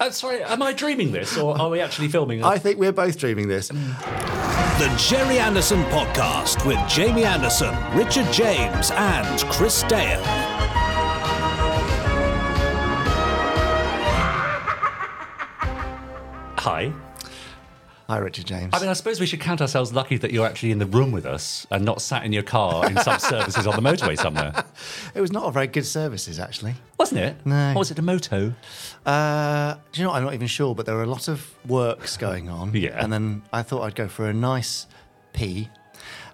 Uh, sorry, am I dreaming this, or are we actually filming? This? I think we're both dreaming this. The Gerry Anderson Podcast with Jamie Anderson, Richard James, and Chris Dale. Hi. Hi, Richard James. I mean, I suppose we should count ourselves lucky that you're actually in the room with us and not sat in your car in some services on the motorway somewhere. it was not a very good services, actually. Wasn't it? No. Or was it a moto? Uh, do you know? what? I'm not even sure, but there were a lot of works going on. Yeah. And then I thought I'd go for a nice pee,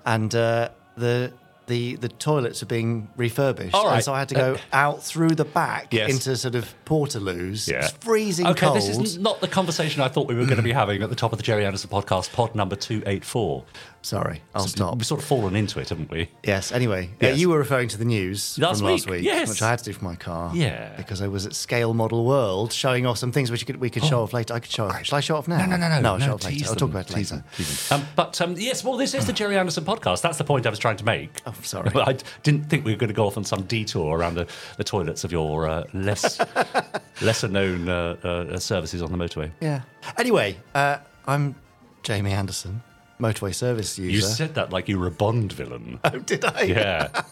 and uh, the the the toilets are being refurbished. All right. And so I had to go out through the back Yes. into sort of Portaloos. Yeah. It's freezing Okay, cold. this is not the conversation I thought we were going to be having at the top of the Gerry Anderson podcast, pod number 284. Sorry, I'll stop. We've sort of fallen into it, haven't we? Yes. Anyway, uh, Yes. you were referring to the news Last from last week, week, yes. which I had to do for my car. Yeah. because I was at Scale Model World showing off some things which you could, we could show off later. I could show off. Shall I show off now? Oh. No, no, no, no. No, I'll show off tease later. I'll them, talk about it tease later. them, tease them. Um, but um, yes, well, this is the Gerry Anderson podcast. That's the point I was trying to make. Oh, sorry. I d- didn't think we were going to go off on some detour around the, the toilets of your uh, less lesser known uh, uh, services on the motorway. Yeah. Anyway, uh, I'm Jamie Anderson, motorway service user. You said that like you were a Bond villain. Oh, did I? Yeah.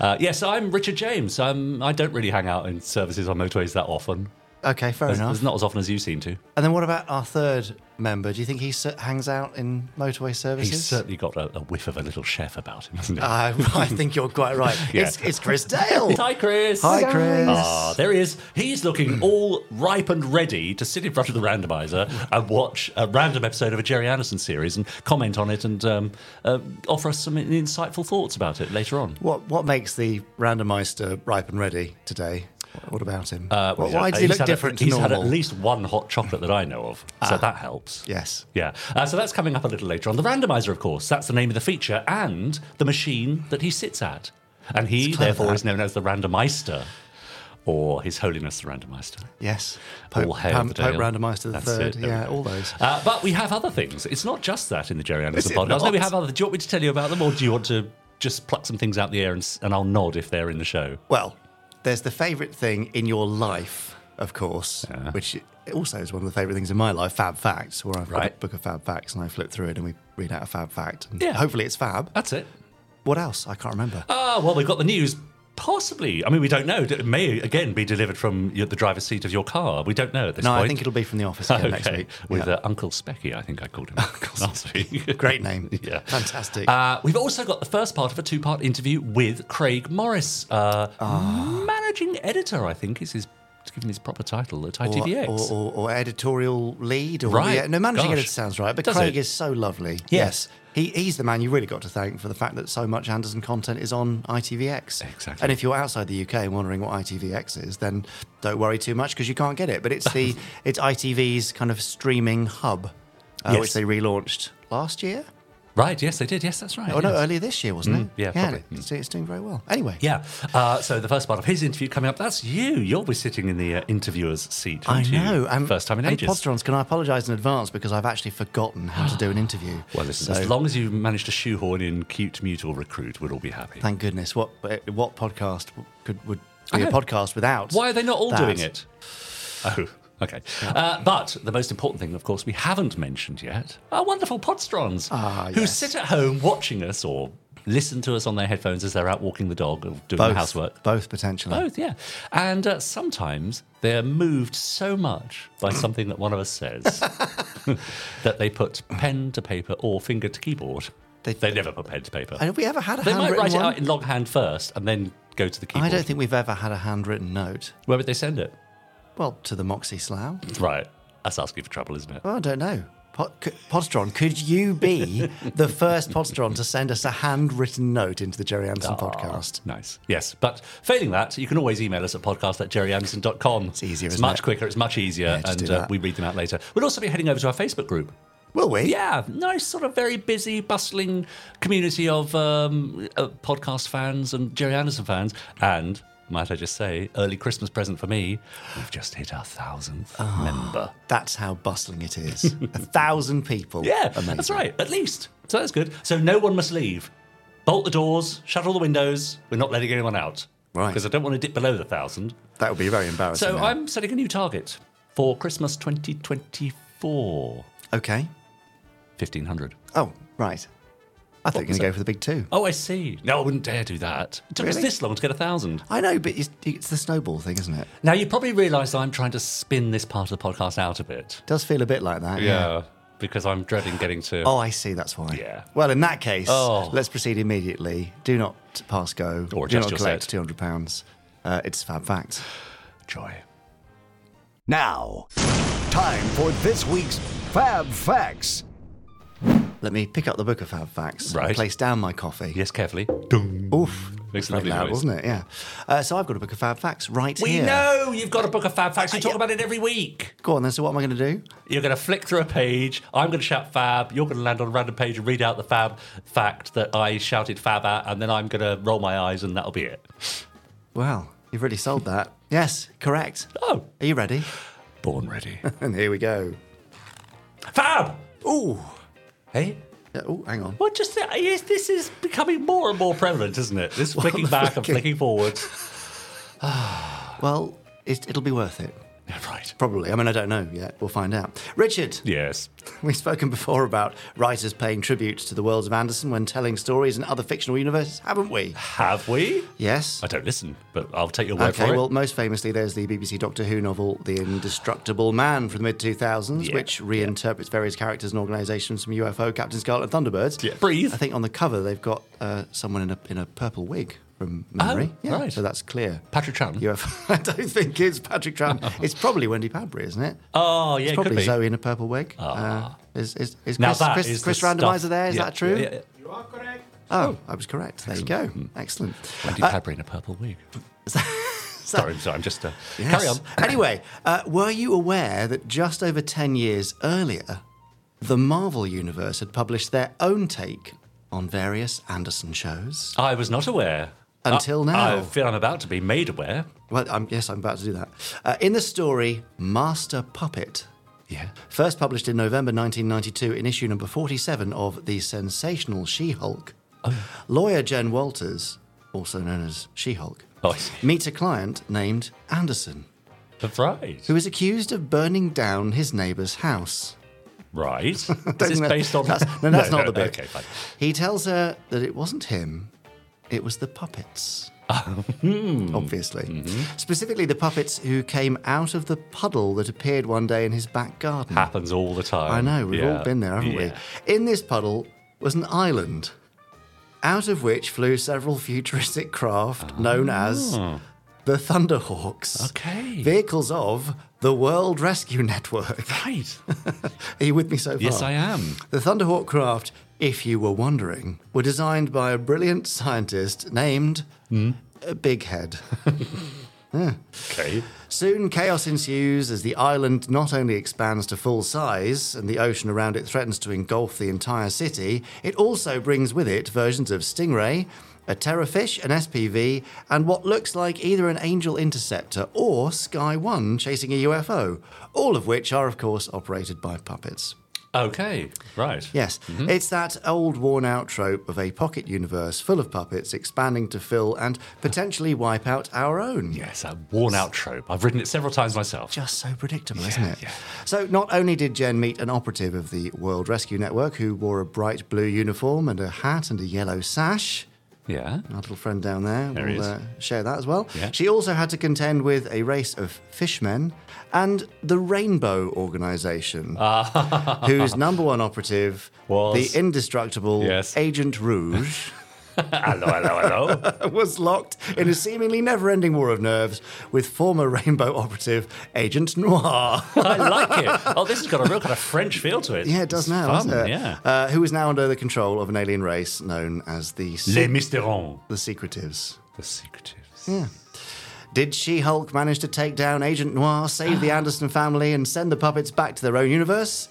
uh, yes, I'm Richard James. Um, I don't really hang out in services on motorways that often. Okay, fair As, enough. as not as often as you seem to. And then what about our third member? Do you think he s- hangs out in motorway services? He's certainly got a, a whiff of a little chef about him, hasn't he? Uh, I think you're quite right. Yeah. It's, it's Chris Dale. Hi, Chris. Hi, Chris. Ah, there he is. He's looking all ripe and ready to sit in front of the randomizer and watch a random episode of a Gerry Anderson series and comment on it and um, uh, offer us some insightful thoughts about it later on. What what makes the randomizer ripe and ready today? What about him? Uh, Why- well, Why does he look a- different to He's normal? had at least one hot chocolate that I know of, so that helps. Yes. Yeah. Uh, so that's coming up a little later on. The randomizer, of course, that's the name of the feature and the machine that he sits at. And he, therefore, is known as the Randomeister or His Holiness the Randomeister. Yes. All Pope, hail Pam- the Pope. Randomizer the third. it, Yeah, all those. Uh, but we have other things. It's not just that in the Gerry Anderson podcast. No, we have other. Do you want me to tell you about them, or do you want to just pluck some things out the air and, and I'll nod if they're in the show? Well, there's the favourite thing in your life, of course, Yeah. which also is one of the favourite things in my life, Fab Facts, where I've got a book of Fab Facts and I flip through it and we read out a Fab Fact. And Yeah. Hopefully it's Fab. That's it. What else? I can't remember. Ah, well, we've got the news. Possibly. I mean, we don't know. It may again be delivered from the driver's seat of your car. We don't know at this no, point. I think it'll be from the office again next okay. week. With Yeah. uh, Uncle Specky, I think I called him last week. Great name. yeah. Fantastic. Uh, we've also got the first part of a two part interview with Craig Morris, uh, Ah. managing editor, I think is his. To give him his proper title at ITVX. or, or, or editorial lead, or Right. yeah, no, managing Gosh. editor sounds right. But Does Craig it? is so lovely. Yes. He, he's the man you really got to thank for the fact that so much Anderson content is on ITVX. Exactly. And if you're outside the UK and wondering what ITVX is, then don't worry too much because you can't get it. But it's the it's ITV's kind of streaming hub, uh, Yes. which they relaunched last year. Right, yes, they did. Yes, that's right. Oh no, yes. earlier this year, wasn't it? yeah, yeah. probably. It's, it's doing very well. Anyway, Yeah. Uh, so the first part of his interview coming up, that's you. You'll be sitting in the uh, interviewer's seat. I know. And, First time in and ages. Podsterons, can I apologise in advance because I've actually forgotten how to do an interview. Well, listen, So- as long as you manage to shoehorn in cute mutual recruit, we'll all be happy. Thank goodness. What what podcast could would be a podcast without? Why are they not all that? doing it? Oh, okay. Uh, but the most important thing, of course, we haven't mentioned yet our wonderful Podsterons Ah, who yes. sit at home watching us or listen to us on their headphones as they're out walking the dog or doing Both the housework. Both potentially. Both, yeah. And uh, sometimes they're moved so much by something that one of us says that they put pen to paper or finger to keyboard. They, They- never put pen to paper. And Have we ever had a They might write it out in longhand first and then go to the keyboard. I don't think we've ever had a handwritten note. Where would they send it? Well, to the Moxie Slough. Right. That's asking for trouble, isn't it? Well, I don't know. Pod, Podsteron, could you be the first Podsteron to send us a handwritten note into the Gerry Anderson podcast? Nice. Yes. But failing that, you can always email us at podcast at gerryanderson.com. It's easier, It's much it? quicker. It's much easier. Yeah, and uh, we read them out later. We'll also be heading over to our Facebook group. Will we? Yeah, nice, sort of very busy, bustling community of um, uh, podcast fans and Gerry Anderson fans. And, might I just say, early Christmas present for me, we've just hit our thousandth Ah. member. That's how bustling it is. a thousand people. Yeah, Amazing. that's right, at least. So that's good. So no one must leave. Bolt the doors, shut all the windows. We're not letting anyone out. Right. Because I don't want to dip below the thousand. That would be very embarrassing. So now. I'm setting a new target for Christmas 2024. Okay. 1500. Oh, right. I thought you were going to go for the big two. Oh, I see. No, I wouldn't dare do that. It took us Really? this long to get a thousand. I know, but it's, it's the snowball thing, isn't it? Now, you probably realise I'm trying to spin this part of the podcast out a bit. does feel a bit like that. Yeah, because I'm dreading getting to. Oh, I see. That's why. Yeah. Well, in that case, Oh. let's proceed immediately. Do not pass go. Or Do adjust not your collect set. two hundred pounds. Uh, it's Fab Facts. joy. Now, time for this week's Fab Facts. Let me pick up the book of Fab Facts. Right. Place down my coffee. Yes, carefully. Oof. Makes lovely loud, noise. wasn't it? Yeah. Uh, so I've got a book of Fab Facts right We here. We know you've got a book of fab facts. You Uh, talk about it every week. Go on then. So what am I going to do? You're going to flick through a page. I'm going to shout fab. You're going to land on a random page and read out the fab fact that I shouted fab at, and then I'm going to roll my eyes, and that'll be it. Well, you've really sold that. yes, correct. Oh, Are you ready? born ready. and here we go. fab. Ooh. Hey. Oh, hang on. Well, just uh, yes, this is becoming more and more prevalent, isn't it? This flicking back and flicking. flicking forwards. Well, it, it'll be worth it. right. Probably. I mean, I don't know yet. We'll find out. Richard, Yes. we've spoken before about writers paying tribute to the worlds of Anderson when telling stories in other fictional universes, haven't we? Have we? Yes. I don't listen, but I'll take your word Okay, for it. Okay, well, most famously, there's the BBC Doctor Who novel The Indestructible Man from the mid 2000s, Yeah, which reinterprets various characters and organisations from UFO, Captain Scarlet, and Thunderbirds. Yeah, breathe. I think on the cover they've got uh, someone in a, in a purple wig from memory. Oh, yeah, right. So that's clear. Patrick Troughton. UFO. I don't think it's Patrick Troughton. it's probably Wendy Padbury, isn't it? Oh, yeah, it's it probably could be. Zoe in a purple wig. Uh, is is, is Now Chris, that Chris, is the Chris stuff- Randomizer there? Is Yeah, that true? yeah, yeah. Oh, I was correct. There you go. Excellent. Wendy Padbury in a purple wig. sorry, sorry, I'm just. Uh, Yes. Carry on. anyway, uh, were you aware that just over 10 years earlier, the Marvel Universe had published their own take on various Anderson shows? I was not aware. Until I- now. I feel I'm about to be made aware. Well, I'm, yes, I'm about to do that. Uh, in the story Master Puppet, Yeah. first published in November 1992 in issue number 47 of The Sensational She Hulk, lawyer Jen Walters, also known as She Hulk, Oh, meets a client named Anderson, Right. who is accused of burning down his neighbour's house. Right. Is this that- based on. That's, no, that's No, not no, the bit. Okay, fine. He tells her that it wasn't him, it was the puppets. Hmm. Obviously. Mm-hmm. Specifically, the puppets who came out of the puddle that appeared one day in his back garden. Happens all the time. I know, we've Yeah. all been there, haven't Yeah. we? In this puddle was an island, out of which flew several futuristic craft known as the Thunderhawks. Ah. Okay. Vehicles of the World Rescue Network. Right. Are you with me so far? yes, I am. The Thunderhawk craft, if you were wondering, were designed by a brilliant scientist named uh, Big Head. Okay. Soon, chaos ensues as the island not only expands to full size and the ocean around it threatens to engulf the entire city, it also brings with it versions of Stingray, a Terrorfish, an SPV, and what looks like either an Angel Interceptor or Sky One chasing a UFO, all of which are, of course, operated by puppets. Okay. Right. Yes, it's that old worn out trope of a pocket universe full of puppets expanding to fill and potentially wipe out our own. Yes, a worn out trope. I've written it several times myself. Just so predictable, isn't it? yeah. So, not only did Jen meet an operative of the World Rescue Network who wore a bright blue uniform and a hat and a yellow sash. Yeah. Our little friend down there There he will uh, share that as well. Yeah. She also had to contend with a race of fishmen and the Rainbow Organization, whose number one operative, Was- the indestructible Yes. Agent Rouge, hello, hello, hello. was locked in a seemingly never ending war of nerves with former Rainbow operative Agent Noir. I like it. Oh, this has got a real kind of French feel to it. Yeah, it does It's now, fun, doesn't it? Yeah. Uh, who is now under the control of an alien race known as the Les Se- Mysterons. the Secretives. The secretives. Yeah. Did She-Hulk manage to take down Agent Noir, save the Anderson family, and send the puppets back to their own universe?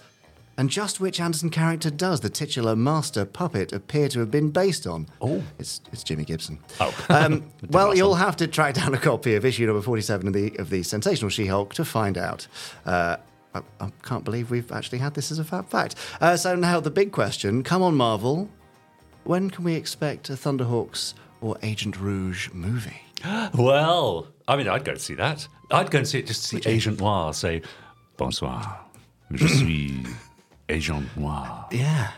And just which Anderson character does the titular master puppet appear to have been based on? Oh. it's it's Jimmy Gibson. Oh. Um, well, you'll have to track down a copy of issue number forty-seven of the of the sensational She-Hulk to find out. Uh, I, I can't believe we've actually had this as a fact. Uh, so now the big question: Come on, Marvel, when can we expect a Thunderhawks or Agent Rouge movie? Well, I mean, I'd go and see that. I'd go and see it just to see Agent Noir say, Bonsoir. Je suis agent noir. Yeah.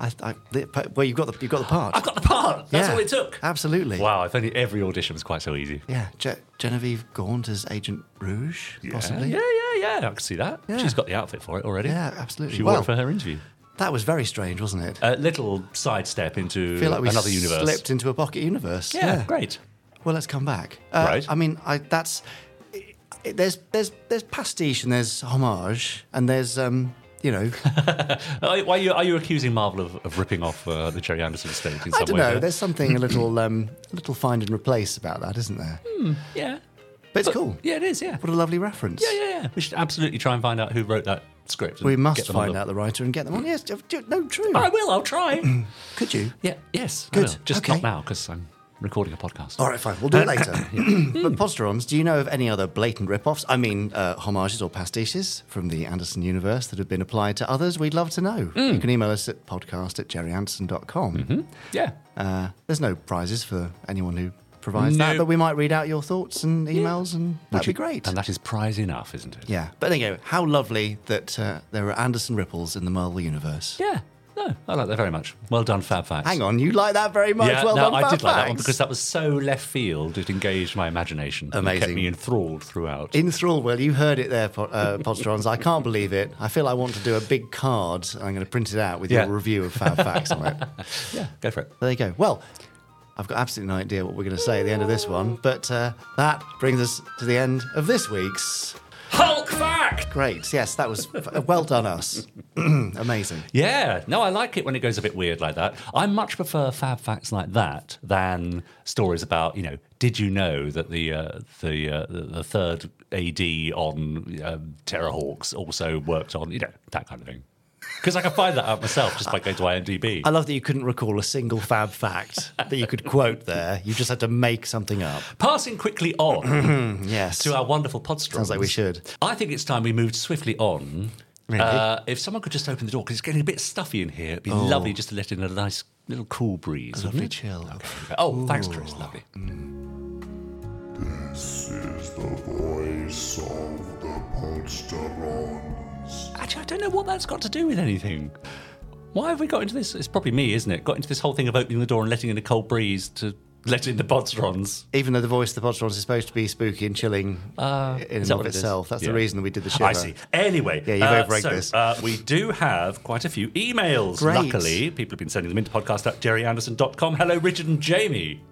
I, I, the- well, you've got the you've got the part. I've got the part. That's Yeah, all it took. Absolutely. Wow, if only every audition was quite so easy. Yeah. Je- Genevieve Gaunt as Agent Rouge, possibly. Yeah, yeah, yeah. I can see that. Yeah. She's got the outfit for it already. Yeah, absolutely. She wore Well- it for her interview. That was very strange, wasn't it? A little sidestep into I feel like we another universe. slipped into a pocket universe. Yeah, great. Well, let's come back. Uh, Right. I mean, I, that's i i- there's there's there's pastiche and there's homage and there's um you know Are, why are, you, are you accusing Marvel of, of ripping off uh, the Gerry Anderson estate in I some don't way? know. there? There's something a little um a little find and replace about that, isn't there? Yeah. But it's cool. Yeah, it is, yeah. What a lovely reference. Yeah, yeah, yeah. We should absolutely try and find out who wrote that script. We must find out the writer and get them on. Yes, do- do- no, true. I will, I'll try. Could you? yeah, yes. I Good. will. Just Okay. not now because I'm recording a podcast. All right, fine. We'll do it later. but Podsterons, do you know of any other blatant rip-offs? I mean, uh, homages or pastiches from the Anderson universe that have been applied to others? We'd love to know. Mm. You can email us at podcast at gerryanderson.com. Mm-hmm. Yeah. Uh, there's no prizes for anyone who provides that, but we might read out your thoughts and emails, and that'd be great. And that is prize enough, isn't it? yeah. But anyway, how lovely that uh, there are Anderson ripples in the Marvel universe. Yeah. No, I like that very much. Well done, Fab Facts. Hang on, you like that very much? Yeah, well no, done, I Fab did like that one because that was so left field. It engaged my imagination. and kept me enthralled throughout. Enthralled. Well, you heard it there, uh, Podsterons. I can't believe it. I feel I want to do a big card. I'm going to print it out with Yeah. your review of Fab Facts on it. yeah, go for it. There you go. Well, I've got absolutely no idea what we're going to say at the end of this one, but uh, that brings us to the end of this week's. Hulk Fact! Great. Yes, that was uh, well done, us. Amazing. Yeah, no, I like it when it goes a bit weird like that. I much prefer fab facts like that than stories about, you know, did you know that the uh, the uh, the third AD on um, Terrahawks also worked on, you know, that kind of thing. Because I can find that out myself just by going to IMDb. I love that you couldn't recall a single Fab Fact that you could quote there. You just had to make something up. Passing quickly on Yes. to our wonderful Podsterons. Sounds like we should. I think it's time we moved swiftly on. Really? Uh, if someone could just open the door, because it's getting a bit stuffy in here, it'd be lovely just to let in a nice little cool breeze. Lovely wouldn't it? chill. Oh, thanks, Chris. Lovely. This is the voice of the Podsterons. Actually, I don't know what that's got to do with anything. Why have we got into this? It's probably me, isn't it? Got into this whole thing of opening the door and letting in a cold breeze to let in the Podsterons. Even though the voice of the Podsterons is supposed to be spooky and chilling in Uh, is and of it itself, that's the reason that we did the show. I see. Anyway, Yeah, you've uh, overrated so, this. Uh, we do have quite a few emails. Great. Luckily, people have been sending them into podcast at gerryanderson.com. Hello, Richard and Jamie,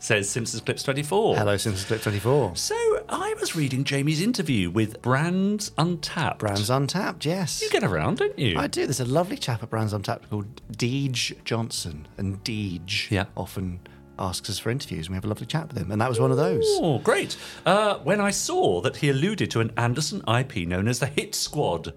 says Simpsons Clips 24. Hello, Simpsons Clip 24. So I was reading Jamie's interview with Brands Untapped. Brands Untapped, yes. You get around, don't you? I do. There's a lovely chap at Brands Untapped called Deej Johnson, and Deej Yeah. often asks us for interviews, and we have a lovely chat with him, and that was one of those. Oh, great. Uh, when I saw that he alluded to an Anderson IP known as the Hit Squad,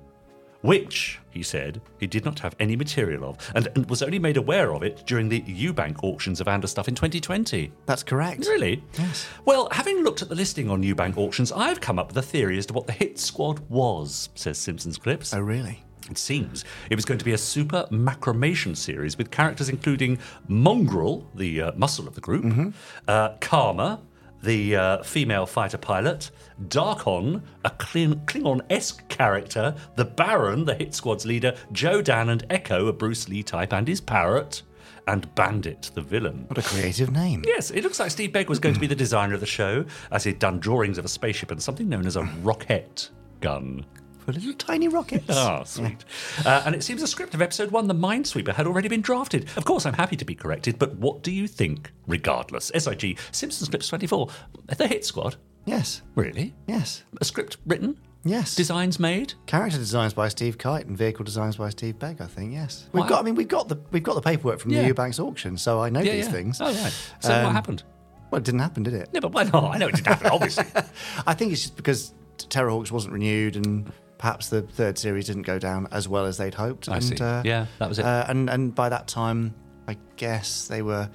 which, he said, he did not have any material of, and, and was only made aware of it during the Ewbank auctions of Anderstuff in 2020. That's correct. Really? Yes. Well, having looked at the listing on Ewbank auctions, I've come up with a theory as to what the Hit Squad was, says Simpsons Clips. Oh, really? It seems it was going to be a super macromation series with characters including Mongrel, the uh, muscle of the group, Mm-hmm. uh, Karma, the uh, female fighter pilot, Darkon, a Klingon-esque character, the Baron, the hit squad's leader, Joe Dan and Echo, a Bruce Lee type, and his parrot, and Bandit, the villain. What a creative name. Yes, it looks like Steve Begg was going to be the designer of the show, as he'd done drawings of a spaceship and something known as a rocket gun. For little tiny rockets. Ah, sweet. Uh, and it seems the script of episode one, The Minesweeper, had already been drafted. Of course, I'm happy to be corrected, but what do you think? Regardless, SIG, Simpsons Clips 24, the hit squad. Yes. Really? Yes. A script written? Yes. Designs made? Character designs by Steve Kyte and vehicle designs by Steve Begg. I think yes. We've Wow. got. I mean, we've got the we've got the paperwork from Yeah. the Ewbanks auction, so I know these things. Oh, right. So what Um, happened? Well, it didn't happen, did it? No, but why not? I know it didn't happen, obviously. I think it's just because Terrahawks wasn't renewed and perhaps the third series didn't go down as well as they'd hoped. I and, see. Yeah, that was it. Uh, and and by that time, I guess they were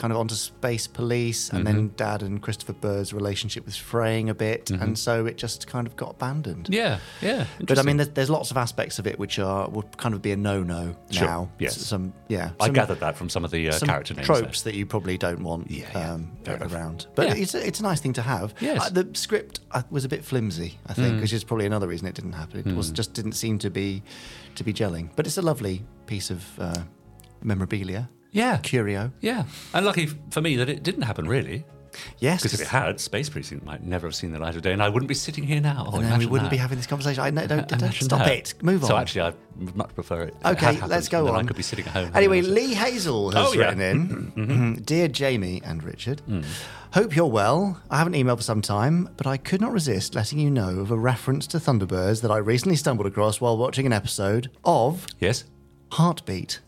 kind of onto Space Police, and then Dad and Christopher Burr's relationship was fraying a bit, and so it just kind of got abandoned. Yeah, yeah. But I mean, there's, there's lots of aspects of it which are would kind of be a no-no Sure, now. yes. Some yeah. I gathered that from some of the uh, some character names. there. tropes that you probably don't want Yeah, yeah. um, around. But Yeah. it's, a, it's a nice thing to have. Yes. Uh, the script uh, was a bit flimsy, I think, Mm. which is probably another reason it didn't happen. It was just didn't seem to be to be gelling. But it's a lovely piece of uh, memorabilia. Yeah. Curio. Yeah, and lucky for me that it didn't happen really. Yes. Because if it had, Space Precinct might never have seen the light of day, and I wouldn't be sitting here now. and then we wouldn't that. be having this conversation. I know, don't, don't stop that. it. Move on. So actually, I much prefer it. it Okay, happened, let's go on. I could be sitting at home. Anyway, Lee Hazel has Oh, yeah. written in Dear Jamie and Richard, Hmm. hope you're well. I haven't emailed for some time, but I could not resist letting you know of a reference to Thunderbirds that I recently stumbled across while watching an episode of yes. Heartbeat.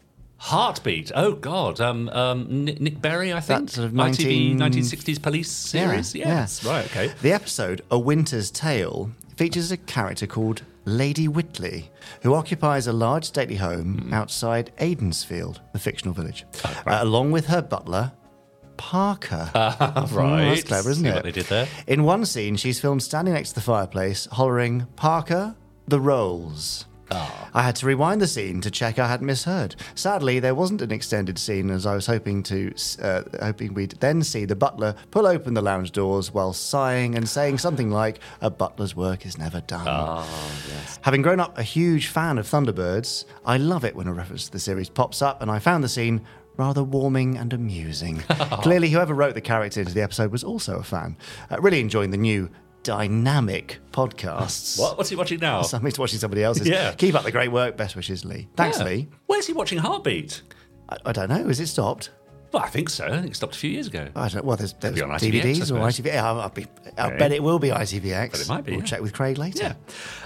Heartbeat. Oh God. Um, um, Nick, Nick Berry, I think. That sort of ITV 19 1960s police series. Yeah, yes. Right. Okay. The episode A Winter's Tale features a character called Lady Whitley, who occupies a large stately home Hmm. outside Aidensfield, the fictional village, Oh, uh, along with her butler, Parker. right. Oh, that's clever, isn't See it? what they did there? In one scene, she's filmed standing next to the fireplace, hollering, Parker, the rolls. Ah. I had to rewind the scene to check I hadn't misheard. Sadly, there wasn't an extended scene as I was hoping to, uh, hoping we'd then see the butler pull open the lounge doors while sighing and saying something like, "A butler's work is never done." Ah, Having grown up a huge fan of Thunderbirds, I love it when a reference to the series pops up, and I found the scene rather warming and amusing. Clearly, whoever wrote the character into the episode was also a fan. Uh, really enjoying the new dynamic podcasts. What? What's he watching now? I'm watching somebody else's. Yeah. Keep up the great work. Best wishes, Lee. Thanks, Yeah. Lee. Where's he watching Heartbeat? I, I don't know. Is it stopped? Well, I think so. I think it stopped a few years ago. I don't. know. Well, there's, there's on ITVX, DVDs or. ITV. I'll, I'll be, I'll Okay. bet it will be ITVX. But it might be, We'll yeah. check with Craig later. Yeah.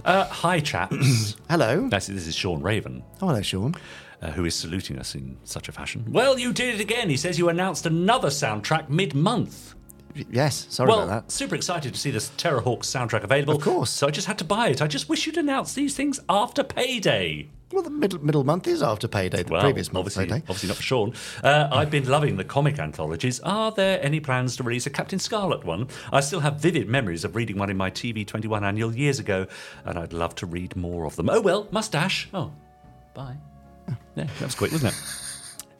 Uh, hi, chaps. Hello. This is Sean Raven. Oh, hello, Sean. uh, who is saluting us in such a fashion. Well, you did it again. He says you announced another soundtrack mid month. Yes. Sorry Well, about that. super excited to see this Terrahawk soundtrack available. Of course. So I just had to buy it. I just wish you'd announce these things after payday. Well, the middle, middle month is after payday. The Well, previous month obviously, payday. obviously not for Sean. Uh, I've been loving the comic anthologies. Are there any plans to release a Captain Scarlet one? I still have vivid memories of reading one in my TV 21 annual years ago, and I'd love to read more of them. Oh well, mustache. Oh, bye. Yeah, that was quick, wasn't it?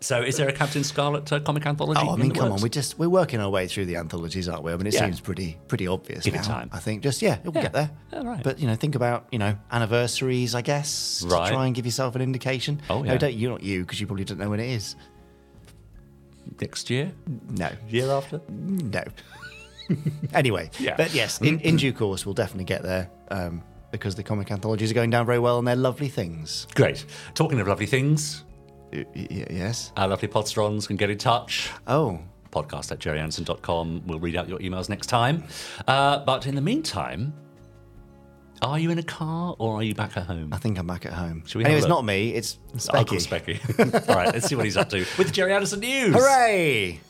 So, is there a Captain Scarlet uh, comic anthology? Oh, I mean, come on. works? We just we're working our way through the anthologies, aren't we? I mean, it Yeah. seems pretty pretty obvious Give it time. I think just yeah, we'll Yeah. get there. Yeah, right. But you know, think about you know anniversaries, I guess, Right. to try and give yourself an indication. Oh, No, yeah. don't you? Not you, because you probably don't know when it is. next year, No, year after. no. anyway, Yeah. but yes, in, in due course, we'll definitely get there um, because the comic anthologies are going down very well and they're lovely things. Great. Talking of lovely things, yes. our lovely Podsterons can get in touch. Oh, podcast at gerryanderson.com. We'll read out your emails next time. Uh, but in the meantime, are you in a car or are you back at home? I think I'm back at home. Shall we anyway, it's not me. It's Specky. Specky. All right, let's see what he's up to with Gerry Anderson News. Hooray!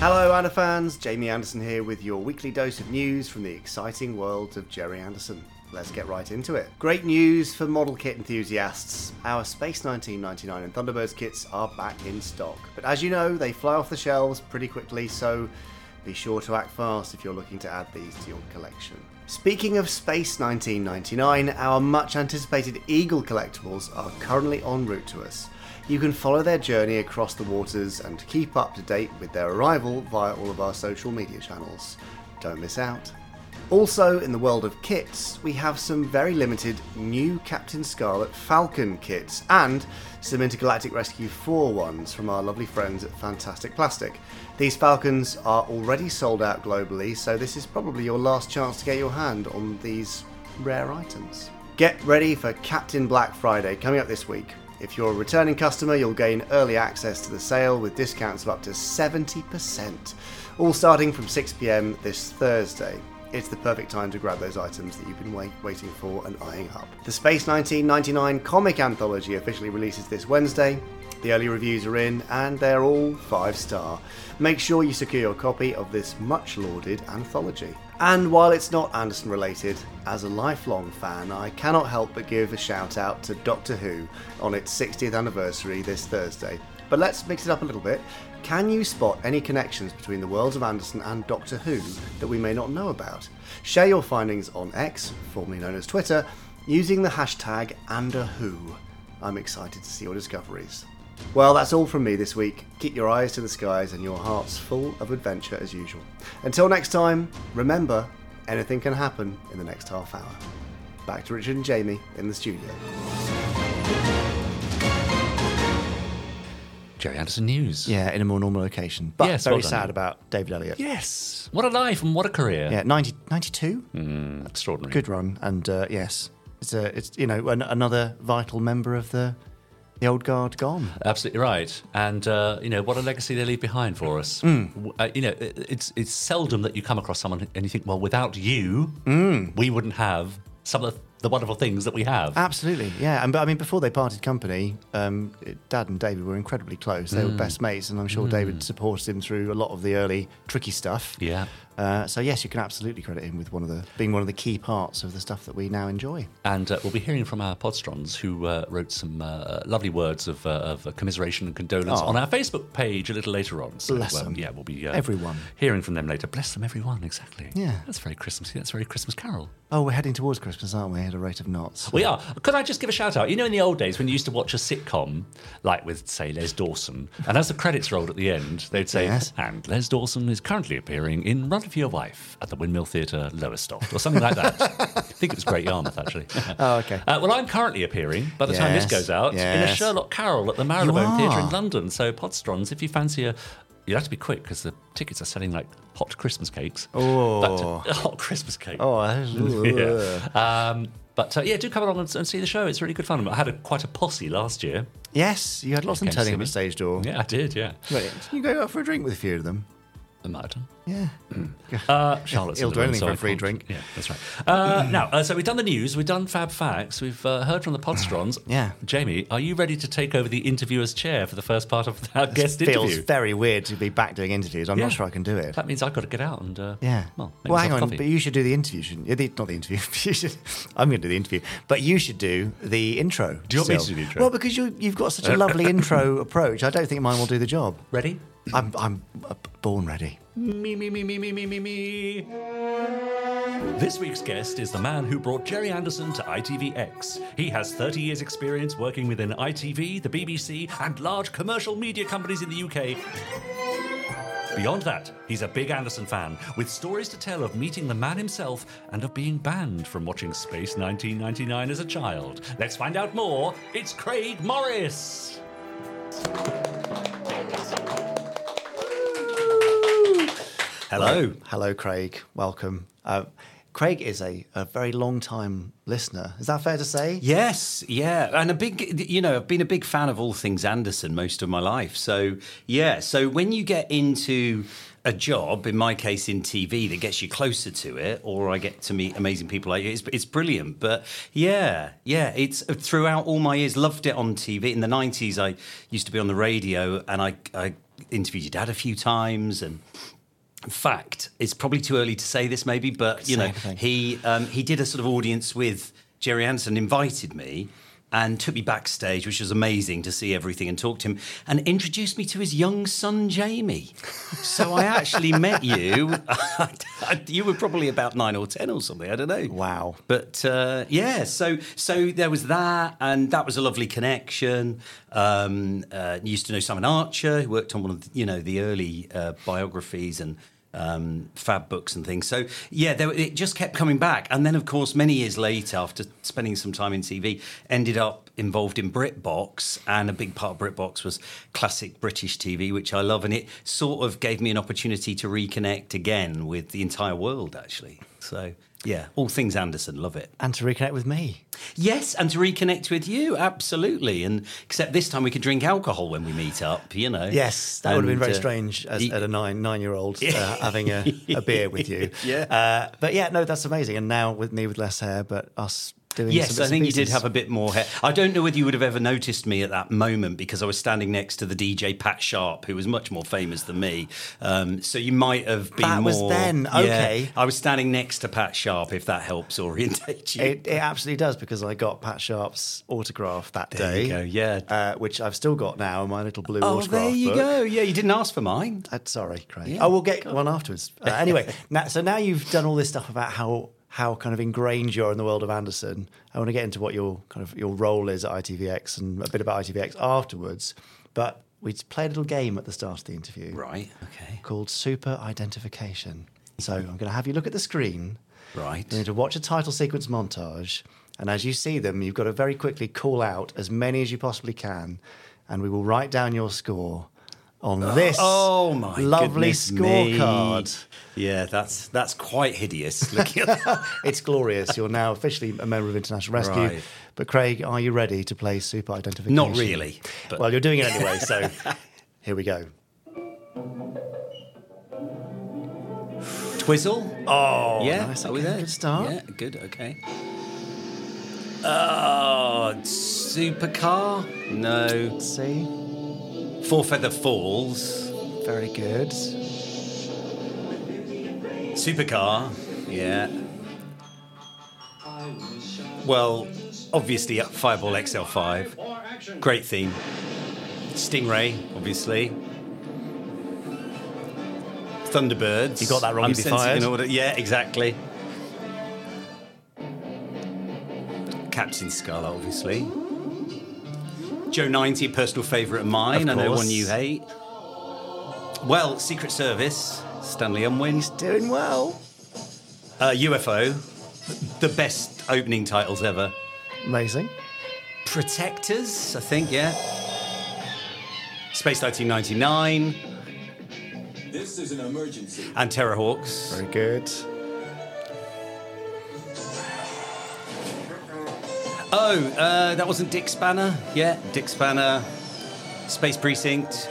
Hello, Anna fans. Jamie Anderson here with your weekly dose of news from the exciting world of Gerry Anderson. Let's get right into it. Great news for model kit enthusiasts. Our Space 1999 and Thunderbirds kits are back in stock. But as you know, they fly off the shelves pretty quickly, so be sure to act fast if you're looking to add these to your collection. Speaking of Space 1999, our much anticipated Eagle collectibles are currently en route to us. You can follow their journey across the waters and keep up to date with their arrival via all of our social media channels. Don't miss out. Also, in the world of kits, we have some very limited new Captain Scarlet Falcon kits and some Intergalactic Rescue 4 ones from our lovely friends at Fantastic Plastic. These Falcons are already sold out globally, so this is probably your last chance to get your hand on these rare items. Get ready for Captain Black Friday coming up this week. If you're a returning customer, you'll gain early access to the sale with discounts of up to 70%, all starting from 6pm this Thursday. It's the perfect time to grab those items that you've been wait- waiting for and eyeing up. The Space 1999 comic anthology officially releases this Wednesday. The early reviews are in, and they're all five star. Make sure you secure your copy of this much lauded anthology. And while it's not Anderson related, as a lifelong fan, I cannot help but give a shout out to Doctor Who on its 60th anniversary this Thursday. But let's mix it up a little bit. Can you spot any connections between the worlds of Anderson and Doctor Who that we may not know about? Share your findings on X, formerly known as Twitter, using the hashtag AnderWho. I'm excited to see your discoveries. Well, that's all from me this week. Keep your eyes to the skies and your hearts full of adventure as usual. Until next time, remember, anything can happen in the next half hour. Back to Richard and Jamie in the studio. Gerry Anderson News. Yeah, in a more normal location. But Yes, very well done. sad about David Elliott. Yes. What a life and what a career. Yeah, 90, 92? Extraordinary. Good run. And uh, yes, it's, a, it's you know an, another vital member of the, the old guard gone. Absolutely right, and uh, you know what a legacy they leave behind for us. Hmm. W- Uh, you know, it- it's it's seldom that you come across someone and you think, well, without you, Hmm. we wouldn't have some of the wonderful things that we have. Absolutely, yeah. And but I mean, before they parted company, um, Dad and David were incredibly close. They were best mates, and I'm sure David supported him through a lot of the early tricky stuff. Yeah. Uh, so yes, you can absolutely credit him with one of the being one of the key parts of the stuff that we now enjoy. And uh, we'll be hearing from our Podsterons who uh, wrote some uh, lovely words of, uh, of uh, commiseration and condolence Oh. on our Facebook page a little later on. So, Bless them. yeah, we'll be uh, Everyone. hearing from them later. Bless them, everyone. Exactly. Yeah. that's very Christmassy. That's very Christmas Carol. Oh, we're heading towards Christmas, aren't we? At a rate of knots. We are. Could I just give a shout out? You know, in the old days when you used to watch a sitcom, like with, say, Les Dawson, and as the credits rolled at the end, they'd say, Yes. and Les Dawson is currently appearing in Run for Your Wife at the Windmill Theatre, Lowestoft, or something like that. I think it was Great Yarmouth, actually. Oh, okay. Uh, well, I'm currently appearing, by the time this goes out, in a. Sherlock Carol at the Marylebone Theatre in. London. So, Podsterons, if you fancy a. You have to be quick because the tickets are selling like hot Christmas cakes. Oh. But, hot Christmas cake. Oh, Yeah. Um, but uh, yeah, do come along and, and see the show. It's really good fun. I had a, quite a posse last year. yes, you had lots of them turning up at stage door. Yeah, I did. Yeah, Wait, you go out for a drink with a few of them. Might have done. Yeah. Uh, Charlotte's He'll do anything so for a free drink. Yeah, that's right. Uh, now, uh, so we've done the news, we've done Fab Facts, we've uh, heard from the Podsterons. Yeah. Jamie, are you ready to take over the interviewer's chair for the first part of our guest Feels interview? Feels very weird to be back doing interviews. I'm Yeah. not sure I can do it. That means I've got to get out and uh, Yeah. Well, well, hang on, coffee. but you should do the interview, shouldn't you? The, not the interview. You should, I'm going to do the interview, but you should do the intro. Do you want me to do the intro? Well, because you, you've got such a lovely intro approach. I don't think mine will do the job. ready? I'm, I'm uh, born ready. Me, me, me, me, me, me, me, me. This week's guest is the man who brought Gerry Anderson to ITVX. He has 30 years' experience working within ITV, the BBC, and large commercial media companies in the UK. Beyond that, he's a big Anderson fan, with stories to tell of meeting the man himself and of being banned from watching Space 1999 as a child. Let's find out more. It's Craig Morris. Hello. Hello, Craig. Welcome. Uh, Craig is a, a very long time listener. Is that fair to say? Yes, yeah, and a big, you know, I've been a big fan of all things Anderson most of my life. So yeah, so when you get into a job, in my case in TV, that gets you closer to it, or I get to meet amazing people like you, it's, it's brilliant. But yeah, yeah, it's throughout all my years, loved it on TV. In the nineties, I used to be on the radio, and I, I interviewed your dad a few times, and fact, it's probably too early to say this, maybe, but you know, anything. he um, he did a sort of audience with Gerry Anderson, invited me. And took me backstage, which was amazing to see everything and talk to him, and introduced me to his young son Jamie. So I actually met you. you were probably about nine or ten or something. I don't know. Wow. But uh, yeah, so so there was that, and that was a lovely connection. Um, uh, used to know Simon Archer, who worked on one of the, you know the early uh, biographies and um, fab books and things. So yeah, there, it just kept coming back, and then of course many years later, after spending some time in TV, ended up involved in BritBox, and a big part of BritBox was classic British TV, which I love, and it sort of gave me an opportunity to reconnect again with the entire world, actually. So. Yeah, all things Anderson, love it. And to reconnect with me. Yes, and to reconnect with you, absolutely. And except this time we could drink alcohol when we meet up, you know. Yes, that would have been very uh, strange as, at a nine nine year old uh, having a, a beer with you. Yeah. Uh, but yeah, no, that's amazing. And now with me with less hair, but us doing Yes, I think you did have a bit more hair. I don't know whether you would have ever noticed me at that moment because I was standing next to the DJ Pat Sharp, who was much more famous than me. Um, so you might have been That more. was then, Yeah, okay. I was standing next to Pat Sharp, if that helps orientate you. It, it absolutely does because I got Pat Sharp's autograph that There day. you go, yeah. uh, which I've still got now in my little blue oh, autograph there you book. go. Yeah, you didn't ask for mine. Uh, sorry, Craig. Yeah, oh, we'll get one afterwards. Uh, anyway, now, so now you've done all this stuff about how how kind of ingrained you are in the world of Anderson. I want to get into what your kind of your role is at ITVX and a bit about ITVX afterwards. But we play a little game at the start of the interview Right. Okay. called Super Identification. So I'm going to have you look at the screen. Right. You need to watch a title sequence montage, and as you see them, you've got to very quickly call out as many as you possibly can, and we will write down your score on this Oh my lovely scorecard. Yeah, that's that's quite hideous. Looking at that. It's glorious. You're now officially a member of International Rescue. Right. But Craig, are you ready to play Super Identification? Not really, but- Well, you're doing it anyway, so here we go. Twizzle. Oh, Yeah, nice. are we there? Good start. Yeah, good. Okay. Uh, supercar? No. Let's see. Four Feather Falls. Very good. Supercar. Yeah. Well, obviously, Fireball XL5. Great theme. Stingray, obviously. Thunderbirds. You got that wrong, I'm you'd be sensing fired. an order. Yeah, exactly. Captain Scarlet, obviously. Joe 90, personal favourite of mine. Of I know one you hate. Well, Secret Service, Stanley Unwin. He's Doing well. Uh, UFO, the best opening titles ever. Amazing. Protectors, I think, yeah. Space 1999 This is an emergency. and Terrahawks. Very good. Oh, uh, that wasn't Dick Spanner. Yeah, Dick Spanner, Space Precinct,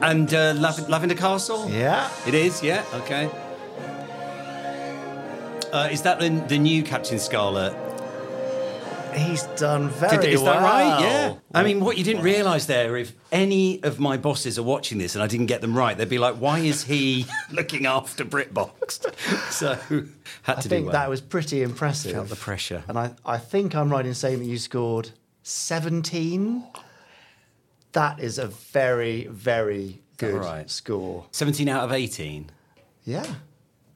and uh, Lav- Lavender Castle. Yeah. It is, yeah, okay. Uh, is that the, the new Captain Scarlet? He's done very Did- is well. that right? Yeah. I mean, what you didn't realise there, if any of my bosses are watching this and I didn't get them right, they'd be like, "Why is he looking after BritBox?" So had I to think do well. that was pretty impressive. Felt the pressure. And I, I think I'm right in saying that you scored 17. That is a very, very good right? score. 17 out of 18. Yeah.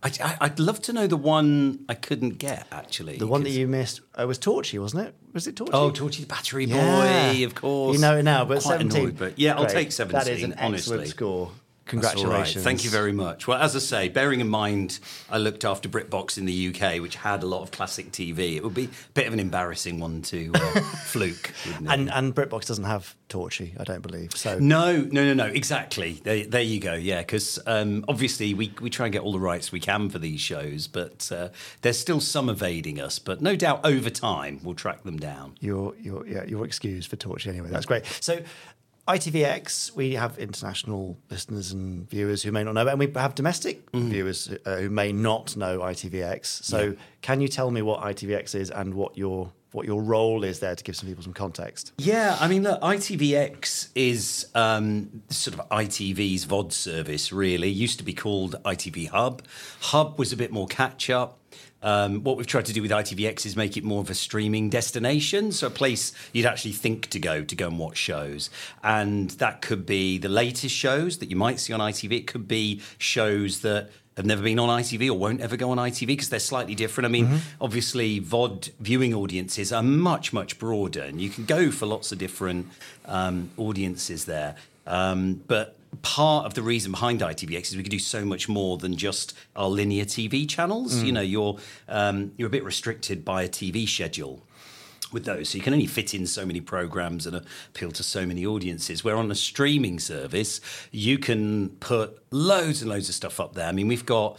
I, I, would love to know the one I couldn't get, actually. The one that you missed It was Torchy, wasn't it? Was it Torchy? Oh, Torchy the Battery Boy, Yeah. of course. You know it now, but Quite 17. Annoyed, but yeah, I'll take 17, That is an honestly. excellent score. Congratulations. right. Thank you very much. Well, as I say, bearing in mind I looked after BritBox in the UK, which had a lot of classic TV, it would be a bit of an embarrassing one to uh, fluke. And, and BritBox doesn't have Torchy, I don't believe. So no, no, no, no. Exactly. There, there you go. Yeah, because um, obviously we, we try and get all the rights we can for these shows, but uh, there's still some evading us. But no doubt over time we'll track them down. you're, you're, yeah, you're excused for Torchy anyway. That's great. So ITVX, we have international listeners and viewers who may not know, and we have domestic Mm. viewers uh, who may not know ITVX. So can you tell me what ITVX is and what your what your role is there to give some people some context? Yeah, I mean, look, ITVX is um, sort of ITV's VOD service, really. Used to be called ITV Hub. Hub was a bit more catch up. Um, what we've tried to do with ITVX is make it more of a streaming destination, so a place you'd actually think to go to go and watch shows. And that could be the latest shows that you might see on ITV. It could be shows that have never been on ITV or won't ever go on ITV because they're slightly different. I mean, obviously, VOD viewing audiences are much, much broader, and you can go for lots of different um, audiences there. Um, but part of the reason behind ITVX is we can do so much more than just our linear TV channels. You know, you're um, you're a bit restricted by a TV schedule with those. So you can only fit in so many programs and appeal to so many audiences. Where on a streaming service, you can put loads and loads of stuff up there. I mean, we've got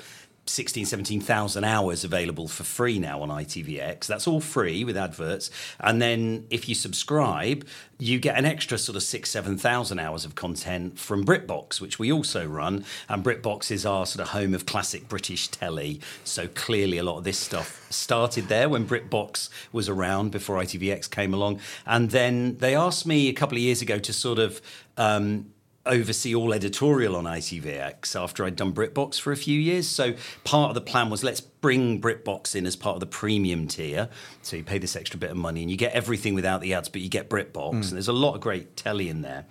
16, 17,000 hours available for free now on ITVX. That's all free with adverts. And then if you subscribe, you get an extra sort of six, 7,000 hours of content from BritBox, which we also run. And BritBox is our sort of home of classic British telly. So clearly a lot of this stuff started there when BritBox was around before ITVX came along. And then they asked me a couple of years ago to sort of um, oversee all editorial on ITVX after I'd done BritBox for a few years. So part of the plan was let's bring BritBox in as part of the premium tier. So you pay this extra bit of money and you get everything without the ads, but you get BritBox. Mm. And there's a lot of great telly in there.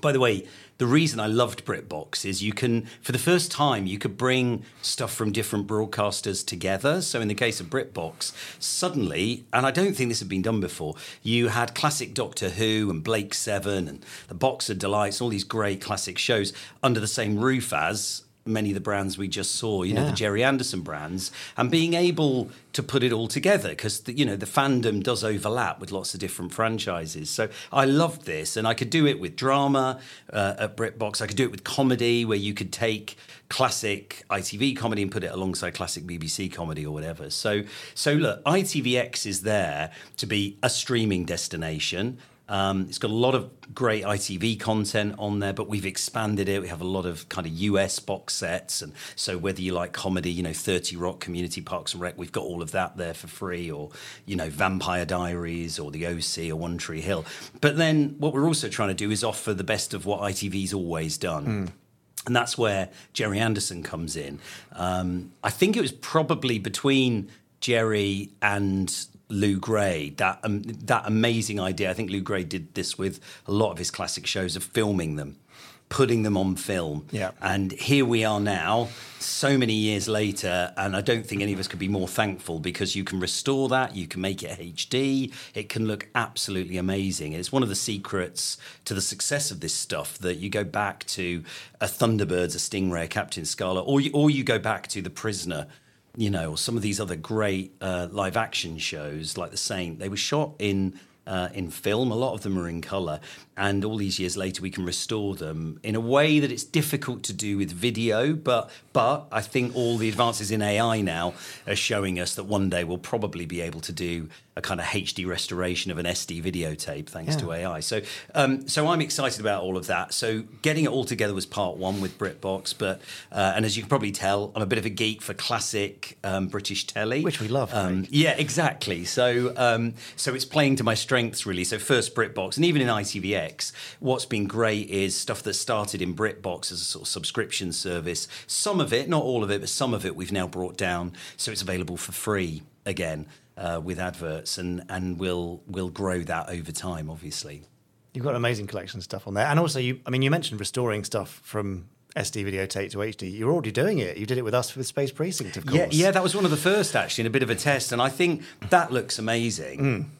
By the way, the reason I loved BritBox is you can, for the first time, you could bring stuff from different broadcasters together. So in the case of BritBox, suddenly, and I don't think this had been done before, you had classic Doctor Who and Blake Seven and the Box of Delights, all these great classic shows under the same roof as many of the brands we just saw, you know, the Gerry Anderson brands, and being able to put it all together because you know the fandom does overlap with lots of different franchises. So I loved this, and I could do it with drama uh, at BritBox. I could do it with comedy, where you could take classic ITV comedy and put it alongside classic BBC comedy or whatever. So so look, ITVX is there to be a streaming destination. Um, it's got a lot of great ITV content on there, but we've expanded it. We have a lot of kind of US box sets, and so whether you like comedy, you know, Thirty Rock, Community Parks and Rec, we've got all of that there for free, or you know, Vampire Diaries, or The OC, or One Tree Hill. But then what we're also trying to do is offer the best of what ITV's always done. And that's where Gerry Anderson comes in. Um, I think it was probably between Gerry and Lew Grade that um, that amazing idea. I think Lew Grade did this with a lot of his classic shows of filming them, putting them on film. Yeah. And here we are now, so many years later, and I don't think any of us could be more thankful because you can restore that, you can make it HD, it can look absolutely amazing. It's one of the secrets to the success of this stuff that you go back to a Thunderbirds, a Stingray, a Captain Scarlet, or you, or you go back to The Prisoner. You know, or some of these other great uh, live action shows like The Saint, they were shot in uh, in film. A lot of them are in colour, and all these years later, we can restore them in a way that it's difficult to do with video. But but I think all the advances in AI now are showing us that one day we'll probably be able to do a kind of HD restoration of an SD videotape thanks to AI. So um, so I'm excited about all of that. So getting it all together was part one with BritBox, but uh, and as you can probably tell, I'm a bit of a geek for classic um, British telly, Which we love, Um, yeah, exactly. So, um, so it's playing to my strengths really. So first BritBox, and even in What's been great is stuff that started in BritBox as a sort of subscription service. Some of it, not all of it, but some of it, we've now brought down so it's available for free again uh, with adverts, and and we'll we'll grow that over time, obviously. You've got an amazing collection of stuff on there, and also you. I mean, you mentioned restoring stuff from SD videotape to HD. You're already doing it. You did it with us with Space Precinct, of course. Yeah, yeah, that was one of the first actually, in a bit of a test, and I think that looks amazing.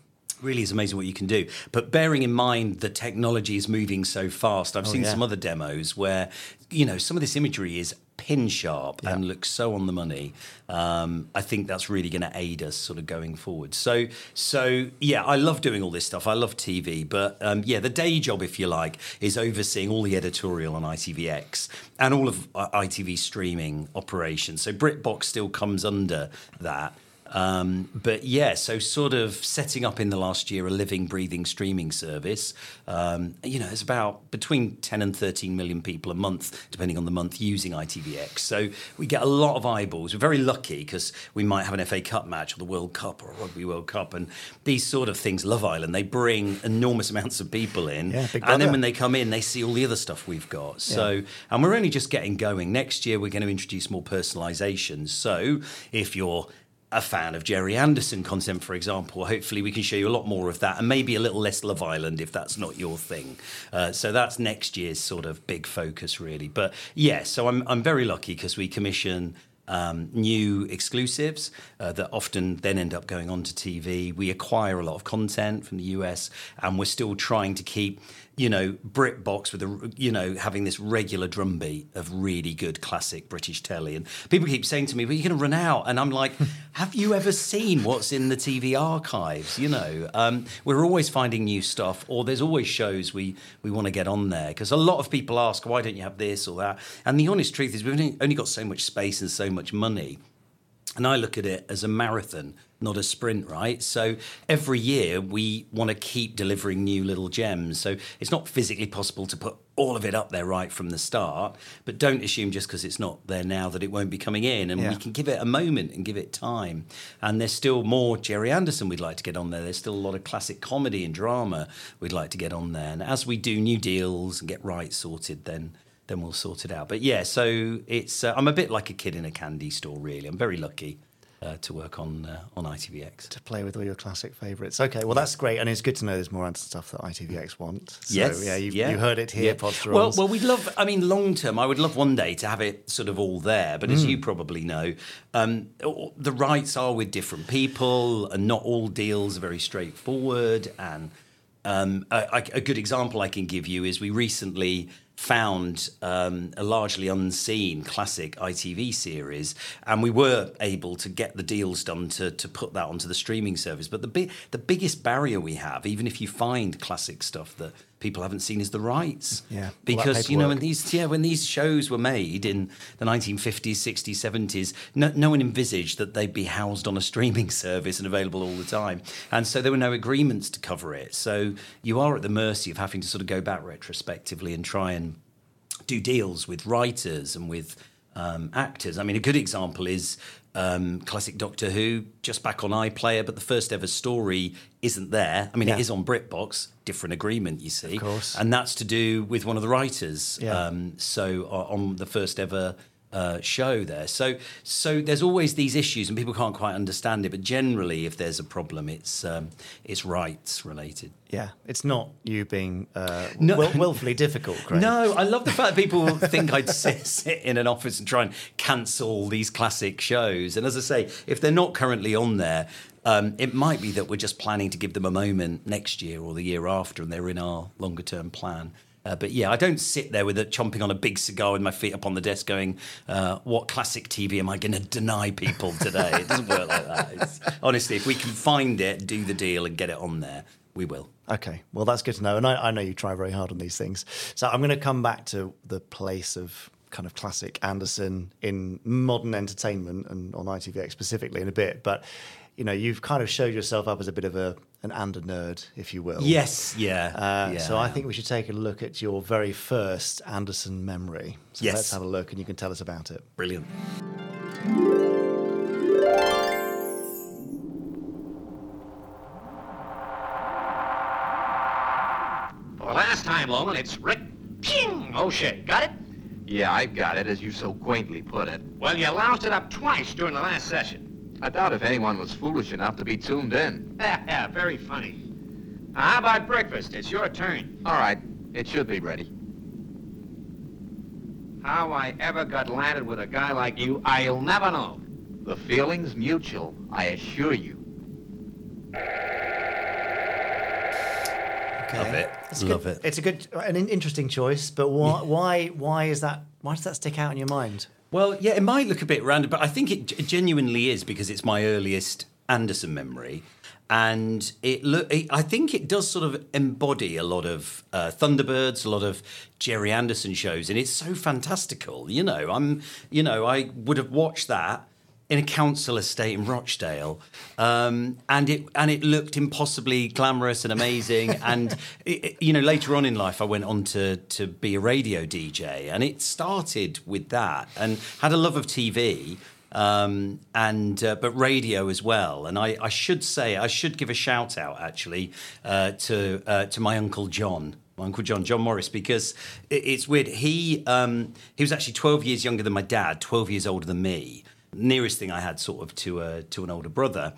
Really is amazing what you can do. But bearing in mind the technology is moving so fast, I've seen yeah. some other demos where you know some of this imagery is pin sharp and looks so on the money. Um, I think that's really going to aid us sort of going forward. So, so yeah, I love doing all this stuff. I love TV, but um, yeah, the day job, if you like, is overseeing all the editorial on ITVX and all of uh, ITV streaming operations. So BritBox still comes under that. Um, but yeah, so sort of setting up in the last year a living, breathing streaming service. Um, you know, it's about between 10 and 13 million people a month, depending on the month, using ITVX. So we get a lot of eyeballs. We're very lucky because we might have an FA Cup match or the World Cup or a Rugby World Cup. And these sort of things, Love Island, they bring enormous amounts of people in. Yeah, and then when they come in, they see all the other stuff we've got. So, and we're only just getting going. Next year, we're going to introduce more personalizations. So, if you're a fan of Gerry Anderson content, for example, hopefully we can show you a lot more of that and maybe a little less Love Island if that's not your thing. Uh, so that's next year's sort of big focus, really. But yeah, so I'm, I'm very lucky because we commission um, new exclusives uh, that often then end up going on to TV. We acquire a lot of content from the US, and we're still trying to keep you know, BritBox with a, you know, having this regular drumbeat of really good classic British telly. And people keep saying to me, "But you're going to run out," and I'm like, "Have you ever seen what's in the TV archives?" You know, um, we're always finding new stuff, or there's always shows we we want to get on there because a lot of people ask, "Why don't you have this or that?" And the honest truth is, we've only got so much space and so much money. And I look at it as a marathon, not a sprint, right? So every year we want to keep delivering new little gems. So it's not physically possible to put all of it up there right from the start, but don't assume just because it's not there now that it won't be coming in. And Yeah. we can give it a moment and give it time. And there's still more Gerry Anderson we'd like to get on there. There's still a lot of classic comedy and drama we'd like to get on there. And as we do new deals and get rights sorted, then then we'll sort it out. But yeah, so it's uh, I'm a bit like a kid in a candy store, really. I'm very lucky uh, to work on uh, on ITVX. to play with all your classic favourites. Okay, well that's great, and it's good to know there's more Anderson stuff that ITVX want. So, yes, yeah, you, yeah, you heard it here, yeah. Well, well, we'd love. I mean, long term, I would love one day to have it sort of all there. But as you probably know, um, the rights are with different people, and not all deals are very straightforward. And um, a- a good example I can give you is we recently found um, a largely unseen classic ITV series, and we were able to get the deals done to, to put that onto the streaming service. But the big, the biggest barrier we have, even if you find classic stuff that people haven't seen, is the rights. Yeah, because you know when these yeah when these shows were made in the 1950s, 60s, 70s, no, no one envisaged that they'd be housed on a streaming service and available all the time, and so there were no agreements to cover it. So you are at the mercy of having to sort of go back retrospectively and try and do deals with writers and with um, actors. I mean, a good example is um, classic Doctor Who, just back on iPlayer, but the first ever story isn't there. I mean, Yeah. it is on BritBox, different agreement, you see. Of course. And that's to do with one of the writers. Yeah. Um, so uh, on the first ever uh, show there. So so there's always these issues, and people can't quite understand it. But generally, if there's a problem, it's um, it's rights related. yeah, it's not you being uh, No. will, willfully difficult, Craig. No, I love the fact that people think I'd sit, sit in an office and try and cancel these classic shows. And as I say, if they're not currently on there, um, it might be that we're just planning to give them a moment next year or the year after, and they're in our longer term plan. Uh, but yeah, I don't sit there with a chomping on a big cigar with my feet up on the desk, going, uh, "What classic TV am I going to deny people today?" It doesn't work like that. It's, honestly, if we can find it, do the deal, and get it on there, we will. Okay, well that's good to know, and I, I know you try very hard on these things. So I'm going to come back to the place of kind of classic Anderson in modern entertainment and on ITVX specifically in a bit, but. You know, you've kind of showed yourself up as a bit of a an Ander nerd, if you will. Yes, yeah. Uh, yeah. So I think we should take a look at your very first Anderson memory. So Yes. let's have a look, and you can tell us about it. brilliant. For the last time, Loman, it's Rick. Ping! Oh, shit. Got it? Yeah, I've got it, as you so quaintly put it. Well, you loused it up twice during the last session. I doubt if anyone was foolish enough to be tuned in. Yeah, very funny. Now, how about breakfast? It's your turn. All right, it should be ready. How I ever got landed with a guy like you, I'll never know. The feeling's mutual, I assure you. Love it. It's Love good. it. It's a good, an interesting choice, but why, why, why is that? Why does that stick out in your mind? Well, yeah, it might look a bit random, but I think it g- genuinely is because it's my earliest Anderson memory, and it look. I think it does sort of embody a lot of uh, Thunderbirds, a lot of Gerry Anderson shows, and it's so fantastical. You know, I'm. You know, I would have watched that in a council estate in Rochdale, um, and it and it looked impossibly glamorous and amazing. and it, it- you know, later on in life, I went on to to be a radio DJ, and it started with that, and had a love of TV. Um, and uh, but radio as well, and I, I should say I should give a shout out actually uh, to uh, to my uncle John, my uncle John, John Morris, because it, it's weird. He um, he was actually twelve years younger than my dad, twelve years older than me, nearest thing I had sort of to a, to an older brother.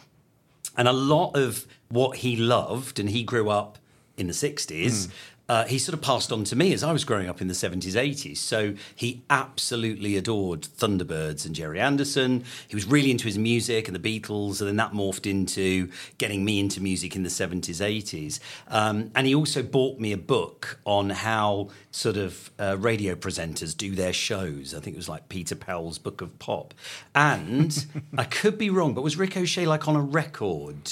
And a lot of what he loved, and he grew up in the 60s, uh, he sort of passed on to me as I was growing up in the 70s, 80s. So he absolutely adored Thunderbirds and Gerry Anderson. He was really into his music and the Beatles, and then that morphed into getting me into music in the 70s, 80s. Um, and he also bought me a book on how sort of uh, radio presenters do their shows. I think it was like Peter Powell's Book of Pop. And I could be wrong, but was Ricochet like on a record?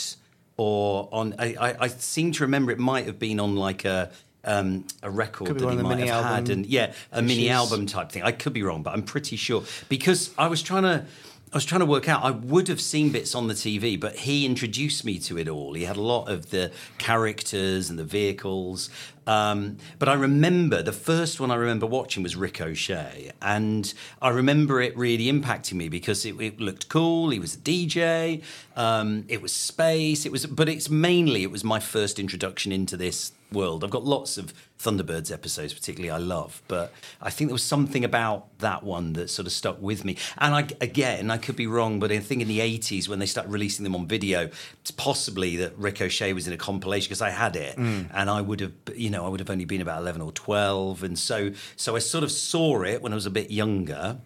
Or on, I, I, I seem to remember it might have been on like a um, a record that he might have had, and yeah, a mini album type thing. I could be wrong, but I'm pretty sure because I was trying to. I was trying to work out. I would have seen bits on the TV, but he introduced me to it all. He had a lot of the characters and the vehicles. Um, but I remember the first one I remember watching was Ricochet, and I remember it really impacting me because it, it looked cool. He was a DJ. Um, it was space. It was, but it's mainly it was my first introduction into this world. I've got lots of Thunderbirds episodes, particularly I love, but I think there was something about that one that sort of stuck with me. And I, again, I could be wrong, but I think in the 80s when they started releasing them on video, it's possibly that Ricochet was in a compilation because I had it, and I would have, you know, I would have only been about 11 or 12, and so so I sort of saw it when I was a bit younger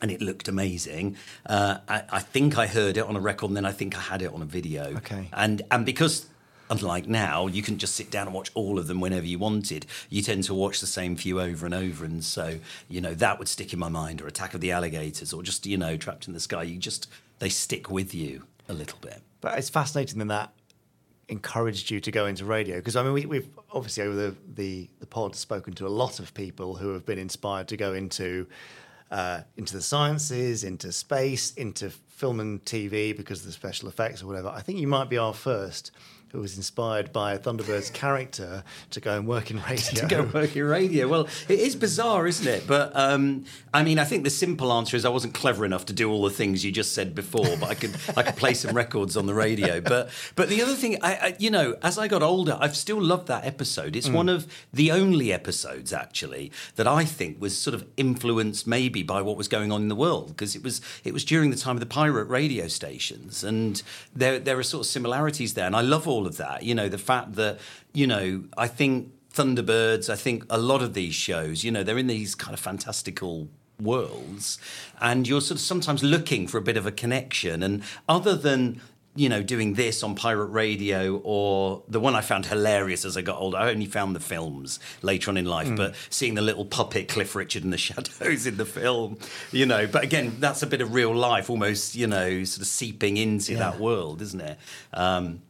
and it looked amazing. Uh, I, I think I heard it on a record, and then I think I had it on a video. Okay. And and because unlike now, you can just sit down and watch all of them whenever you wanted. You tend to watch the same few over and over, and so you know that would stick in my mind, or Attack of the Alligators, or just you know Trapped in the Sky. You just they stick with you a little bit. But it's fascinating that that encouraged you to go into radio because I mean we, we've obviously over the, the the pod spoken to a lot of people who have been inspired to go into uh, into the sciences, into space, into film and TV because of the special effects or whatever. I think you might be our first who was inspired by a Thunderbird's character to go and work in radio. to go work in radio. Well, it is bizarre, isn't it? But um, I mean, I think the simple answer is I wasn't clever enough to do all the things you just said before. But I could I could play some records on the radio. But but the other thing, I, I you know, as I got older, I've still loved that episode. It's one of the only episodes actually that I think was sort of influenced maybe by what was going on in the world because it was it was during the time of the pirate radio stations and there there are sort of similarities there and I love all of that. You know the fact that you know I think Thunderbirds I think a lot of these shows you know they're in these kind of fantastical worlds and you're sort of sometimes looking for a bit of a connection and other than you know, doing this on pirate radio, or the one I found hilarious as I got older. I only found the films later on in life, but seeing the little puppet Cliff Richard and the shadows in the film, you know. But again, that's a bit of real life, almost, you know, sort of seeping into that world, isn't it? Um,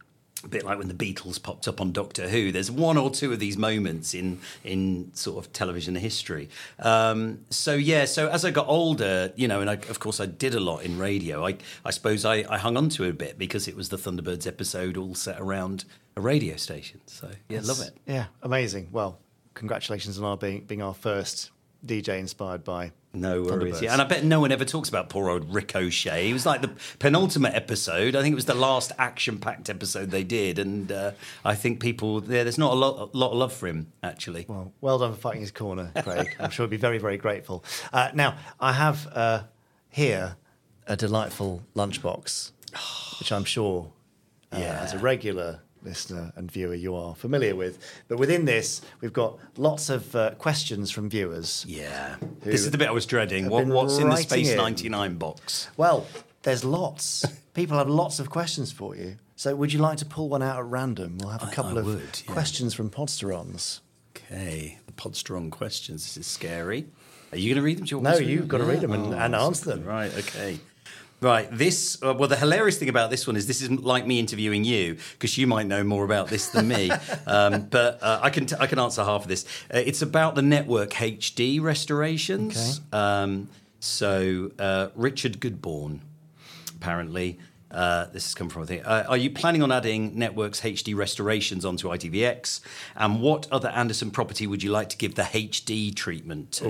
a bit like when the Beatles popped up on Doctor Who. There's one or two of these moments in in sort of television history. Um, so yeah, so as I got older, you know, and I, of course I did a lot in radio. I I suppose I, I hung on to it a bit because it was the Thunderbirds episode all set around a radio station. So yeah, love it. Yeah, amazing. Well, congratulations on our being being our first DJ inspired by No worries. Yeah, and I bet no one ever talks about poor old Ricochet. He was like the penultimate episode. I think it was the last action-packed episode they did, and uh, I think people yeah, there's not a lot, a lot of love for him actually. Well, well done for fighting his corner, Craig. I'm sure he'll be very, very grateful. Uh, now, I have uh, here a delightful lunchbox, which I'm sure, uh, Yeah. as a regular listener and viewer, you are familiar with. But within this, we've got lots of uh, questions from viewers. Yeah, this is the bit I was dreading. What, what's in the Space in. 99 box? Well, there's lots. People have lots of questions for you. So, would you like to pull one out at random? We'll have a couple I of would, yeah. questions from Podsterons. Okay, the Podsteron questions. This is scary. Are you going to read them? Do you No, me to read you've got to read them and- and answer them. Right, okay. Right, this, uh, well, the hilarious thing about this one is this isn't like me interviewing you because you might know more about this than me. um, but uh, I, can t- I can answer half of this. Uh, it's about the network HD restorations. Um, so, uh, Richard Goodborn, apparently. Uh, this has come from, I think. Uh, are you planning on adding Network's HD restorations onto ITVX? And what other Anderson property would you like to give the HD treatment to?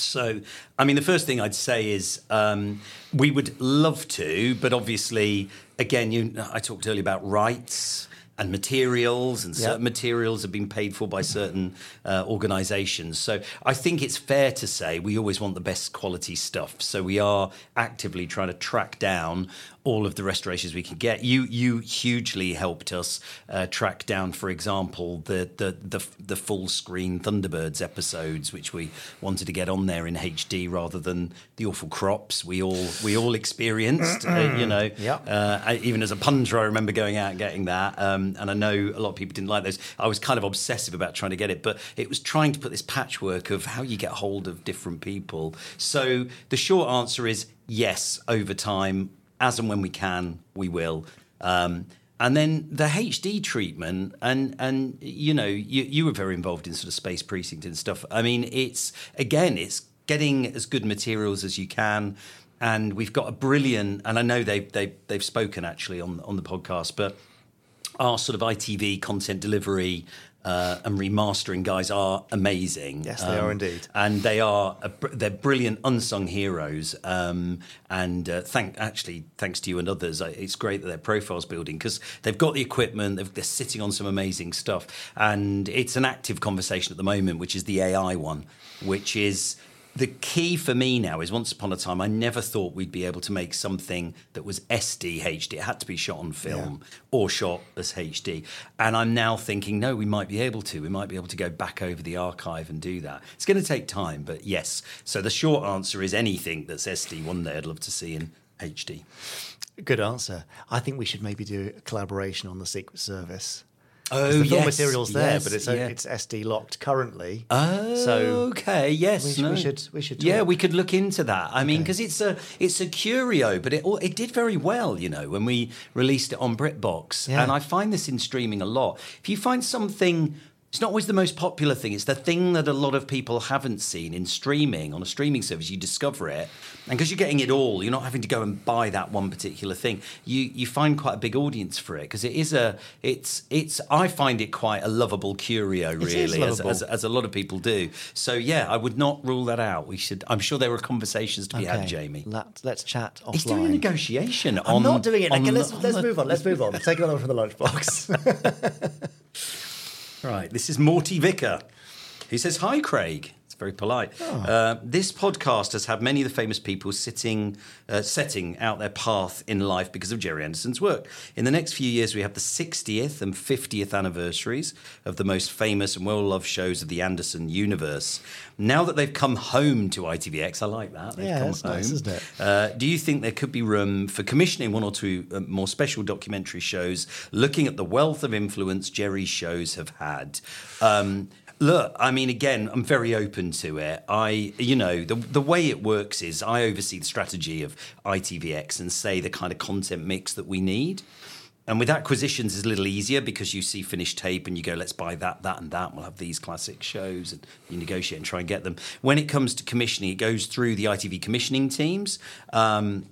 So, I mean, the first thing I'd say is um, we would love to, but obviously, again, you, I talked earlier about rights and materials, and certain materials have been paid for by certain uh, organisations. So, I think it's fair to say we always want the best quality stuff. So, we are actively trying to track down all of the restorations we could get. You you hugely helped us uh, track down, for example, the, the the the full screen Thunderbirds episodes, which we wanted to get on there in HD rather than the awful crops we all we all experienced. uh, you know, Yep. uh, I, even as a punter, I remember going out and getting that. Um, and I know a lot of people didn't like those. I was kind of obsessive about trying to get it, but it was trying to put this patchwork of how you get hold of different people. So the short answer is yes, over time, as and when we can, we will. Um, and then the HD treatment, and and you know, you, you were very involved in sort of space precinct and stuff. I mean, it's again, it's getting as good materials as you can and we've got a brilliant and I know they've they've, they've spoken actually on on the podcast, but our sort of ITV content delivery uh, and remastering guys are amazing. Yes, they are indeed. and they are a, they're brilliant unsung heroes. Um, and uh, thank actually thanks to you and others, it's great that their profiles building because they've got the equipment, they've, they're sitting on some amazing stuff, and it's an active conversation at the moment, which is the AI one, which is the key for me now is once upon a time I never thought we'd be able to make something that was SD HD. It had to be shot on film or shot as HD. And I'm now thinking, no, we might be able to. We might be able to go back over the archive and do that. It's going to take time, but yes. So the short answer is anything that's SD. One day I'd love to see in HD. Good answer. I think we should maybe do a collaboration on the Secret Service. Oh, the film yes, material's there, yes, but it's yeah. it's SD locked currently. Oh, so okay, yes, we, should- no. we should we should Yeah, we could look into that. I mean, because it's a it's a curio, but it it did very well, you know, when we released it on BritBox. Yeah. And I find this in streaming a lot. If you find something. It's not always the most popular thing. It's the thing that a lot of people haven't seen in streaming on a streaming service. You discover it, and because you're getting it all, you're not having to go and buy that one particular thing. You you find quite a big audience for it because it is a it's it's. I find it quite a lovable curio, really, as, lovable. as, as a lot of people do. So yeah, I would not rule that out. We should. I'm sure there are conversations to be had, Jamie. Let, let's chat offline. He's doing a negotiation. I'm on, not doing it. on Okay, let's on let's the- move on. Let's move on. Take another from the lunchbox. Right, this is Morty Vicker. He says, Hi, Craig. Very polite. Oh. Uh, this podcast has had many of the famous people sitting, uh, setting out their path in life because of Gerry Anderson's work. In the next few years, we have the 60th and 50th anniversaries of the most famous and well loved shows of the Anderson universe. Now that they've come home to ITVX, I like that. They've Yeah, come that's home. nice, isn't it? Uh, do you think there could be room for commissioning one or two uh, more special documentary shows looking at the wealth of influence Gerry's shows have had? Um, look, I mean, again, I'm very open to it. I, you know, the, the way it works is I oversee the strategy of ITVX and say the kind of content mix that we need. And with acquisitions, it's a little easier because you see finished tape and you go, let's buy that, that, and that. We'll have these classic shows, and you negotiate and try and get them. When it comes to commissioning, it goes through the ITV commissioning teams. Um,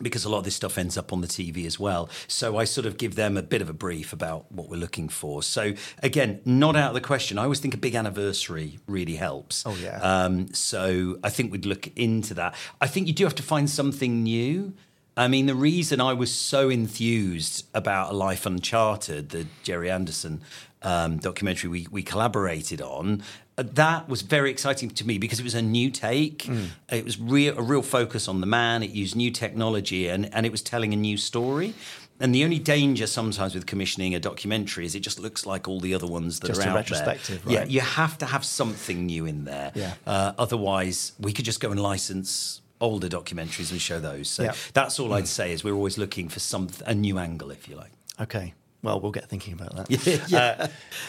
because a lot of this stuff ends up on the TV as well. So I sort of give them a bit of a brief about what we're looking for. So again, not out of the question. I always think a big anniversary really helps. Oh, yeah. Um, so I think we'd look into that. I think you do have to find something new. I mean, the reason I was so enthused about A Life Uncharted, the Gerry Anderson um, documentary we, we collaborated on, uh, that was very exciting to me because it was a new take. It was real, a real focus on the man. It used new technology and, and it was telling a new story. And the only danger sometimes with commissioning a documentary is it just looks like all the other ones that Just are a out retrospective, there. Yeah, you have to have something new in there. Yeah. Uh, otherwise, we could just go and license older documentaries and show those. So Yeah. that's all I'd say is we're always looking for some a new angle, if you like. okay. Well, we'll get thinking about that. yeah. Uh,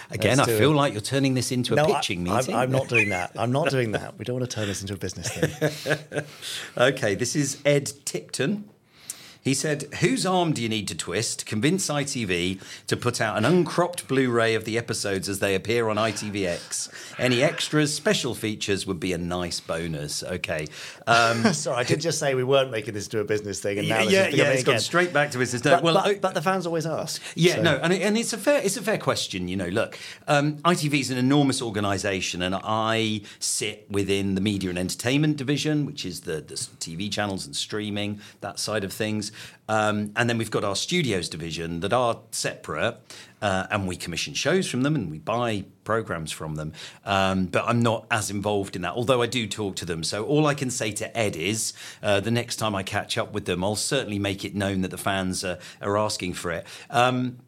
Again, I feel it. like you're turning this into a No, I- pitching I'm, meeting. I'm not doing that. I'm not doing that. We don't want to turn this into a business thing. Okay, this is Ed Tipton. He said, Whose arm do you need to twist to convince ITV to put out an uncropped Blu ray of the episodes as they appear on ITVX? Any extras, special features would be a nice bonus. Okay. Um, Sorry, I did just say we weren't making this into a business thing, and now yeah, yeah, yeah, it's gone straight back to business. No, But, well, but, I- but the fans always ask. Yeah, so- no, and, and it's a fair it's a fair question. You know, look, um, ITV is an enormous organisation, and I sit within the media and entertainment division, which is the, the TV channels and streaming that side of things. Um, and then we've got our studios division that are separate, uh, and we commission shows from them and we buy programs from them. Um, but I'm not as involved in that, although I do talk to them. So all I can say to Ed is uh, the next time I catch up with them, I'll certainly make it known that the fans are, are asking for it. Um,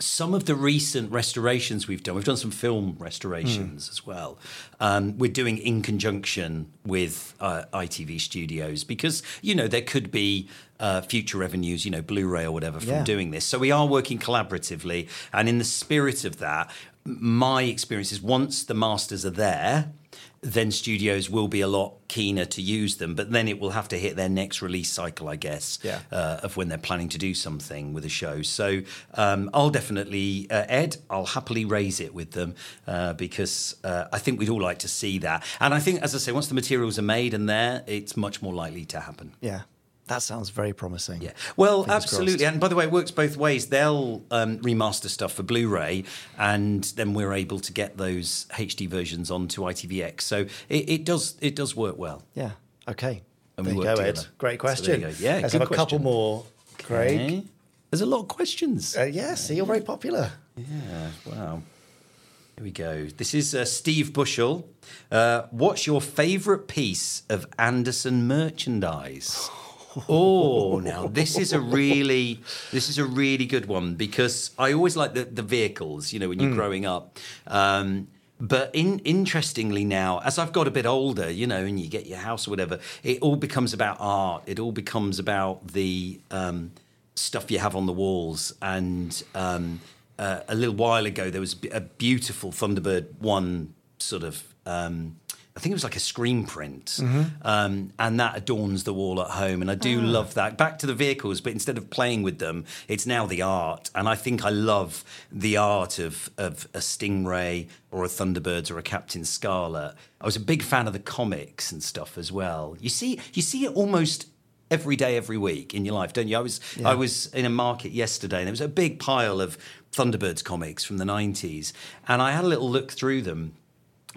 some of the recent restorations we've done, we've done some film restorations as well. Um, we're doing in conjunction with uh, ITV Studios because you know there could be uh, future revenues, you know, Blu-ray or whatever from Yeah. doing this. So we are working collaboratively, and in the spirit of that, my experience is once the masters are there. Then studios will be a lot keener to use them, but then it will have to hit their next release cycle, I guess Yeah. uh, of when they're planning to do something with a show. So um, I'll definitely, uh, Ed, I'll happily raise it with them uh, because uh, I think we'd all like to see that. And I think, as I say, once the materials are made and there, it's much more likely to happen. Yeah, that sounds very promising. Yeah. Well, Fingers absolutely. crossed. And by the way, it works both ways. They'll um, remaster stuff for Blu-ray, and then we're able to get those HD versions onto ITVX. So it, it does it does work well. Yeah. Okay. And there we you work go, Ed. Great So question. there you go. Yeah, Let's have a couple more, Craig. Okay. There's a lot of questions. Uh, yeah, see, you're very popular. Yeah, wow. Here we go. This is uh, Steve Bushell. Uh, what's your favourite piece of Anderson merchandise? Oh, now this is a really this is a really good one because I always like the, the vehicles. You know, when you're growing up. Um, but in, interestingly now, as I've got a bit older, you know, and you get your house or whatever, it all becomes about art. It all becomes about the um, stuff you have on the walls. And um, uh, a little while ago, there was a beautiful Thunderbird One sort of. Um, I think it was like a screen print, um, and that adorns the wall at home. And I do love that. Back to the vehicles, but instead of playing with them, it's now the art. And I think I love the art of of a Stingray or a Thunderbirds or a Captain Scarlet. I was a big fan of the comics and stuff as well. You see, you see it almost every day, every week in your life, don't you? I was I was in a market yesterday, and there was a big pile of Thunderbirds comics from the nineties, and I had a little look through them.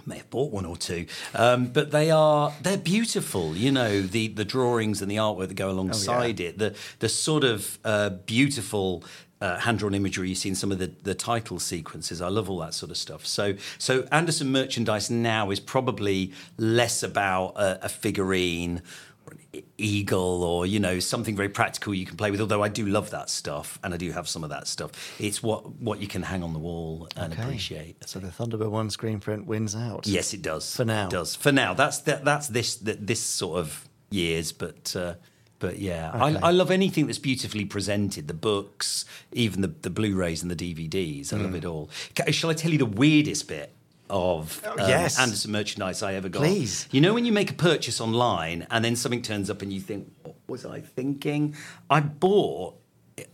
May have bought one or two, um, but they are they're beautiful. You know the the drawings and the artwork that go alongside it, the the sort of uh, beautiful. Uh, hand-drawn imagery you see in some of the, the title sequences. I love all that sort of stuff. So, so Anderson merchandise now is probably less about a, a figurine eagle or you know something very practical you can play with although i do love that stuff and i do have some of that stuff it's what what you can hang on the wall and Okay. appreciate So the Thunderbird One screen print wins out. yes it does For now. it does for now that's that, that's this that this sort of years but uh, but yeah, Okay. I, I love anything that's beautifully presented. The books, even the, the Blu-rays and the DVDs. I Mm. love it all. Shall I tell you the weirdest bit of um, Oh, yes. Anderson merchandise I ever got? Please. You know when you make a purchase online and then something turns up and you think, what was I thinking? I bought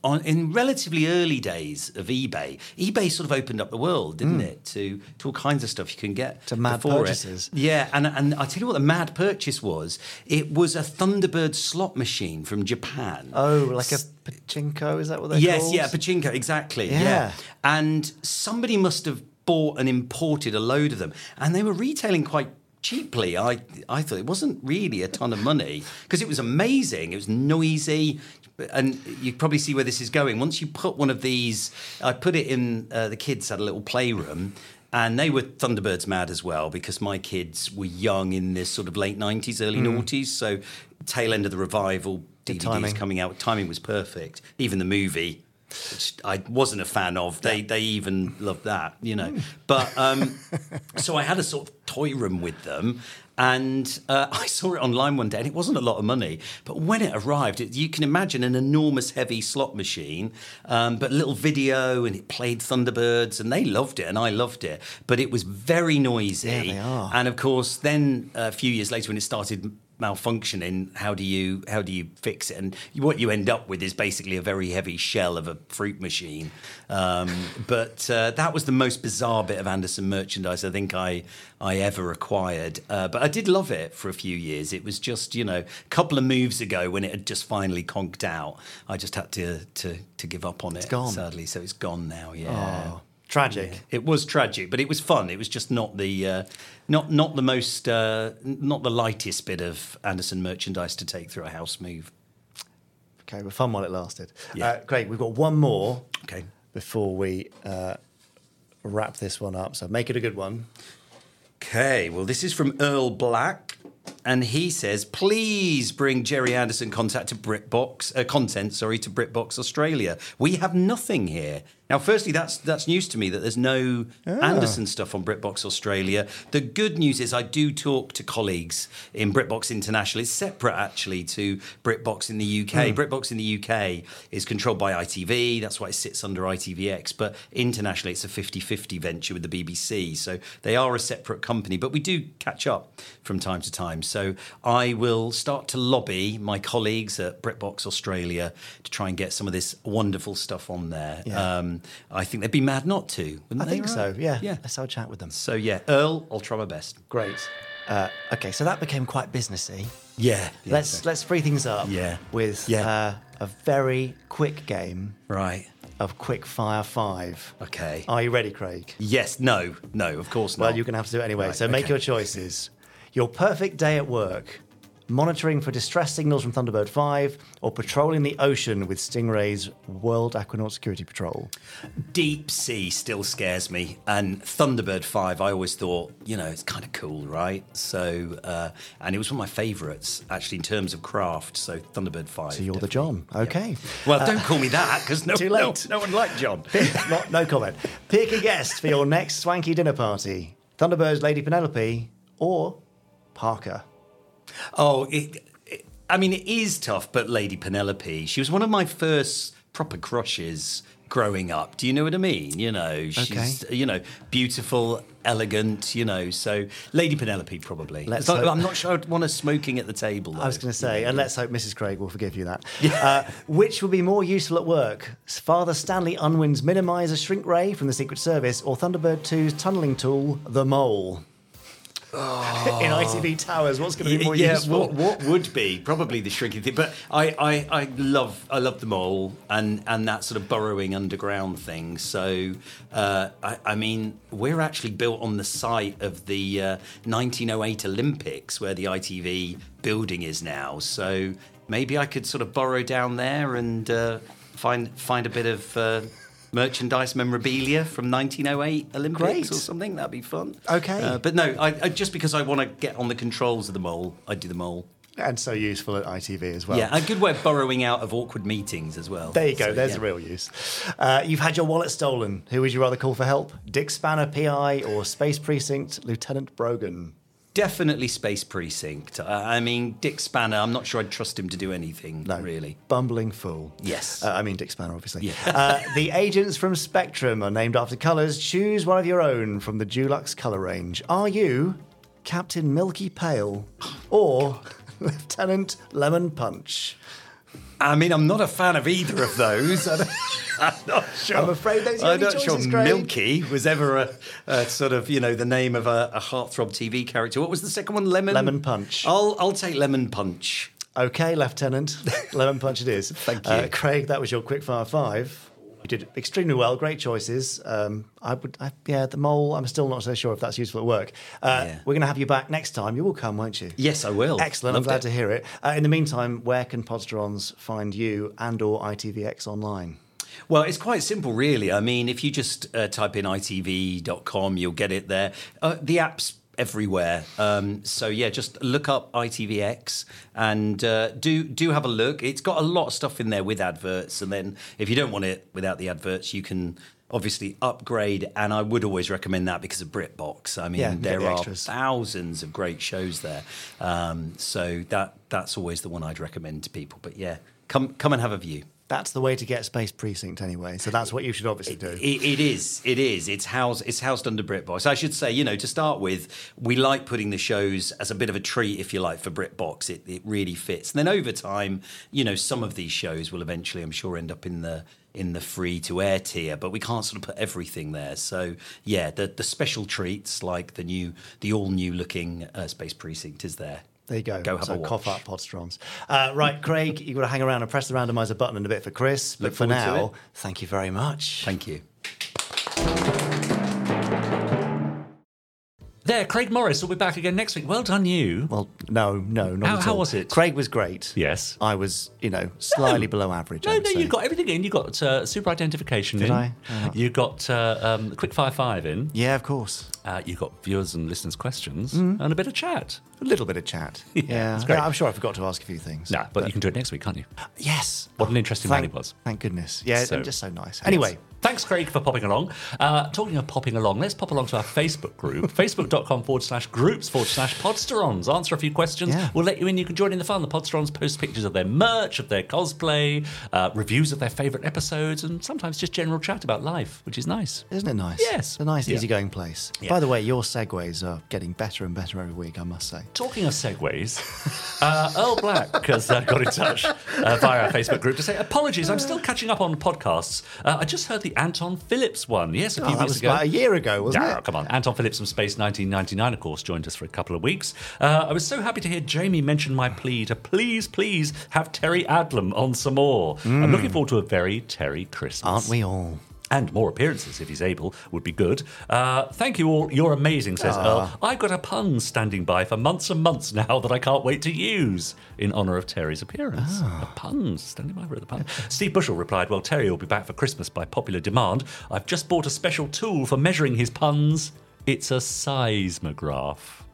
on in relatively early days of eBay. eBay sort of opened up the world, didn't it, to to all kinds of stuff you can get. To mad before it. purchases. Yeah, and and I tell you what, the mad purchase was. It was a Thunderbird slot machine from Japan. Oh, like a pachinko? Is that what they're yes, called? Yes, yeah, pachinko, exactly. Yeah. Yeah. and somebody must have bought and imported a load of them, and they were retailing quite cheaply. I I thought it wasn't really a ton of money because it was amazing. It was noisy. And you probably see where this is going. Once you put one of these, I put it in. Uh, the kids had a little playroom, and they were Thunderbirds mad as well because my kids were young in this sort of late nineties, early noughties. So tail end of the revival, DVDs coming out. Timing was perfect. Even the movie, which I wasn't a fan of. They they even loved that, you know. But um, so I had a sort of toy room with them. And uh, I saw it online one day, and it wasn't a lot of money. But when it arrived, it, you can imagine an enormous, heavy slot machine, um, but little video, and it played Thunderbirds, and they loved it, and I loved it. But it was very noisy. Yeah, they are. And of course, then a few years later, when it started malfunctioning, how do you how do you fix it? And what you end up with is basically a very heavy shell of a fruit machine. Um, but uh, that was the most bizarre bit of Anderson merchandise I think I I ever acquired. Uh, but I did love it for a few years. It was just you know a couple of moves ago when it had just finally conked out. I just had to to to give up on it. gone. sadly. So it's gone now. Yeah. Oh, tragic. It was tragic, but it was fun. It was just not the uh, not not the most uh, not the lightest bit of Anderson merchandise to take through a house move. Okay, well, fun while it lasted. Yeah. Uh, great. We've got one more Okay. before we uh, wrap this one up. So make it a good one. Okay, well, this is from Earl Black, and he says, "Please bring Gerry Anderson contact to BritBox uh, content, sorry, to BritBox Australia. We have nothing here." Now, firstly, that's that's news to me that there's no Anderson stuff on BritBox Australia. The good news is I do talk to colleagues in BritBox International. It's separate actually to BritBox in the UK. BritBox in the UK is controlled by ITV. That's why it sits under ITVX. But internationally, it's a 50-50 venture with the BBC. So they are a separate company. But we do catch up from time to time. So I will start to lobby my colleagues at BritBox Australia to try and get some of this wonderful stuff on there. Yeah. Um, I think they'd be mad not to. Wouldn't I think right? so. Yeah. Yeah. Let's have a chat with them. So yeah, Earl, I'll try my best. Great. Uh, okay, so that became quite businessy. Yeah. let's let's free things up. Yeah. With Yeah. Uh, a very quick game Right. of Quick Fire Five. Okay. Are you ready, Craig? Yes. No. No. Of course not. Well, you're going to have to do it anyway. Right, so make okay. your choices. Your perfect day at work, monitoring for distress signals from Thunderbird 5, or patrolling the ocean with Stingray's World Aquanaut Security Patrol. Deep Sea still scares me, and Thunderbird Five. I always thought, you know, it's kind of cool, right? So, uh, and it was one of my favourites actually in terms of craft. So Thunderbird Five. So you're the. John. Okay. Well, don't call me that because no, Too no, late. no one liked John. no, no comment. Pick a guest for your next swanky dinner party Thunderbird's Lady Penelope or Parker. Oh, it, it, I mean, it is tough, but Lady Penelope, she was one of my first proper crushes growing up. Do you know what I mean? You know, she's, you know, beautiful, elegant, you know, so Lady Penelope probably. Let's hope- I'm not sure I'd want her smoking at the table. I was going to say, and let's hope Mrs. Craig will forgive you that. Uh, which would be more useful at work? Father Stanley Unwin's Minimizer Shrink Ray from the Secret Service or Thunderbird 2's tunneling tool, the Mole? In ITV Towers, what's going to be more yeah, useful? what, what would be probably the shrinking thing? But I, I, I love I love the mole and and that sort of burrowing underground thing. So uh, I, I mean, we're actually built on the site of the uh, 1908 Olympics, where the ITV building is now. So maybe I could sort of burrow down there and uh, find find a bit of. Merchandise memorabilia from 1908 Olympics Great. or something that'd be fun. Okay. Uh, but no, I, I, just because I want to get on the controls of the mole, I do the mole. and so useful at ITV as well. yeah, a good way of burrowing out of awkward meetings as well. There you go. So, There's yeah. a real use. Uh, you've had your wallet stolen. Who would you rather call for help? Dick Spanner, PI, or Space Precinct Lieutenant Brogan? Definitely Space Precinct. Uh, I mean, Dick Spanner, I'm not sure I'd trust him to do anything, No, really. Bumbling fool. Yes. Uh, I mean Dick Spanner, obviously. Yeah. uh, the agents from Spectrum are named after colours. Choose one of your own from the Dulux colour range. Are you Captain Milky Pale or Lieutenant Lemon Punch? I mean, I'm not a fan of either of those. I'm not sure. I'm afraid those are I'm not sure Craig. Milky was ever a, a sort of, you know, the name of a, a heartthrob TV character. What was the second one? Lemon? Lemon Punch. I'll, I'll take Lemon Punch. Okay, Lieutenant. Lemon Punch it is. Thank you. Uh, Craig, that was your quickfire five. You did extremely well. Great choices. Um, I would, I, yeah, the mole. I'm still not so sure if that's useful at work. Uh, Yeah. We're going to have you back next time. You will come, won't you? Yes, I will. Excellent. Loved I'm glad it. to hear it. Uh, in the meantime, where can Podsterons find you and/or ITVX online? Well, it's quite simple, really. I mean, if you just uh, type in itv.com, you'll get it there. Uh, the app's everywhere. Um, so yeah, just look up ITVX and uh, do do have a look. It's got a lot of stuff in there with adverts, and then if you don't want it without the adverts, you can. Obviously, upgrade, and I would always recommend that because of BritBox. I mean, Yeah, there the are thousands of great shows there, um, so that that's always the one I'd recommend to people. But yeah, come come and have a view. That's the way to get Space Precinct anyway. So that's what you should obviously do. It, it is. It is. It's housed. It's housed under BritBox. I should say, you know, to start with, we like putting the shows as a bit of a treat, if you like, for BritBox. It it really fits. And then over time, you know, some of these shows will eventually, I'm sure, end up in the in the free to air tier, but we can't sort of put everything there. So yeah, the the special treats like the new, the all new looking uh, Space Precinct is there. There you go. Go have so a watch. cough up, Podsterons. Uh, right, Craig, you've got to hang around and press the randomizer button in a bit for Chris. But Look for forward to now, it. thank you very much. Thank you. There, Craig Morris will be back again next week. Well done, you. Well, no, no, not How- at how all. was it? Craig was great. Yes. I was, you know, slightly below average. I No, would no, say. you got everything in. You got uh, super identification Did in. I? Oh. You got uh, um, quick fire five in. Yeah, of course. Uh, you got viewers and listeners' questions Mm. and a bit of chat. A little bit of chat. Yeah, it's great. Yeah, I'm sure I forgot to ask a few things. No, but, you can do it next week, can't you? Yes. What an interesting man Thank, he was. thank goodness. Yeah, So- just so nice. Anyway, Yes. Thanks, Craig, for popping along. Uh, talking of popping along, let's pop along to our Facebook group, facebook.com forward slash groups forward slash podsterons. Answer a few questions. Yeah. We'll let you in. You can join in the fun. The podsterons post pictures of their merch, of their cosplay, uh, reviews of their favourite episodes, and sometimes just general chat about life, which is nice. isn't it nice? Yes. It's a nice, Yeah. easygoing place. Yeah. By the way, your segues are getting better and better every week, I must say. Talking of segues, uh, Earl Black has uh, got in touch uh, via our Facebook group to say, Apologies, I'm still catching up on podcasts. Uh, I just heard the Anton Phillips one. Yes, a few Oh, weeks ago. about a year ago, wasn't No, it? come on. Anton Phillips from Space 1999, of course, joined us for a couple of weeks. Uh, I was so happy to hear Jamie mention my plea to please, please have Terry Adlam on some more. I'm looking forward to a very Terry Christmas. Mm. Aren't we all? And more appearances, if he's able, would be good. Uh, thank you all. You're amazing, says Earl. I've got a pun standing by for months and months now that I can't wait to use in honour of Terry's appearance. A pun standing by for the pun. Steve Bushell replied, Well, Terry will be back for Christmas by popular demand. I've just bought a special tool for measuring his puns. It's a seismograph.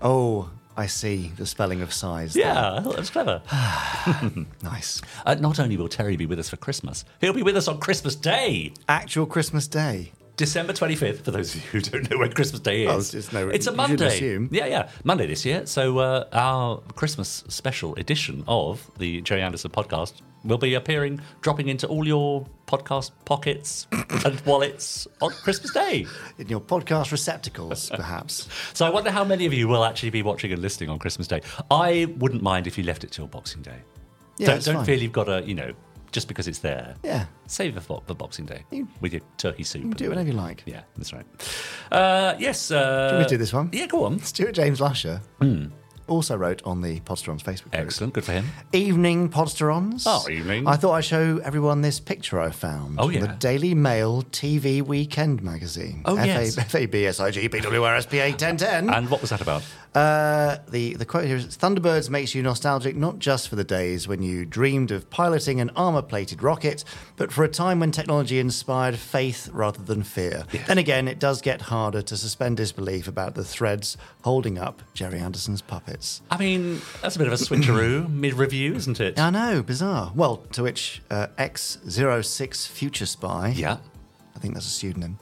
Oh, I see the spelling of size. there. Yeah, I thought that was clever. Nice. Uh, not only will Terry be with us for Christmas, he'll be with us on Christmas Day. Actual Christmas Day. December 25th, for those of you who don't know when Christmas Day is. Oh, it's no- it's a Monday. Yeah, yeah, Monday this year. So uh, our Christmas special edition of the Gerry Anderson podcast will be appearing, dropping into all your podcast pockets and wallets on Christmas Day. In your podcast receptacles, perhaps. So I wonder how many of you will actually be watching and listening on Christmas Day. I wouldn't mind if you left it till Boxing Day. Yeah, don't don't feel you've got to, you know, just because it's there. Yeah. Save it for, for Boxing Day with your turkey soup. You can do whatever you like. Yeah, that's right. Uh, yes. Uh, you me to do this one? Yeah, go on. Stuart James Lasher also wrote on the Podsterons Facebook group. Excellent. Good for him. Evening Podsterons. Oh, evening. I thought I'd show everyone this picture I found. Oh, from The. Daily Mail TV Weekend magazine. Oh, yes. FABSIG PWRSPA 1010. And what was that about? Uh, the, the quote here is Thunderbirds makes you nostalgic not just for the days when you dreamed of piloting an armor plated rocket, but for a time when technology inspired faith rather than fear. Then again, it does get harder to suspend disbelief about the threads holding up Gerry Anderson's puppets. I mean, that's a bit of a switcheroo mid review, isn't it? I know, bizarre. Well, to which uh, X06 Future Spy. Yeah. I think that's a pseudonym.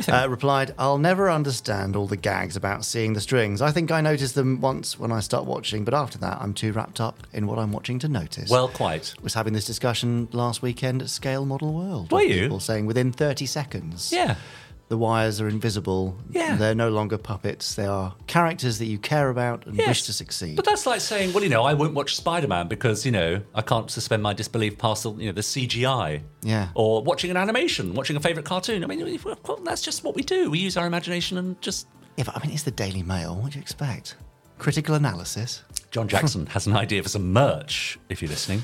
Uh, replied, I'll never understand all the gags about seeing the strings. I think I noticed them once when I start watching, but after that, I'm too wrapped up in what I'm watching to notice. Well, quite. was having this discussion last weekend at Scale Model World. Were you? People saying within 30 seconds. Yeah. The wires are invisible. Yeah. They're no longer puppets. They are characters that you care about and Yes. wish to succeed. But that's like saying, well, you know, I won't watch Spider Man because, you know, I can't suspend my disbelief past the, you know, the CGI. Yeah. Or watching an animation, watching a favourite cartoon. I mean, well, that's just what we do. We use our imagination and just. yeah, but I mean, it's the Daily Mail. What do you expect? Critical analysis. John Jackson has an idea for some merch, if you're listening.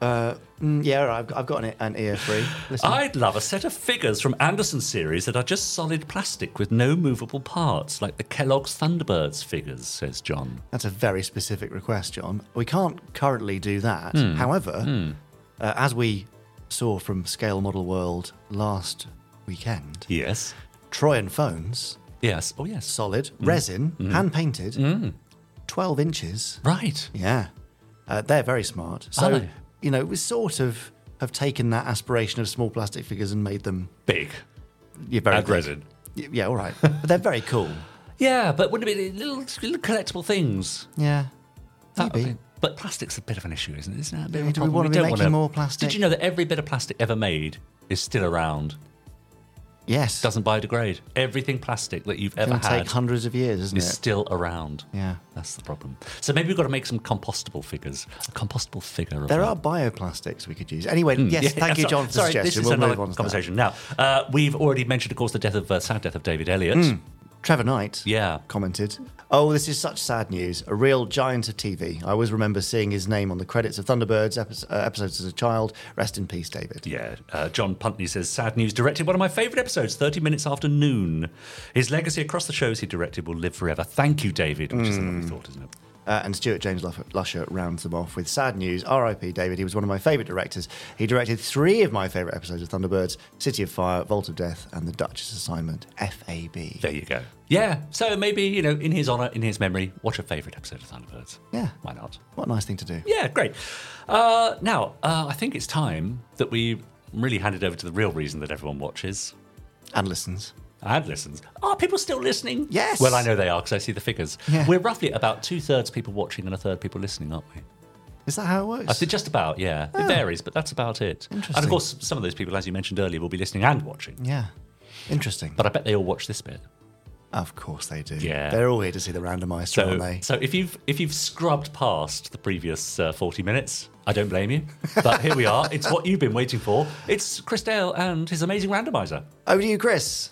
Mm, yeah, I've, I've got an, an ear free. Listen. I'd love a set of figures from Anderson series that are just solid plastic with no movable parts, like the Kellogg's Thunderbirds figures, says John. That's a very specific request, John. We can't currently do that. Hmm. However, uh, as we saw from Scale Model World last weekend, Yes. Troyan phones, Yes. Oh, yes. solid, Hmm. resin, hand painted, 12 inches. Right. Yeah. Uh, they're very smart. So, Are they? You know, we sort of have taken that aspiration of small plastic figures and made them Big. yeah, very And resin. Yeah, all right. but they're very cool. Yeah, but wouldn't it be little, little collectible things? Yeah. That Maybe. be- But plastic's a bit of an issue, isn't it? Isn't that a bit of Yeah, do we wanna be don't making wanna- more plastic? Did you know that every bit of plastic ever made is still around? Yes. Doesn't biodegrade. Everything plastic that you've ever had take hundreds of years, isn't is it? still around. Yeah. That's the problem. So maybe we've got to make some compostable figures. A compostable figure of There that. are bioplastics we could use. Anyway, Mm, yes, yeah, thank you, sorry- John, for the sorry, suggestion. This is we'll another move on to that. conversation. Now, uh, we've already mentioned, of course, the death of uh, sad death of David Elliott. Mm. Trevor Knight Yeah. commented, Oh, this is such sad news. A real giant of TV. I always remember seeing his name on the credits of Thunderbirds epi- uh, episodes as a child. Rest in peace, David. Yeah, uh, John Puntney says, sad news, directed one of my favourite episodes, 30 minutes after noon. His legacy across the shows he directed will live forever. Thank you, David, which is a lovely thought, isn't it? Uh, and Stuart James Lusher rounds them off with sad news. R.I.P. David. He was one of my favourite directors. He directed three of my favourite episodes of Thunderbirds: City of Fire, Vault of Death, and The Duchess Assignment. F.A.B. There you go. Yeah, so maybe, you know, in his honour, in his memory, watch a favourite episode of Thunderbirds. Yeah. Why not? What a nice thing to do. Yeah, great. Uh, now, uh, I think it's time that we really hand it over to the real reason that everyone watches And listens. And listens. Are people still listening? Yes. Well, I know they are because I see the figures. Yeah. We're roughly about two thirds people watching and a third people listening, aren't we? Is that how it works? I think just about, yeah. It varies, but that's about it. Interesting. And of course, some of those people, as you mentioned earlier, will be listening and watching. Yeah. Interesting. But I bet they all watch this bit. Of course they do. Yeah. They're all here to see the randomizer, aren't So, they? so if you've if you've scrubbed past the previous uh, forty minutes, I don't blame you. But here we are. It's what you've been waiting for. It's Chris Dale and his amazing randomizer. Over to you, Chris.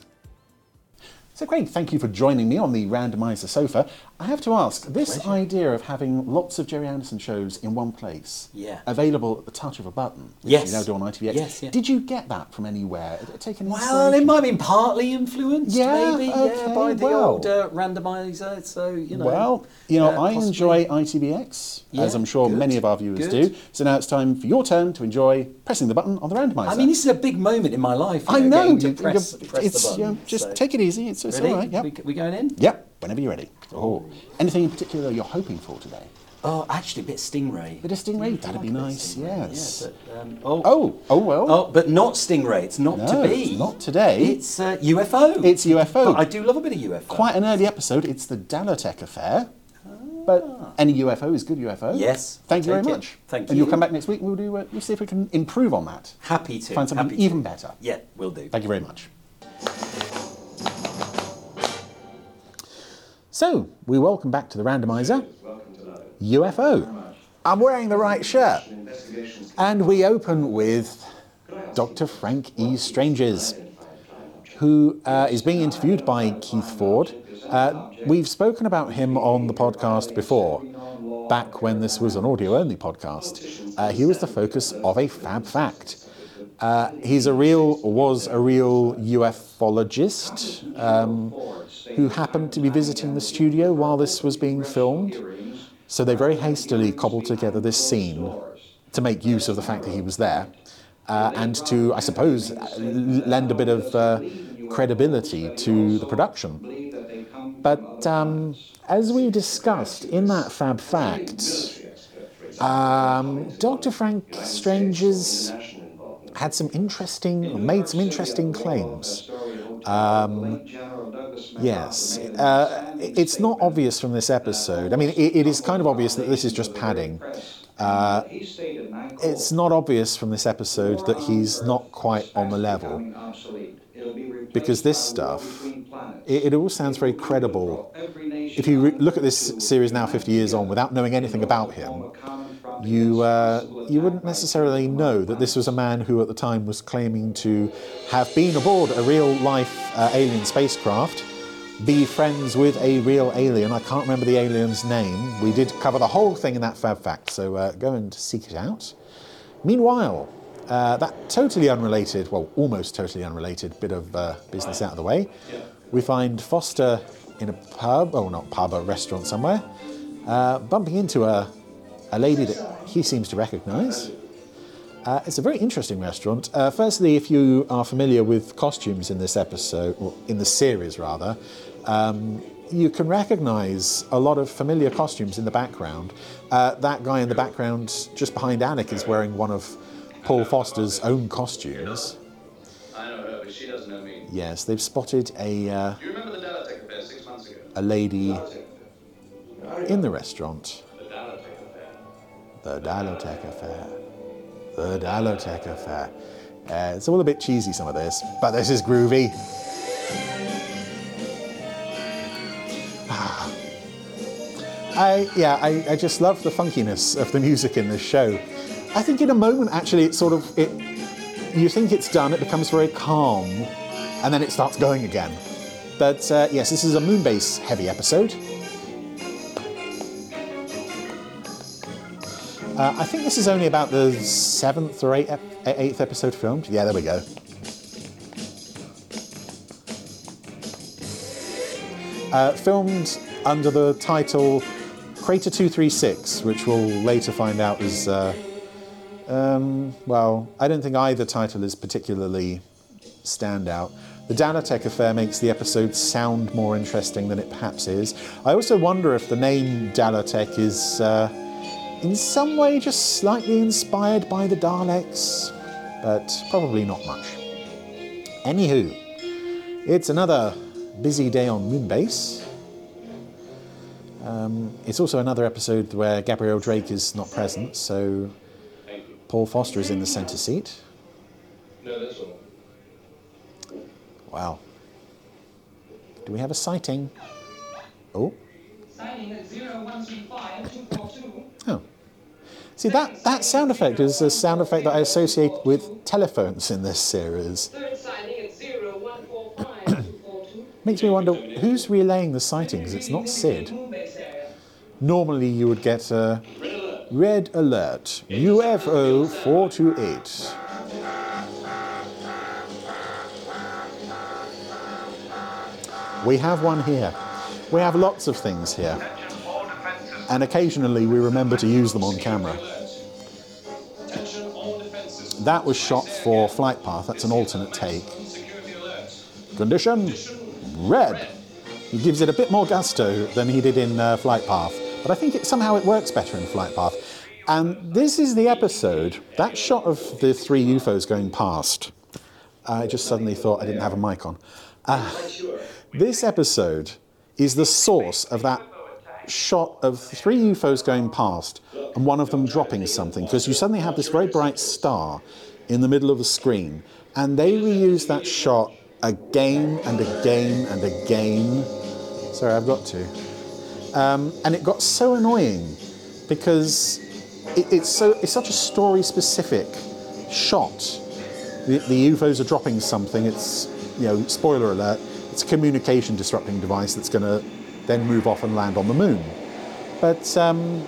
So, Craig, thank you for joining me on the randomizer sofa. I have to ask this idea of having lots of Gerry Anderson shows in one place, Yeah. available at the touch of a button, which Yes. you now do on ITVX. Yes, yeah. Did you get that from anywhere? Did it take any Well, it might have been partly influenced, Yeah, maybe, okay, yeah, by the well. old uh, randomizer. So you know. Well, you know, uh, I enjoy ITVX, as I'm sure good, many of our viewers good. do. So now it's time for your turn to enjoy pressing the button on the randomizer. I mean, this is a big moment in my life. I know. to press, press it's, the button. you know, just so- take it easy. It's, it's all right. Yep. We, we going in? Yep. Whenever you're ready. Oh, anything in particular you're hoping for today? Oh, actually, a bit of stingray. Bit of stingray. That'd be like of nice. stingray, Yes. Yeah, but, um, oh, Oh, oh well. oh, but not stingray. It's not No, to be. it's not today. It's uh, UFO. It's UFO. But I do love a bit of UFO. Quite an early episode. It's the Dalotek affair. But any UFO is good UFO. Yes, Thank you very it. much. Thank you. And you'll come back next week. We'll do. Uh, we'll see if we can improve on that. Happy to. Find something happy to. even better. Yeah, we'll do. Thank you very much. So, we welcome back to the randomizer UFO. I'm wearing the right shirt. And we open with Dr. Frank E. Stranges, who uh, is being interviewed by Keith Ford. Uh, we've spoken about him on the podcast before, back when this was an audio only podcast. Uh, he was the focus of a fab fact. Uh, he's a real, was a real ufologist um, who happened to be visiting the studio while this was being filmed. So they very hastily cobbled together this scene to make use of the fact that he was there uh, and to, I suppose, lend a bit of uh, credibility to the production. But um, as we discussed in that Fab Fact, um, Dr. Frank Stranges had some interesting, made some interesting claims. Um, yes, uh, it's not obvious from this episode. I mean, it, it is kind of obvious that this is just padding. Uh, it's not obvious from this episode that he's not quite on the level because this stuff, it, it all sounds very credible. If you re- look at this series now, 50 years on, without knowing anything about him, you uh, you wouldn't necessarily know that this was a man who, at the time, was claiming to have been aboard a real life uh, alien spacecraft, be friends with a real alien. I can't remember the alien's name. We did cover the whole thing in that Fab Fact, so uh, go and seek it out. Meanwhile, uh, that totally unrelated, well, almost totally unrelated bit of uh, business out of the way, we find Foster in a pub, oh, not pub, a restaurant somewhere, uh, bumping into a, a lady that he seems to recognise. Uh, it's a very interesting restaurant. Uh, firstly, if you are familiar with costumes in this episode, or in the series rather, um, you can recognise a lot of familiar costumes in the background. Uh, that guy in the background, just behind Alec, is wearing one of Paul Foster's own costumes. I know her, but she doesn't know me. Yes, they've spotted a, uh, you remember the Dalotek affair six months ago? a lady in the restaurant. The Dalotek affair. The Dalotek affair. Uh, it's all a bit cheesy, some of this, but this is groovy. Ah. I yeah, I, I just love the funkiness of the music in this show. I think in a moment actually it sort of it you think it's done, it becomes very calm, and then it starts going again. But uh, yes, this is a Moonbase heavy episode. Uh, I think this is only about the seventh or eighth, ep- eighth episode filmed. Yeah, there we go. Uh, filmed under the title Crater 236, which we'll later find out is, uh, um, well, I don't think either title is particularly standout. The Dalotek affair makes the episode sound more interesting than it perhaps is. I also wonder if the name Dalotek is uh, in some way just slightly inspired by the Daleks, but probably not much. Anywho, it's another busy day on Moonbase. Um, it's also another episode where Gabrielle Drake is not present, so Paul Foster is in the centre seat. No, that's all. Wow. Do we have a sighting? Oh. Signing at 0135 Oh. See, that, that sound effect is a sound effect that I associate with telephones in this series. Third signing at 0145 Makes me wonder who's relaying the sightings. It's not Sid. Normally, you would get a red alert UFO 428. We have one here. We have lots of things here. And occasionally we remember to use them on camera. That was shot for Flight Path. That's an alternate take. Condition red. He gives it a bit more gusto than he did in uh, Flight Path, but I think it, somehow it works better in Flight Path. And this is the episode, that shot of the three UFOs going past. I just suddenly thought I didn't have a mic on. Uh, this episode is the source of that shot of three UFOs going past and one of them dropping something, because you suddenly have this very bright star in the middle of the screen, and they reuse that shot again and again and again. Sorry, I've got to. Um, and it got so annoying because it, it's so it's such a story-specific shot. The, the UFOs are dropping something. It's you know, spoiler alert. It's a communication disrupting device that's going to then move off and land on the moon. But um,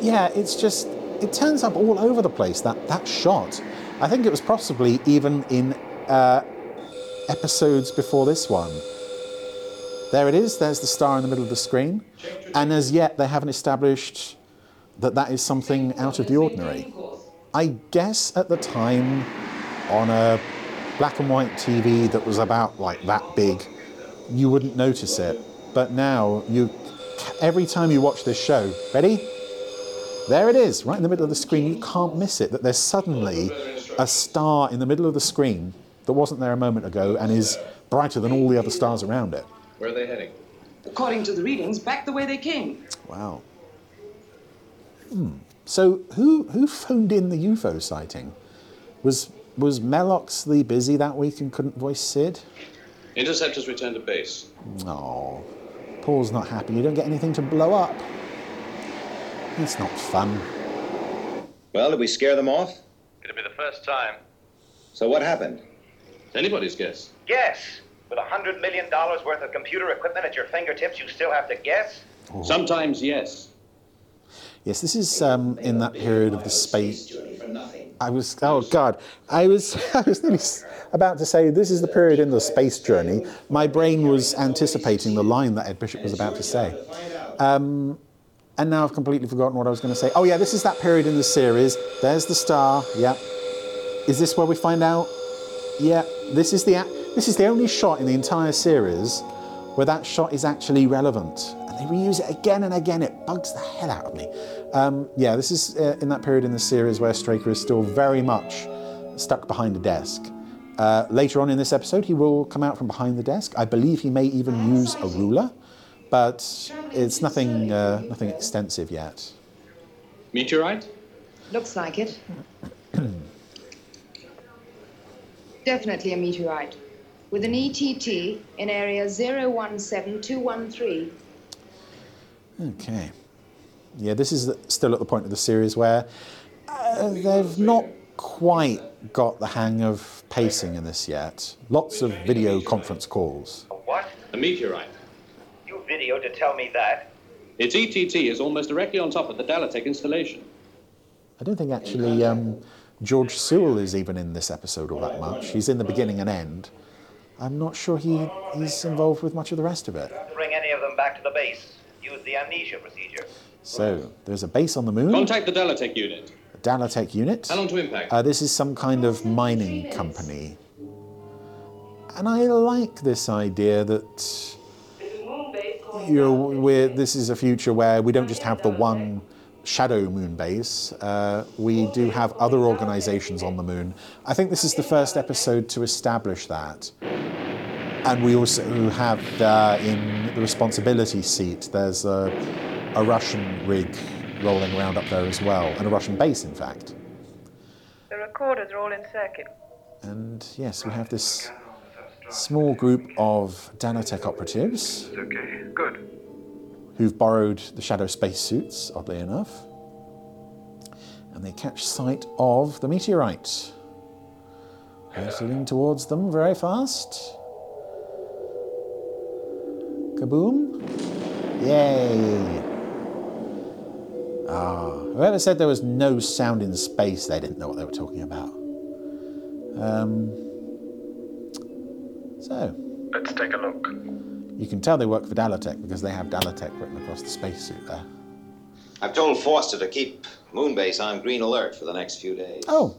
yeah, it's just it turns up all over the place. That that shot. I think it was possibly even in uh, episodes before this one. There it is. There's the star in the middle of the screen, and as yet they haven't established that that is something out of the ordinary. I guess at the time, on a black and white TV that was about like that big, you wouldn't notice it. But now you, every time you watch this show, ready? There it is, right in the middle of the screen. You can't miss it. That there's suddenly a star in the middle of the screen that wasn't there a moment ago and is brighter than all the other stars around it. Where are they heading? According to the readings, back the way they came. Wow. Hmm. So who who phoned in the UFO sighting? Was was Meloxley busy that week and couldn't voice Sid? Interceptors returned to base. Oh, Paul's not happy. You don't get anything to blow up. It's not fun. Well, did we scare them off? It'll be the first time. So what happened? It's anybody's guess. Guess. With a hundred million dollars worth of computer equipment at your fingertips, you still have to guess? Oh. Sometimes, yes. Yes, this is um, in that period of the space. I was oh god, I was I was nearly about to say this is the period in the space journey. My brain was anticipating the line that Ed Bishop was about to say, um, and now I've completely forgotten what I was going to say. Oh yeah, this is that period in the series. There's the star. Yeah. Is this where we find out? Yeah. This is the this is the only shot in the entire series where that shot is actually relevant. And they reuse it again and again. It bugs the hell out of me. Um, yeah, this is uh, in that period in the series where Straker is still very much stuck behind a desk. Uh, later on in this episode, he will come out from behind the desk. I believe he may even use a ruler, but it's nothing, uh, nothing extensive yet. Meteorite? Looks like it. Definitely a meteorite. With an ETT in area 017213. Okay. Yeah, this is still at the point of the series where uh, they've not quite got the hang of pacing in this yet. Lots of video conference calls. What? A meteorite. You video to tell me that? Its ETT is almost directly on top of the Dalotek installation. I don't think actually um, George Sewell is even in this episode all that much. He's in the beginning and end. I'm not sure he, he's involved with much of the rest of it. Bring any of them back to the base. Use the amnesia procedure. So there's a base on the moon, Contact the Dalotek unit. a Dalotek unit. How long to impact? Uh, this is some kind of mining company. And I like this idea that you know, we're, this is a future where we don't just have the one SHADO moon base, uh, we do have other organizations on the moon. I think this is the first episode to establish that. And we also have uh, in the responsibility seat, there's a, a Russian rig rolling around up there as well, and a Russian base, in fact. The recorders are all in circuit. And yes, we have this small group of Dalotek operatives Okay, good. who've borrowed the SHADO spacesuits, oddly enough. And they catch sight of the meteorite. Hurtling towards them very fast. Kaboom. Yay. Ah, whoever said there was no sound in space, they didn't know what they were talking about. Um, so, Let's take a look. you can tell they work for Dalotek because they have Dalotek written across the spacesuit there. I've told Foster to keep Moonbase on green alert for the next few days. Oh,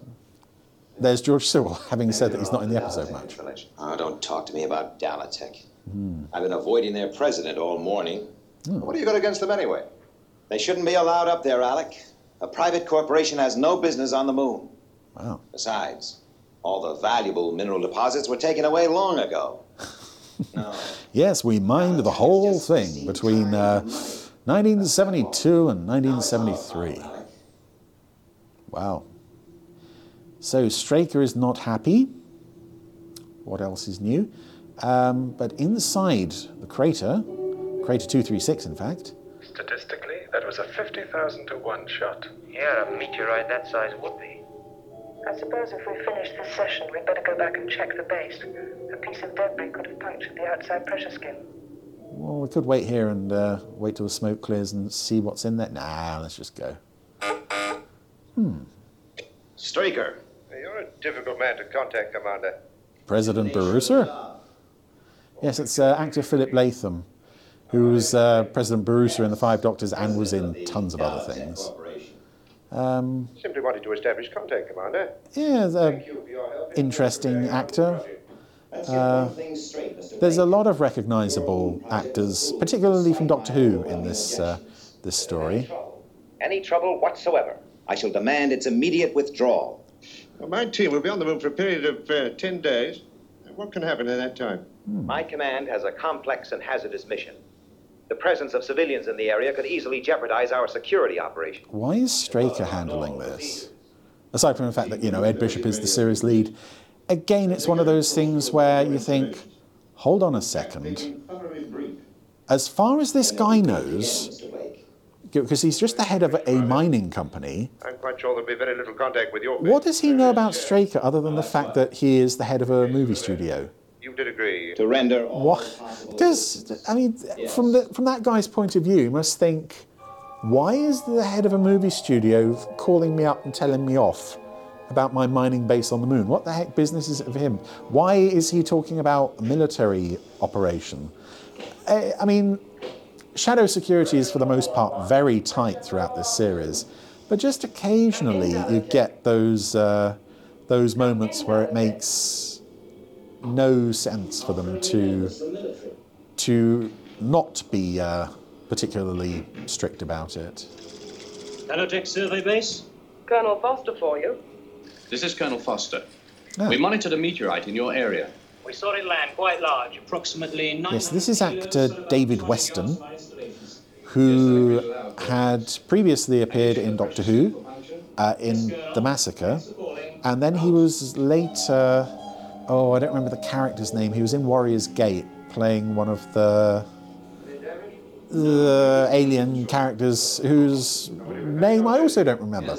there's George Sewell, having said that he's not in the episode much. Oh, don't talk to me about Dalotek. Hmm. I've been avoiding their president all morning. What do you got against them anyway? They shouldn't be allowed up there, Alec. A private corporation has no business on the moon. Wow. Besides, all the valuable mineral deposits were taken away long ago. no. Yes, we mined the whole thing between uh, 1972 and 1973. Wow. So Straker is not happy. What else is new? Um, but inside the crater, crater 236 in fact, Statistically, that was a 50,000 to 1 shot. Yeah, a meteorite that size would be. I suppose if we finish this session, we'd better go back and check the base. A piece of debris could have punctured the outside pressure skin. well, we could wait here and uh, wait till the smoke clears and see what's in there. Nah, let's just go. Hmm. Straker. You're a difficult man to contact, Commander. President Borusa? Yes, it's uh, actor Philip Latham, who was uh, President Borusa in The Five Doctors and was in tons of other things. Um, Simply wanted to establish contact, Commander. yeah, the interesting actor. Uh, there's a lot of recognisable actors, particularly from Doctor Who, in this uh, this story. Any trouble whatsoever. I shall demand its immediate withdrawal. Well, my team will be on the moon for a period of uh, 10 days. What can happen in that time? Hmm. My command has a complex and hazardous mission. The presence of civilians in the area could easily jeopardize our security operation. Why is Straker handling this? Aside from the fact that you know Ed Bishop is the series lead, again, it's one of those things where you think, hold on a second. As far as this guy knows, because he's just the head of a mining company, I'm quite sure there'll be very little contact with your what does he know about Straker other than the fact that he is the head of a movie studio? You did agree. To render What does I mean from the from that guy's point of view, you must think, why is the head of a movie studio calling me up and telling me off about my mining base on the moon? What the heck business is it of him? Why is he talking about a military operation? I, I mean, SHADO security is for the most part very tight throughout this series, but just occasionally you get those uh, those moments where it makes no sense for them to to not be uh, particularly strict about it. Dalotek survey base? Colonel Foster for you. This is Colonel Foster. Ah. We monitored a meteorite in your area. We saw it land quite large, approximately 900 Yes, this is actor David Weston, who had previously appeared in Doctor Who uh, in The Massacre, and then he was later. Oh, I don't remember the character's name. He was in Warrior's Gate playing one of the the alien characters whose name I also don't remember.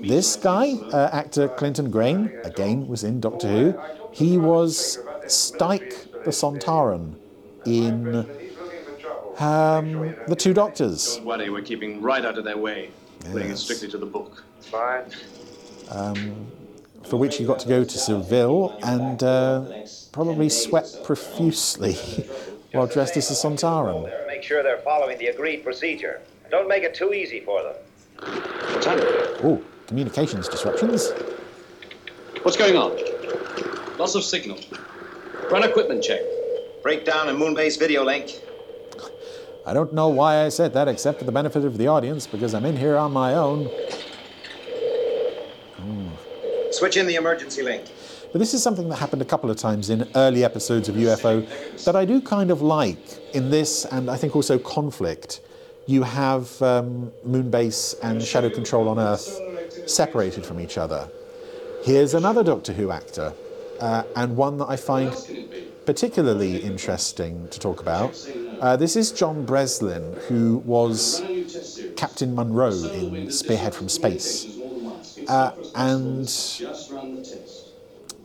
this guy, uh, actor Clinton Greyn, again was in Doctor Who. He was Stike the Sontaran in um, The Two Doctors. Don't worry, we're keeping right out of their way. Putting it strictly to the book. Fine. um, for which he got to go to Seville and uh, probably sweat profusely while dressed as a Sontaran. Make sure they're following the agreed procedure. Don't make it too easy for them. Oh, communications disruptions. What's going on? Loss of signal. Run equipment check. Breakdown in Moonbase video link. I don't know why I said that except for the benefit of the audience because I'm in here on my own. Switch in the emergency link. But this is something that happened a couple of times in early episodes of UFO that I do kind of like in this, and I think also Conflict. You have um, Moonbase and SHADO Control on Earth separated from each other. Here's another Doctor Who actor, uh, and one that I find particularly interesting to talk about. Uh, this is John Breslin, who was Captain Munro in Spearhead from Space. Uh, and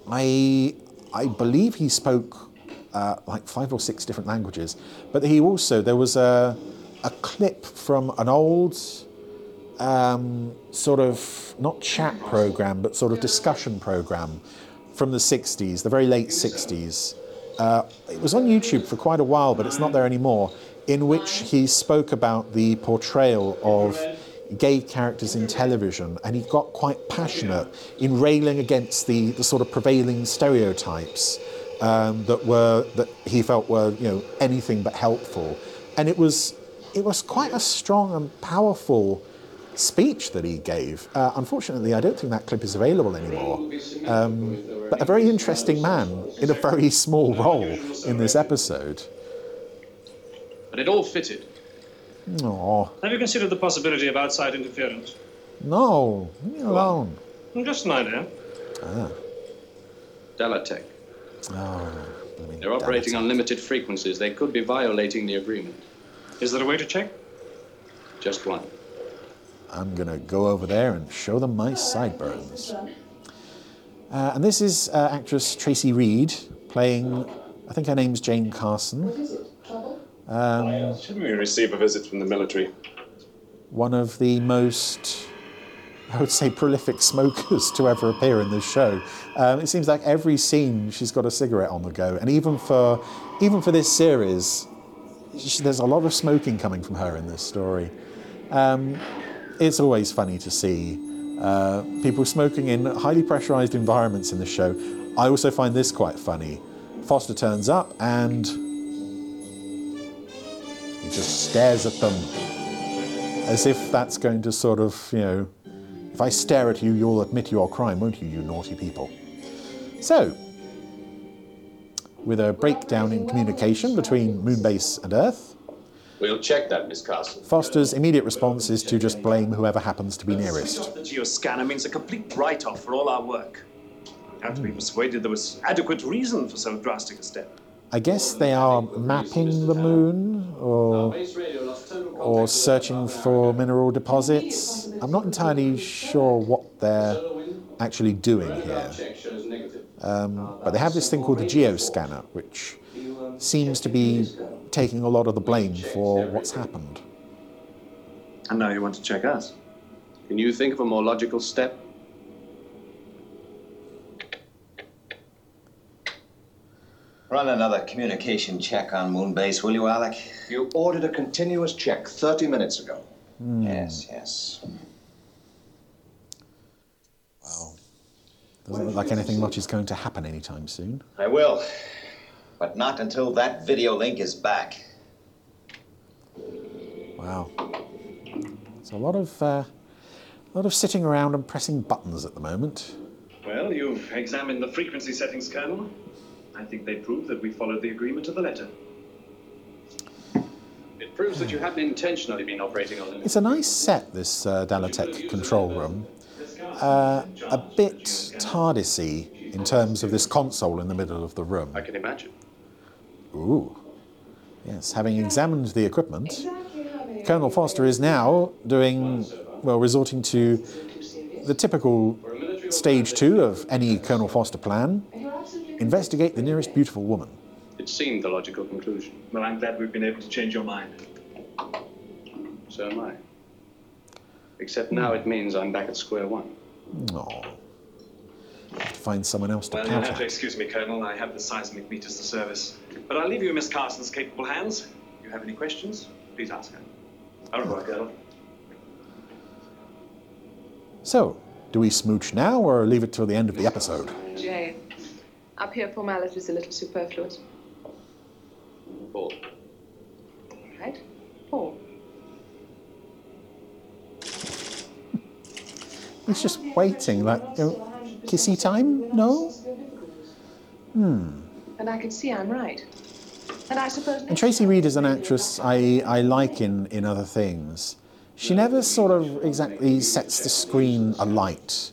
I, I believe he spoke uh, like five or six different languages, but he also, there was a, a clip from an old um, sort of, not chat program, but sort of discussion program from the 60s, the very late 60s. Uh, it was on YouTube for quite a while, but it's not there anymore, in which he spoke about the portrayal of gay characters in television, and he got quite passionate in railing against the, the sort of prevailing stereotypes um, that were that he felt were you know anything but helpful, and it was it was quite a strong and powerful speech that he gave. Uh, unfortunately, I don't think that clip is available anymore. Um, but a very interesting man in a very small role in this episode. But it all fitted. Oh Have you considered the possibility of outside interference? no, leave me alone. Just an idea. Ah, Dalotek. oh, They're operating on limited frequencies. They could be violating the agreement. Is there a way to check? Just one. I'm gonna go over there and show them my sideburns. Uh, and this is uh, actress Tracy Reed playing, I think her name's Jane Carson. Um, Shouldn't we receive a visit from the military? one of the most, I would say, prolific smokers to ever appear in this show. Um, it seems like every scene she's got a cigarette on the go, and even for even for this series, sh there's a lot of smoking coming from her in this story. Um, it's always funny to see uh, people smoking in highly pressurized environments in the show. I also find this quite funny. Foster turns up and just stares at them as if that's going to sort of, you know, if I stare at you, you'll admit your crime, won't you, you naughty people? So, with a breakdown in communication between Moonbase and Earth, We'll check that, Miss Carson. Foster's immediate response is to just blame whoever happens to be nearest. The geoscanner means a complete write-off for all our work. I have to be persuaded there was adequate reason for so drastic a step. I guess they are mapping the moon or, or searching for mineral deposits. I'm not entirely sure what they're actually doing here. Um, but they have this thing called the geoscanner, which seems to be taking a lot of the blame for what's happened. And now you want to check us? Can you think of a more logical step? Run another communication check on Moonbase, will you, Alec? You ordered a continuous check 30 minutes ago. Yes, yes. Wow. Doesn't look like anything much is going to happen anytime soon. I will. But not until that video link is back. Wow. It's a lot of, uh, a lot of sitting around and pressing buttons at the moment. Well, you've examined the frequency settings, Colonel. I think they prove that we followed the agreement to the letter. It proves that you haven't intentionally been operating on limits. It's a nice set, this uh, Dalotek control room. Uh, a bit TARDIS in terms of this console in the middle of the room. I can imagine. Ooh. Yes, having examined the equipment, Colonel Foster is now doing, well, resorting to the typical stage two of any Colonel Foster plan investigate the nearest beautiful woman. It seemed the logical conclusion. Well, I'm glad we've been able to change your mind. So am I. Except now it means I'm back at square one. Oh. Find someone else to Well, you'll have to excuse me, Colonel. I have the seismic meters to service. But I'll leave you in Miss Carson's capable hands. If you have any questions, please ask her. Au revoir, Colonel. So, do we smooch now or leave it till the end of the episode? Jane, up here formality's a little superfluous. Paul. Right? Paul. He's just waiting, like, you know, kissy time? No? Hmm. And I can see I'm right. And I suppose And Tracy Reed is an actress I, I like in, in other things. She never sort of exactly sets the screen alight.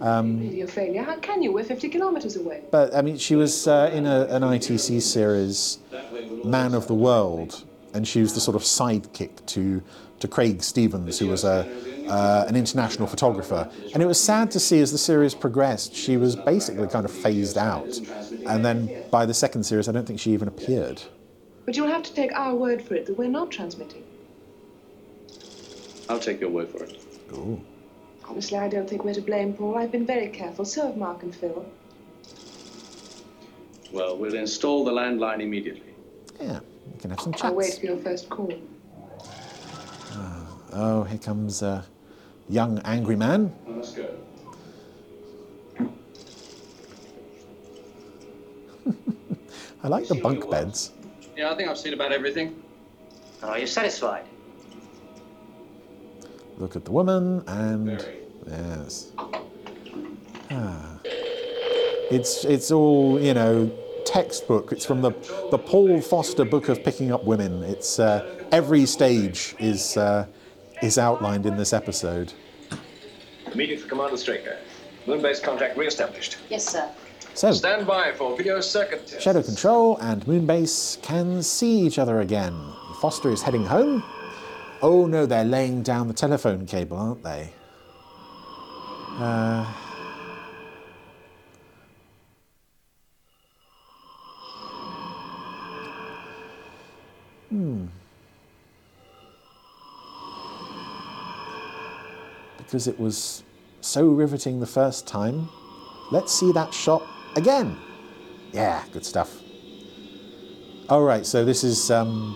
Um, Maybe a failure. How can you? We're 50 kilometers away. but I mean, she was uh, in a, an ITC series, Man of the World, and she was the sort of sidekick to to Craig Stevens, who was a uh, an international photographer. And it was sad to see as the series progressed, she was basically kind of phased out. And then by the second series, I don't think she even appeared. But you'll have to take our word for it that we're not transmitting. I'll take your word for it. Ooh. Honestly, I don't think we're to blame, Paul. I've been very careful. So have Mark and Phil. Well, we'll install the landline immediately. Yeah, we can have some I'll wait for your first call. Ah, oh, here comes a young angry man. Let's go. I like the bunk beds. Yeah, I think I've seen about everything. Oh, Are you satisfied? Look at the woman and yes. Ah. It's it's all you know textbook. It's from the the Paul Foster book of picking up women. It's uh, every stage is uh, is outlined in this episode. Meeting for Commander Straker. Moon-based contact re-established. Yes, sir. So Stand by for video circuit test. SHADO Control and Moonbase can see each other again. Foster is heading home. Oh no, they're laying down the telephone cable, aren't they? Uh, hmm. Because it was so riveting the first time, let's see that shot again. Yeah, good stuff. All right, so this is um,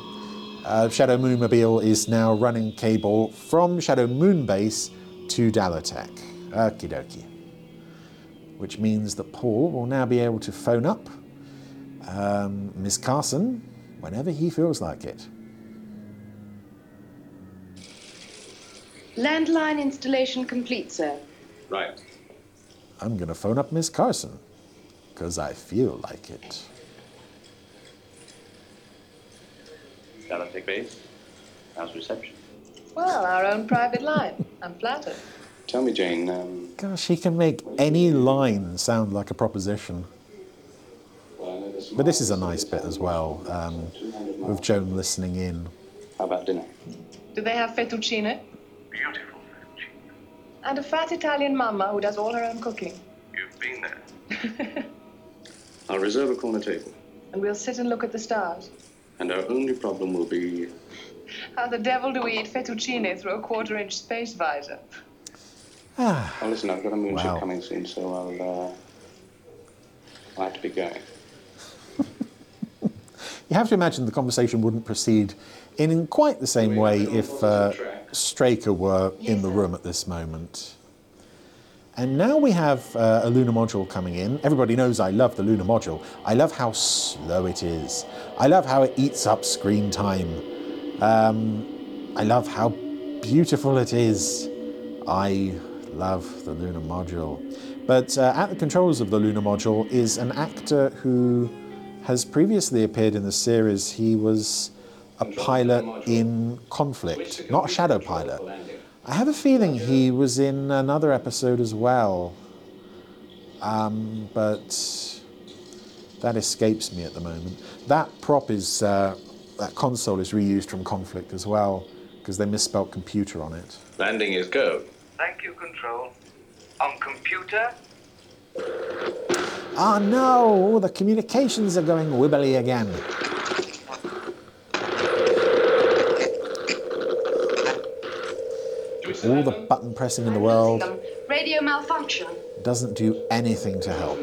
uh, SHADO Moonmobile is now running cable from SHADO Moon Base to Dalotek. Okie dokie. Which means that Paul will now be able to phone up um, Miss Carson whenever he feels like it. Landline installation complete, sir. Right. I'm going to phone up Miss Carson because I feel like it. Galactic base. How's reception? Well, our own private line. I'm flattered. Tell me, Jane, um, Gosh, he can make any line sound like a proposition. But this is a nice bit as well, um, with Joan listening in. how about dinner? Do they have fettuccine? Beautiful. Fettuccine. And a fat Italian mama who does all her own cooking. You've been there. I'll reserve a corner table. And we'll sit and look at the stars. And our only problem will be How the devil do we eat fettuccine through a quarter inch space visor? Ah, Oh, listen, I've got a moonship Wow. coming soon, so I'll, uh, I'll have to be going. You have to imagine the conversation wouldn't proceed in quite the same way if uh, Straker were in the room at this moment. And now we have uh, a lunar module coming in. Everybody knows I love the lunar module. I love how slow it is. I love how it eats up screen time. Um, I love how beautiful it is. I love the lunar module. But uh, at the controls of the lunar module is an actor who has previously appeared in the series. He was a pilot in Conflict, not a SHADO pilot. I have a feeling he was in another episode as well, um, but that escapes me at the moment. That prop is, uh, that console is reused from Conflict as well, because they misspelled computer on it. Landing is go. Thank you, Control. On computer? Ah no, the communications are going wibbly again. All the button pressing in the world Radio malfunction. doesn't do anything to help.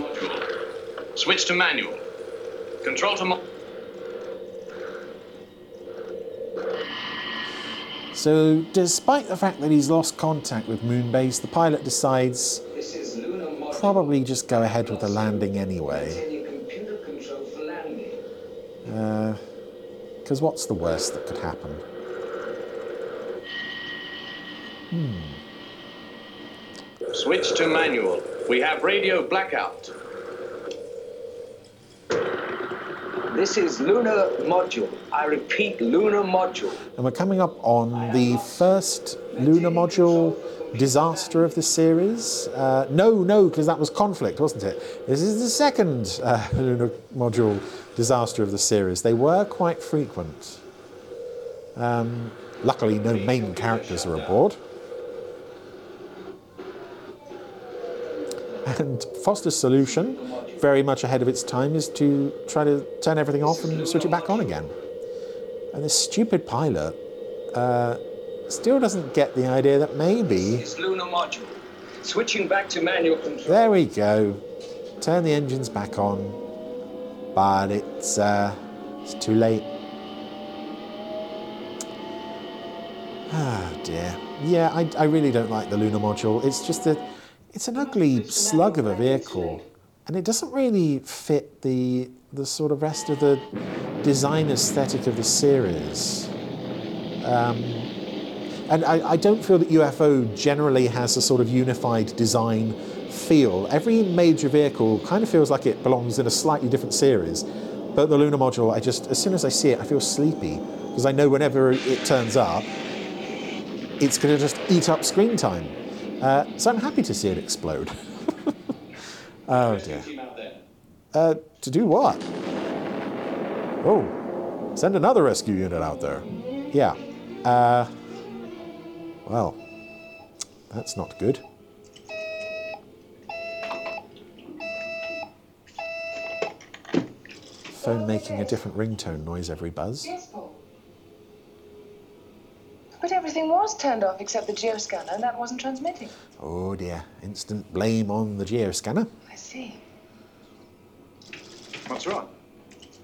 Switch to manual. Control to. So, despite the fact that he's lost contact with Moonbase, the pilot decides probably just go ahead with the landing anyway. Because what's the worst that could happen? Hmm. Switch to manual. We have radio blackout. This is lunar module. I repeat, lunar module. And we're coming up on the first lunar module disaster of the series. Uh, no, no, because that was conflict, wasn't it? This is the second uh, lunar module disaster of the series. They were quite frequent. Um, luckily, no main characters are aboard. And Foster's solution, very much ahead of its time, is to try to turn everything off and switch it back on again. And this stupid pilot uh, still doesn't get the idea that maybe. It's lunar module. Switching back to manual control. There we go. Turn the engines back on, but it's uh, it's too late. Ah dear. Yeah, I, I really don't like the lunar module. It's just a, it's an ugly slug of a vehicle, and it doesn't really fit the the sort of rest of the design aesthetic of the series. Um, and I, I don't feel that UFO generally has a sort of unified design feel. Every major vehicle kind of feels like it belongs in a slightly different series. But the lunar module, I just, as soon as I see it, I feel sleepy because I know whenever it turns up, it's going to just eat up screen time. Uh, so I'm happy to see it explode. oh dear. Uh, to do what? Oh, send another rescue unit out there. Yeah. Uh, well, that's not good. Phone making a different ringtone noise every buzz. Yes, Paul. But everything was turned off except the geoscanner, and that wasn't transmitting. Oh dear, instant blame on the geoscanner. I see. What's wrong?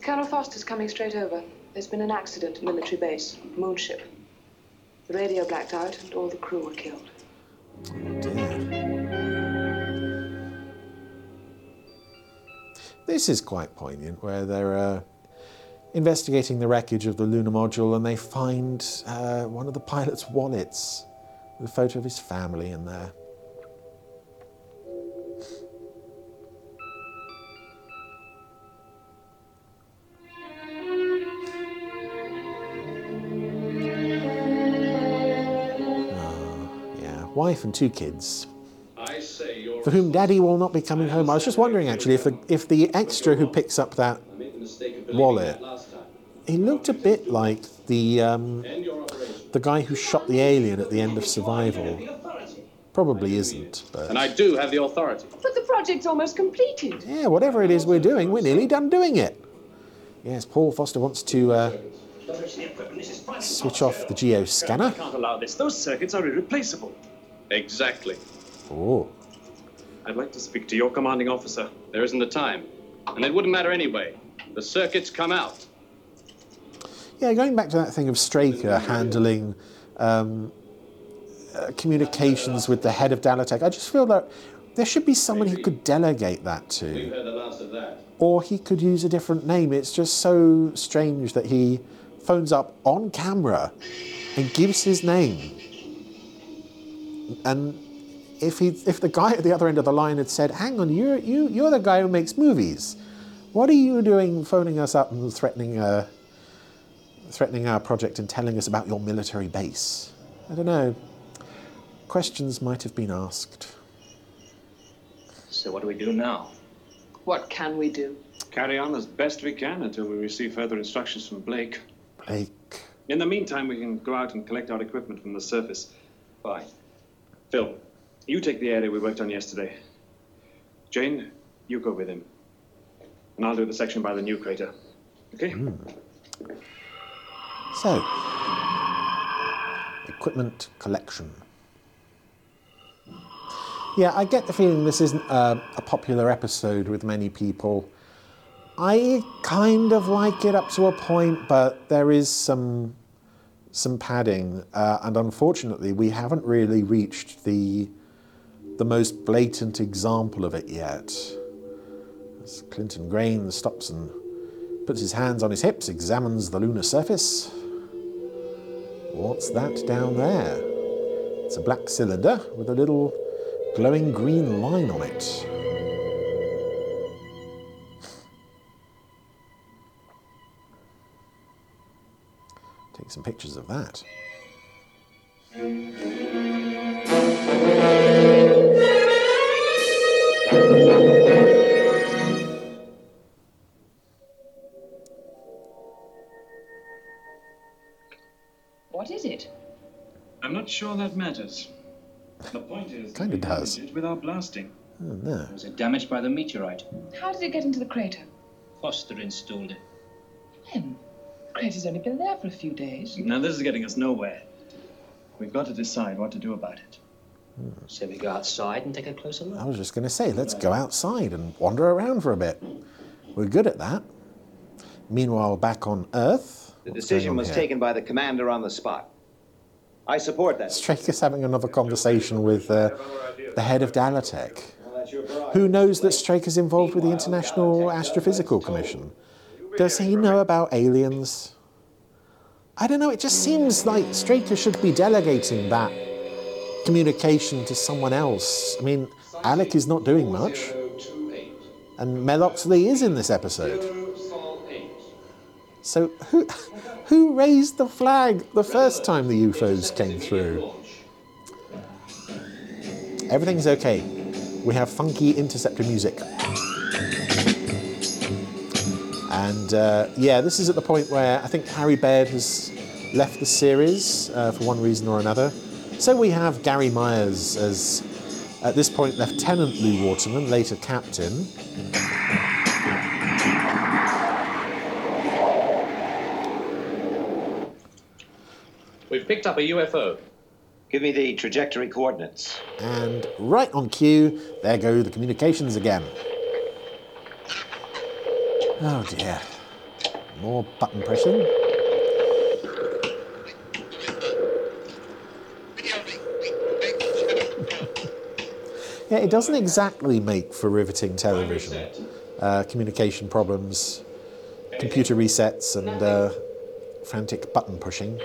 Colonel Foster's coming straight over. There's been an accident at military base, moonship. The radio blacked out and all the crew were killed. Oh dear. This is quite poignant, where there are. uh, investigating the wreckage of the lunar module and they find uh, one of the pilot's wallets with a photo of his family in there. Oh, yeah, wife and two kids I say you're. for whom daddy will not be coming home. I was just wondering actually if the, if the extra who picks up that I made the mistake of believing wallet, that last time. He looked a bit like the um, the guy who shot the alien at the end of Survival. Probably isn't, but And I do have the authority. But the project's almost completed. yeah, whatever it is we're doing, we're nearly done doing it. Yes, Paul Foster wants to uh, switch off the geo I scanner. can't allow this. Those circuits are irreplaceable. Exactly. Oh, I'd like to speak to your commanding officer. There isn't the time. And it wouldn't matter anyway. The circuits come out. Yeah, going back to that thing of Straker handling um, uh, communications with the head of Dalotek, I just feel that there should be someone who could delegate that to. heard the last of that. or he could use a different name. It's just so strange that he phones up on camera and gives his name. And if he, if the guy at the other end of the line had said, "Hang on, you're you you're the guy who makes movies. What are you doing, phoning us up and threatening uh, threatening our project and telling us about your military base?" I don't know. Questions might have been asked. So what do we do now? What can we do? Carry on as best we can until we receive further instructions from Blake. Blake. In the meantime, we can go out and collect our equipment from the surface. Bye. Phil, You take the area we worked on yesterday. Jane, you go with him. And I'll do the section by the new crater. Okay? Hmm. So, equipment collection. Yeah, I get the feeling this isn't a, a popular episode with many people. I kind of like it up to a point, but there is some some padding, uh, and unfortunately, we haven't really reached the the most blatant example of it yet. As Clinton Greyn stops and puts his hands on his hips, examines the lunar surface. What's that down there? It's a black cylinder with a little glowing green line on it. Take some pictures of that. What is it? I'm not sure that matters. The point is, Kinda does. it without blasting. Oh, no. Was it damaged by the meteorite? How did it get into the crater? Foster installed it. When? The crater's only been there for a few days. Now, this is getting us nowhere. We've got to decide what to do about it. Hmm. So we go outside and take a closer look. I was just going to say, let's go outside and wander around for a bit. We're good at that. Meanwhile, back on Earth, The decision was here? taken by the commander on the spot. I support that. Straker's having another conversation with uh, the head of Dalotek. Who knows that Straker's involved with the International Astrophysical Commission? Does he know about aliens? I don't know, it just seems like Straker should be delegating that communication to someone else. I mean, Alec is not doing much. And Mel Oxley is in this episode. So who who raised the flag the first time the UFOs came through? Everything's okay. We have funky interceptor music. And uh, yeah, this is at the point where I think Harry Baird has left the series uh, for one reason or another. So we have Gary Myers as, at this point, Lieutenant Lew Waterman, later Captain. We've picked up a UFO. Give me the trajectory coordinates. And right on cue, there go the communications again. Oh dear. More button pressing. Yeah, it doesn't exactly make for riveting television. Uh, communication problems, computer resets, and uh, frantic button pushing.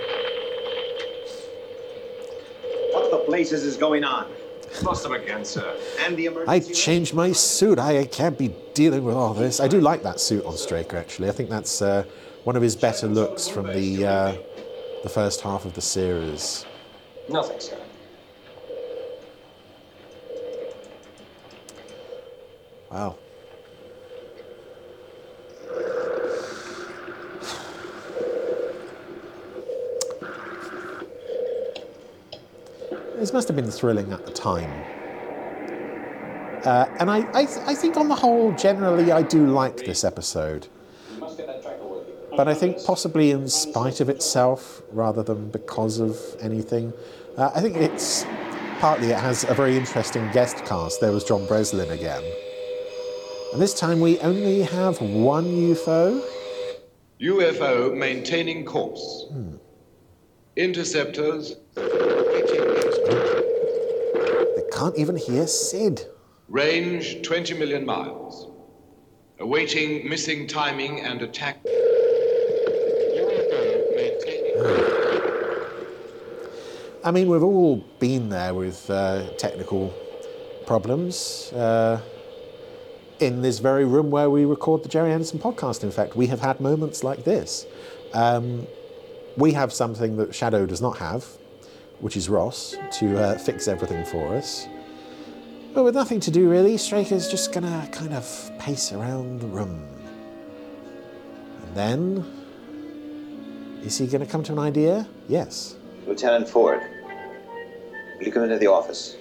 What the blazes is going on? Lost them again, sir. And the I changed my suit. I can't be dealing with all this. I do like that suit on Straker, actually. I think that's uh, one of his better looks from the uh, the first half of the series. Nothing, sir. Wow. This must have been thrilling at the time. Uh, and I, I, I think on the whole, generally, I do like this episode. But I think possibly in spite of itself, rather than because of anything. Uh, I think it's partly it has a very interesting guest cast. There was John Breslin again. And this time we only have one UFO. UFO maintaining course. Interceptors. They can't even hear Sid. Range 20 million miles. Awaiting missing timing and attack. I mean, we've all been there with uh, technical problems. Uh, in this very room where we record the Gerry Anderson podcast, in fact, we have had moments like this. Um, we have something that SHADO does not have, which is Ross, to uh, fix everything for us. But with nothing to do really, Straker's just gonna kind of pace around the room. And then, is he gonna come to an idea? Yes. Lieutenant Ford, will you come into the office?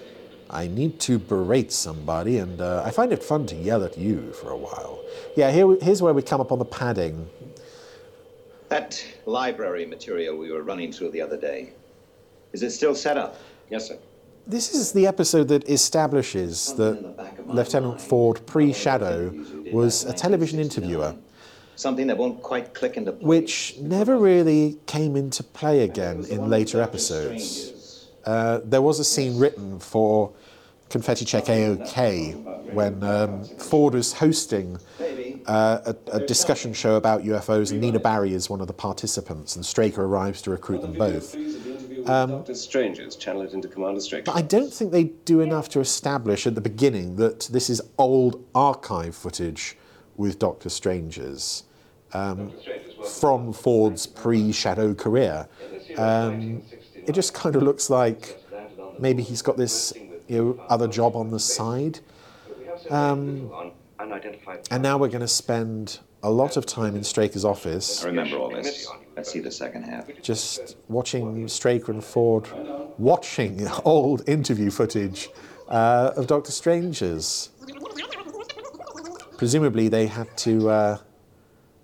I need to berate somebody, and uh, I find it fun to yell at you for a while. Yeah, here, we- here's where we come up on the padding. That library material we were running through the other day, is it still set up? Yes, sir. This is the episode that establishes that Lieutenant Ford, pre SHADO, was a television interviewer, Something that won't quite click into place. which never really came into play again in later episodes. Uh, there was a scene written for Confetti Check AOK when um, Ford was hosting uh, a, a discussion show about UFOs, and Nina Barry is one of the participants, and Straker arrives to recruit them both. Um, Dr. Stranges, channel it into Commander Straker. But I don't think they do enough to establish at the beginning that this is old archive footage with Doctor Stranges um, from Ford's pre-SHADO career. Um, it just kind of looks like maybe he's got this you know, other job on the side. Um, and now we're going to spend a lot of time in Straker's office I remember all this. Let's see the second half. just watching Straker and Ford watching old interview footage uh, of Doctor Stranges. Presumably, they had to uh,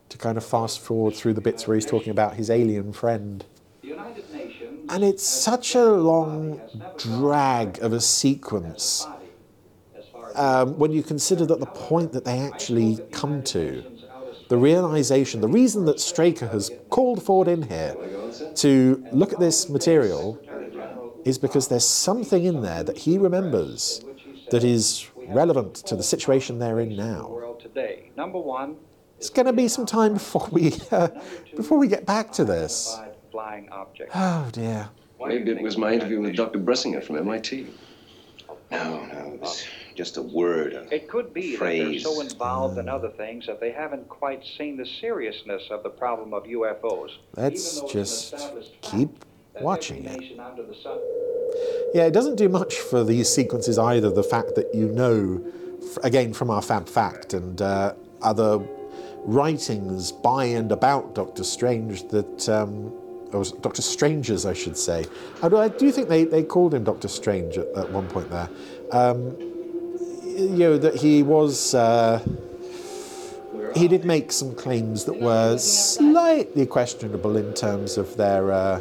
to kind of fast forward through the bits where he's talking about his alien friend. And it's such a long drag of a sequence um, when you consider that the point that they actually come to, the realization, the reason that Straker has called Ford in here to look at this material is because there's something in there that he remembers that is relevant to the situation they're in now. Number one, It's going to be some time before we uh, before we get back to this. Oh dear. Maybe it was my interview with Dr. Bressinger from MIT. No, no, it was just a word. a It could be that they're phrase. so involved in other things that they haven't quite seen the seriousness of the problem of UFOs. Let's just keep watching it. Nation under the sun. Yeah, it doesn't do much for these sequences either. The fact that you know, again from our Fab Fact and uh, other writings by and about Doctor Strange that, um, or Doctor Stranges, I should say. I do, I do think they, they called him Doctor Strange at, at one point there. Um, you know that he was. Uh, he did make some claims that were slightly questionable in terms of their uh,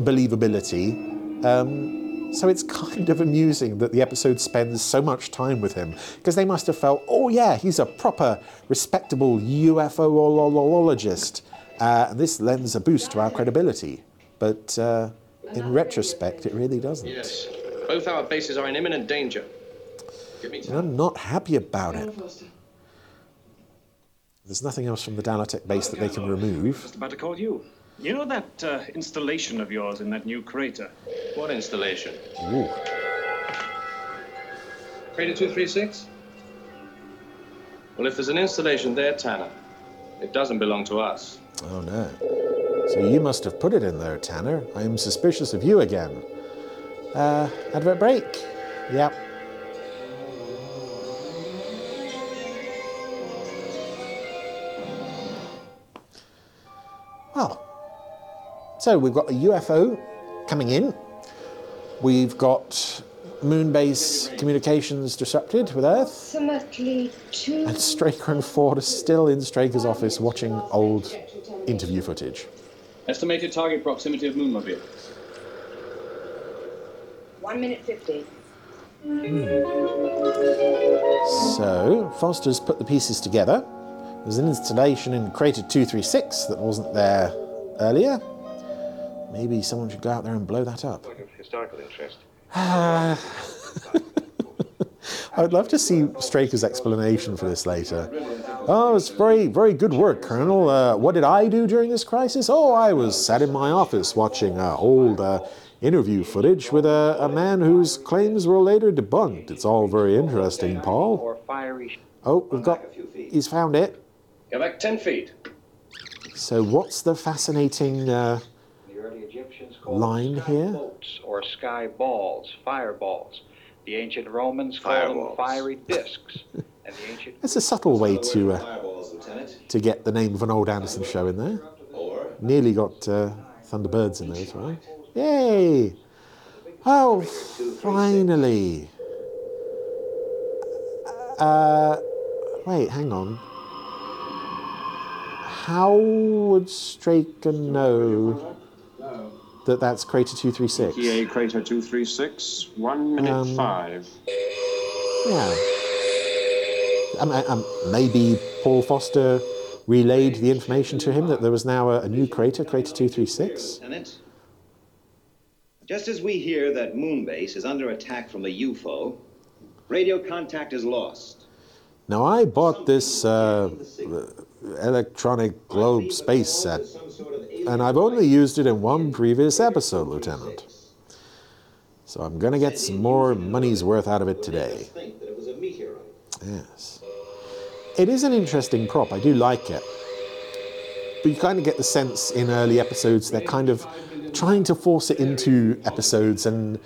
believability. Um, so it's kind of amusing that the episode spends so much time with him because they must have felt, oh yeah, he's a proper, respectable UFOologist. Uh, this lends a boost to our credibility. But uh, in retrospect, it really doesn't. Yes. Both our bases are in imminent danger. Give me And I'm not happy about it. There's nothing else from the Dalotek base that they can remove. Just about to call you. You know that uh, installation of yours in that new crater? What installation? Ooh. Crater 236? Well, if there's an installation there, Tanner, it doesn't belong to us. Oh no. So you must have put it in there, Tanner. I am suspicious of you again. Uh, advert break. Yep. Well, so we've got a UFO coming in. We've got moon base communications disrupted with Earth. And Straker and Ford are still in Straker's office watching old interview footage. Estimated target proximity of Moonmobile. One minute fifty. Hmm. So, Foster's put the pieces together. There's an installation in Crater 236 that wasn't there earlier. Maybe someone should go out there and blow that up. Historical interest. Ah. I'd love to see Straker's explanation for this later. Oh, it's very, very good work, Colonel. Uh, what did I do during this crisis? Oh, I was sat in my office watching uh, old uh, interview footage with a, a man whose claims were later debunked. It's all very interesting, Paul. Oh, we've got. He's found it. Go back 10 feet. So, what's the fascinating uh, The early Egyptians called line sky here? bolts or sky balls, fireballs. The ancient Romans called them fiery discs. and the ancient It's a subtle way to uh, to get the name of an old Anderson show in there. Or Nearly got uh, Thunderbirds in there as well. Yay! Oh, finally. Uh, wait, hang on. How would Straker know that that's Crater 236? ETA Crater 236, 1 minute Um, 5. Yeah. Um, um, maybe Paul Foster relayed the information to him that there was now a, a new crater, Crater 236? Lieutenant, just as we hear that Moonbase is under attack from a UFO, radio contact is lost. Now, I bought this uh, electronic globe space set, and I've only used it in one previous episode, Lieutenant. So I'm going to get some more money's worth out of it today. Yes. It is an interesting prop. I do like it. But you kind of get the sense in early episodes they're kind of trying to force it into episodes, and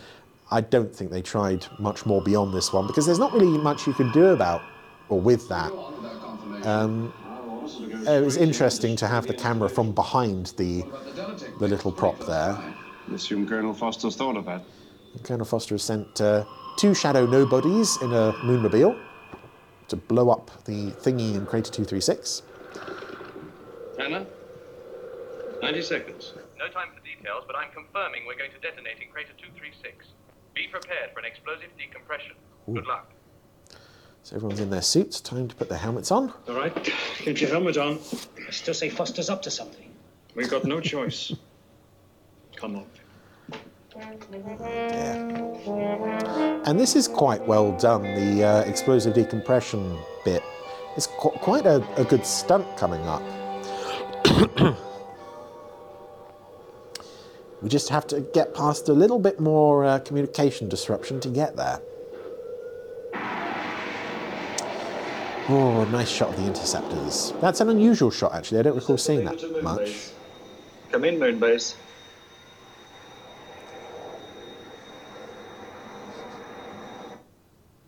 I don't think they tried much more beyond this one because there's not really much you can do about or with that. Um, it was interesting to have the camera from behind the the little prop there. I assume Colonel Foster's thought of that. Colonel Foster has sent uh, two SHADO nobodies in a moonmobile to blow up the thingy in Crater 236. Tanner? 90 seconds. No time for details, but I'm confirming we're going to detonate in crater 236. Be prepared for an explosive decompression. Good luck. So everyone's in their suits. Time to put their helmets on. All right, get your helmet on. I still say Foster's up to something. We've got no choice. Come on. And this is quite well done, the uh, explosive decompression bit. It's qu- quite a, a good stunt coming up. we just have to get past a little bit more uh, communication disruption to get there. Oh, nice shot of the interceptors. That's an unusual shot, actually. I don't recall seeing that much. Come in, Moonbase.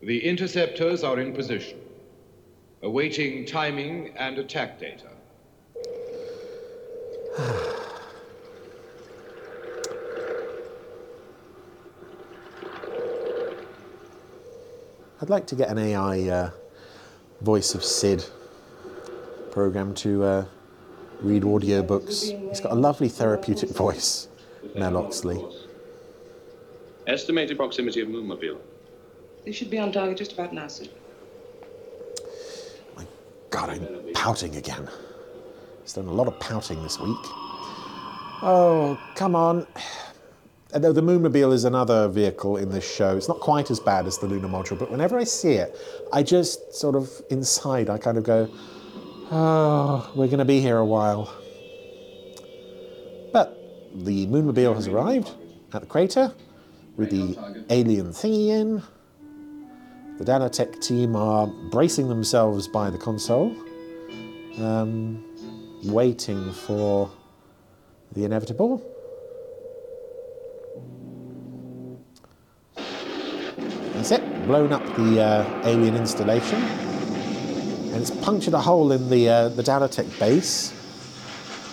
The interceptors are in position, awaiting timing and attack data. I'd like to get an AI uh, voice of Sid program to uh, read audiobooks. He's got a lovely therapeutic voice, Mel Oxley. Estimated proximity of Moonmobile. They should be on target just about now, sir. My God, I'm pouting again. He's done a lot of pouting this week. Oh, come on. The Moonmobile is another vehicle in this show. It's not quite as bad as the lunar module, but whenever I see it, I just sort of inside, I kind of go, oh, we're going to be here a while. But the Moonmobile has arrived at the crater with the alien thingy in. The Dalotek team are bracing themselves by the console, um, waiting for the inevitable. That's it, blown up the uh, alien installation, and it's punctured a hole in the uh, the Dalotek base.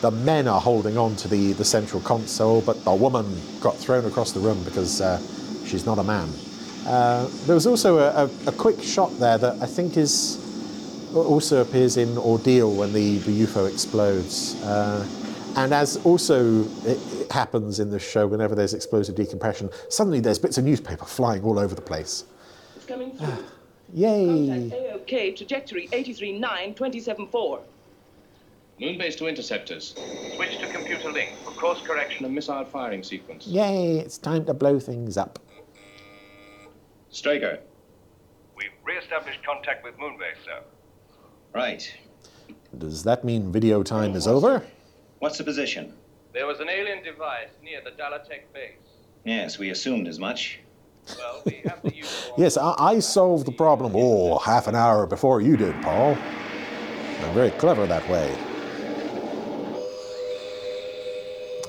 The men are holding on to the, the central console, but the woman got thrown across the room because uh, she's not a man. Uh, there was also a, a, a quick shot there that I think is also appears in Ordeal when the, the UFO explodes. Uh, and as also it, it happens in this show, whenever there's explosive decompression, suddenly there's bits of newspaper flying all over the place. It's coming through. Yay! AOK, trajectory 83.9, 27.4. Moonbase to interceptors. Switch to computer link for course correction. And missile firing sequence. Yay! It's time to blow things up. Straker. We've re-established contact with Moonbase, sir. Right. Does that mean video time is over? What's the position? There was an alien device near the Dalotek base. Yes, we assumed as much. Well, we have to use Yes, I, I solved the problem, oh, half an hour before you did, Paul. I'm very clever that way.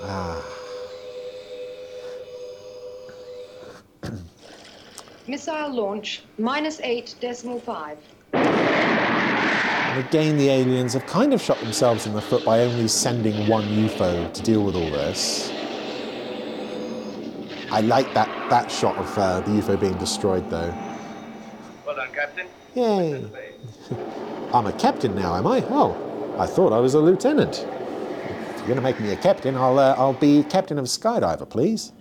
Ah. Missile launch, minus eight decimal five. And again, the aliens have kind of shot themselves in the foot by only sending one UFO to deal with all this. I like that, that shot of uh, the UFO being destroyed, though. Well done, Captain. Yay! I'm a captain now, am I? Oh, I thought I was a lieutenant. If you're going to make me a captain, I'll, uh, I'll be captain of Skydiver, please.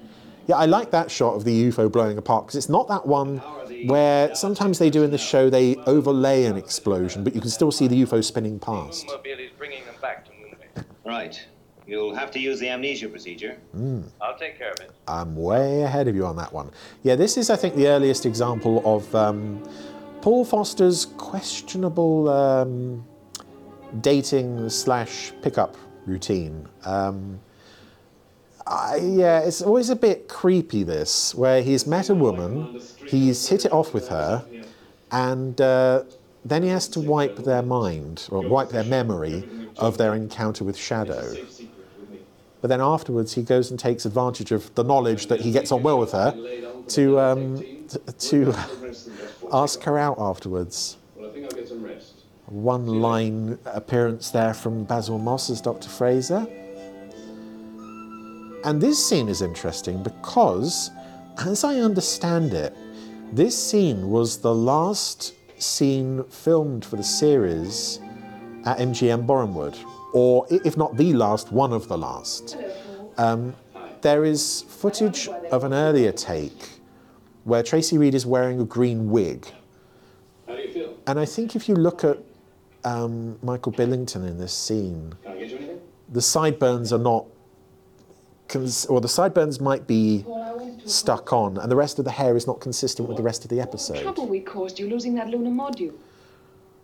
Yeah, I like that shot of the UFO blowing apart because it's not that one where sometimes they do in the show they overlay an explosion, but you can still see the UFO spinning past. Mobile is bringing them back to Moonbase. Right. You'll have to use the amnesia procedure. Mm. I'll take care of it. I'm way ahead of you on that one. Yeah, this is, I think, the earliest example of um, Paul Foster's questionable um, dating slash pickup routine. Um, Yeah, it's always a bit creepy, this, where he's met a woman, he's hit it off with her, and uh, then he has to wipe their mind, or wipe their memory of their encounter with SHADO. But then afterwards, he goes and takes advantage of the knowledge that he gets on well with her to, um, to ask her out afterwards. One line appearance there from Basil Moss as Dr. Fraser. And this scene is interesting because, as I understand it, this scene was the last scene filmed for the series at MGM Borehamwood, or if not the last, one of the last. Um, there is footage of an earlier take where Tracy Reed is wearing a green wig. How do you feel? And I think if you look at um, Michael Billington in this scene, Can I get you anything? the sideburns are not, cons- or the sideburns might be stuck on, and the rest of the hair is not consistent with the rest of the episode. Trouble we caused you losing that lunar module.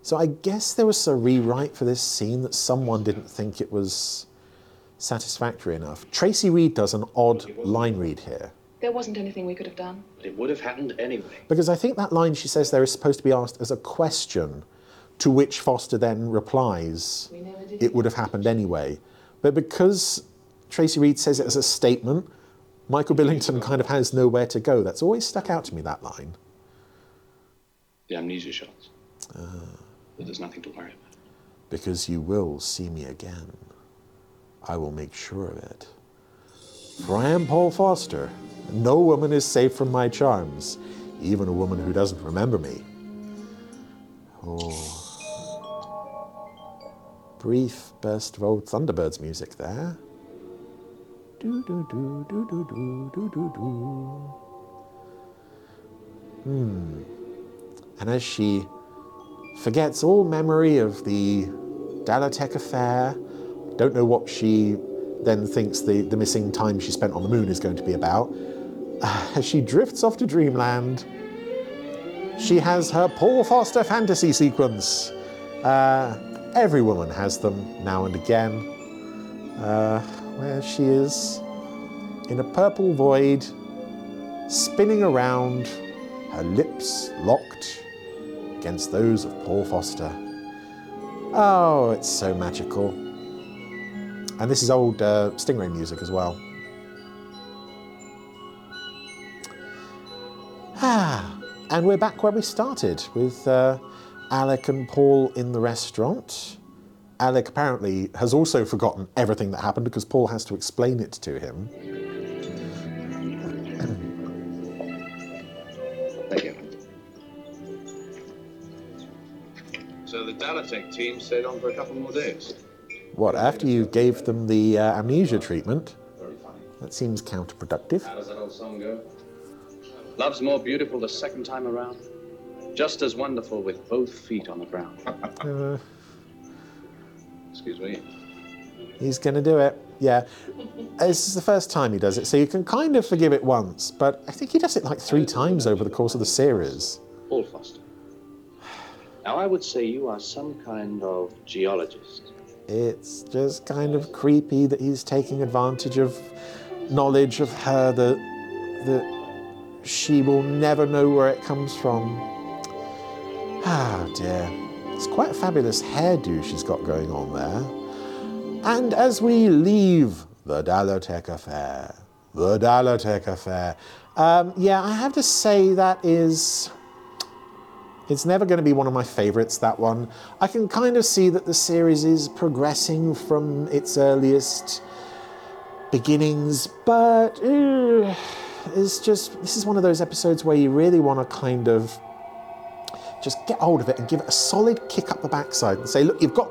So I guess there was a rewrite for this scene that someone didn't think it was satisfactory enough. Tracy Reed does an odd line read here. There wasn't anything we could have done. But it would have happened anyway. Because I think that line she says there is supposed to be asked as a question, to which Foster then replies, it would have happened anyway. But because Tracy Reed says it as a statement, Michael Billington kind of has nowhere to go. That's always stuck out to me, that line. The amnesia shots. Ah. But there's nothing to worry about. Because you will see me again. I will make sure of it. For I am Paul Foster. No woman is safe from my charms, even a woman who doesn't remember me. Oh. Brief burst of old Thunderbirds music there. Do do do do do do do do do. Hmm. And as she forgets all memory of the Dalotek affair, don't know what she then thinks the, the missing time she spent on the moon is going to be about. As she drifts off to dreamland, she has her Paul Foster fantasy sequence. Uh, every woman has them now and again, uh, where she is in a purple void, spinning around, her lips locked against those of Paul Foster. Oh, it's so magical. And this is old uh, Stingray music as well. Ah, and we're back where we started with uh, Alec and Paul in the restaurant. Alec apparently has also forgotten everything that happened because Paul has to explain it to him. Thank you. So the Dalotek team stayed on for a couple more days. What, after you gave them the uh, amnesia treatment? That seems counterproductive. How does that old song go? Love's more beautiful the second time around. Just as wonderful with both feet on the ground. Uh, Excuse me. He's going to do it. Yeah. This is the first time he does it, so you can kind of forgive it once, but I think he does it like three times over the course of the series. Paul Foster. Now, I would say you are some kind of geologist. It's just kind of creepy that he's taking advantage of knowledge of her that that she will never know where it comes from. Ah dear. It's quite a fabulous hairdo she's got going on there. And as we leave the Dalotek affair, the Dalotek affair, um, yeah, I have to say that is. It's never going to be one of my favourites, that one. I can kind of see that the series is progressing from its earliest beginnings, but uh, is just this is one of those episodes where you really want to kind of just get hold of it and give it a solid kick up the backside and say, look, you've got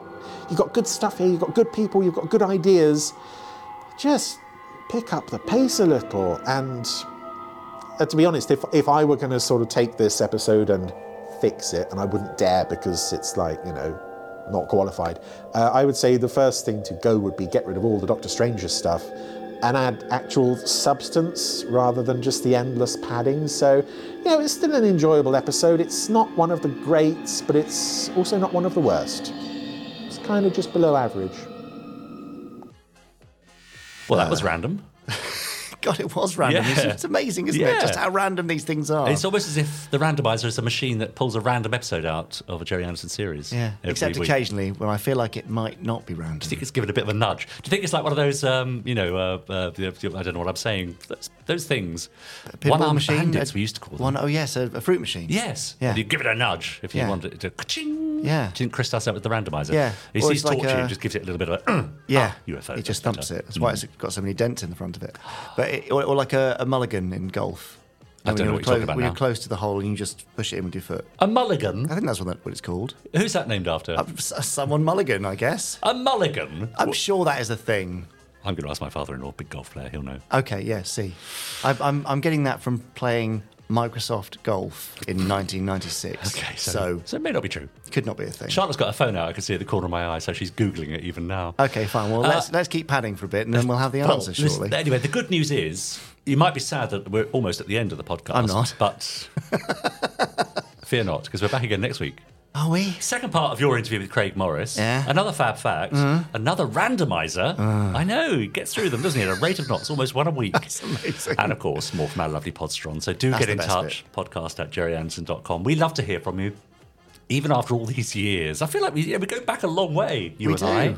you've got good stuff here, you've got good people, you've got good ideas. Just pick up the pace a little. And uh, to be honest, if if I were going to sort of take this episode and fix it, and I wouldn't dare because it's like you know not qualified, uh, I would say the first thing to go would be get rid of all the Doctor Stranger stuff and add actual substance rather than just the endless padding. So, you know, it's still an enjoyable episode. It's not one of the greats, but it's also not one of the worst. It's kind of just below average. Well, that was random. God, it was random. It's, Yeah. it's amazing, isn't Yeah. it? Just how random these things are. It's almost as if the randomizer is a machine that pulls a random episode out of a Gerry Anderson series. yeah, except week. occasionally when I feel like it might not be random. Do you think it's given a bit of a nudge? Do you think it's like one of those, um, you know, uh, uh, I don't know what I'm saying, those, those things, pinball one-armed machine, bandits a- we used to call them. One, oh yes, a, a fruit machine. Yes. Yeah. And you give it a nudge if you Yeah. want it to. Ka-ching. Yeah. Didn't Chris does that with the randomizer? Yeah. He sees it's like torture, a- just gives it a little bit of a. Yeah, ah, UFO. It just thumps it. That's why it's got so many dents in the front of it. But or, or like a, a mulligan in golf. I don't when know you're what you're talking close, about When now. you're close to the hole and you just push it in with your foot. A mulligan? I think that's what, that, what it's called. Who's that named after? Uh, someone mulligan, I guess. A mulligan? I'm sure that is a thing. I'm going to ask my father-in-law, big golf player. He'll know. Okay, yeah, see. I, I'm, I'm getting that from playing Microsoft Golf in 1996. Okay, so, so, so it may not be true. could not be a thing. Charlotte's got a phone out. I can see it at the corner of my eye, so she's googling it even now. Okay, fine. Well, Uh, let's let's keep padding for a bit, and then we'll have the Well, answer listen, shortly. anyway, the good news is you might be sad that we're almost at the end of the podcast. I'm not. But fear not, because we're back again next week. Are we? Second part of your interview with Craig Morris. Yeah. Another fab fact. Mhm. Another randomizer. I know, he gets through them, doesn't he? At a rate of knots, almost one a week. That's amazing. And of course, more from our lovely Podsteron. So do That's get in touch. Podcast at gerryanderson.com. We love to hear from you, even after all these years. I feel like we, yeah, we go back a long way, you We and do. I.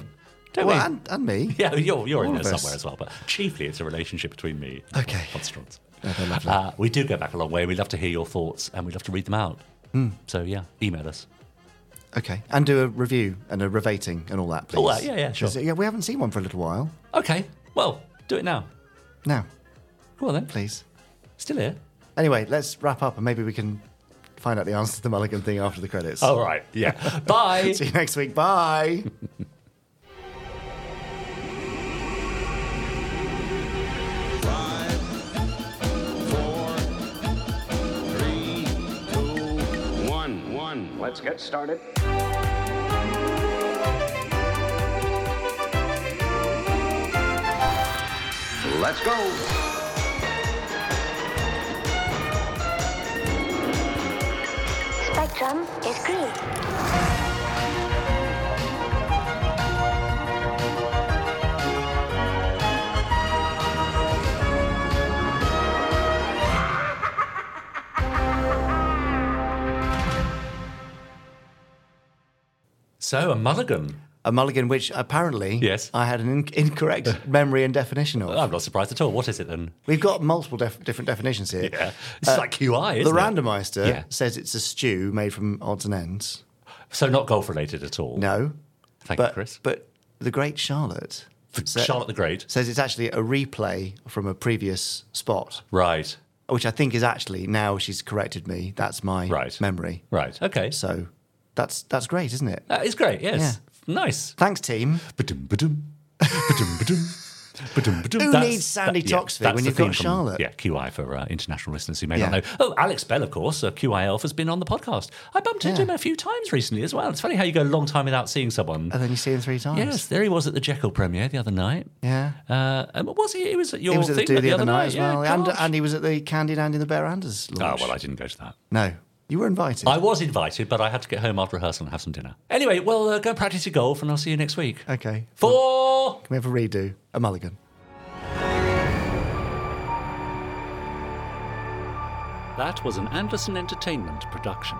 Don't well, we? and, and me. Yeah, you're, you're in there of us. somewhere as well, but chiefly it's a relationship between me Okay. and Podsterons. Oh. Uh, we do go back a long way. We love to hear your thoughts and we love to read them out. Hmm. So, yeah, email us. Okay, and do a review and a revating and all that, oh, please. All that, yeah, yeah, sure. Yeah, we haven't seen one for a little while. Okay, well, do it now. Now, Go on then. please. Still here. Anyway, let's wrap up and maybe we can find out the answer to the Mulligan thing after the credits. All right, yeah. Bye. See you next week. Bye. Let's get started. Let's go. Spectrum is green. So, a mulligan. A mulligan, which apparently Yes. I had an in- incorrect memory and definition of. I'm not surprised at all. What is it then? We've got multiple def- different definitions here. Yeah. This is uh, like QI, isn't The randomizer Yeah. says it's a stew made from odds and ends. So, not golf related at all. No. Thank but, you, Chris. But the Great Charlotte sa- Charlotte the Great. says it's actually a replay from a previous spot, Right. which I think is actually now she's corrected me. That's my Right. memory. Right. Okay. So that's that's great, isn't it? That is great. Yes. Nice. Thanks, team. Ba-dum, ba-dum. Ba-dum, ba-dum. Ba-dum, ba-dum. Who That's- needs Sandy that- Toxvig that's when you've got theme from- Charlotte? Yeah, QI for uh, international listeners who may Yeah. not know. Oh, Alex Bell, of course, uh, QI Elf, has been on the podcast. I bumped into Yeah. him a few times recently as well. It's funny how you go a long time without seeing someone. And then you see him three times. Yes, there he was at the Jekyll premiere the other night. Yeah. Uh, and what was he? He was at your he was at the thing do the other night as Yeah, well, and and he was at the Candy Andy and the Bear Anders. Oh, well, I didn't go to that. no, you were invited. I was invited, but I had to get home after rehearsal and have some dinner. Anyway, well, uh, go and practice your golf, and I'll see you next week. okay. For Can we have a redo? A mulligan. That was an Anderson Entertainment production.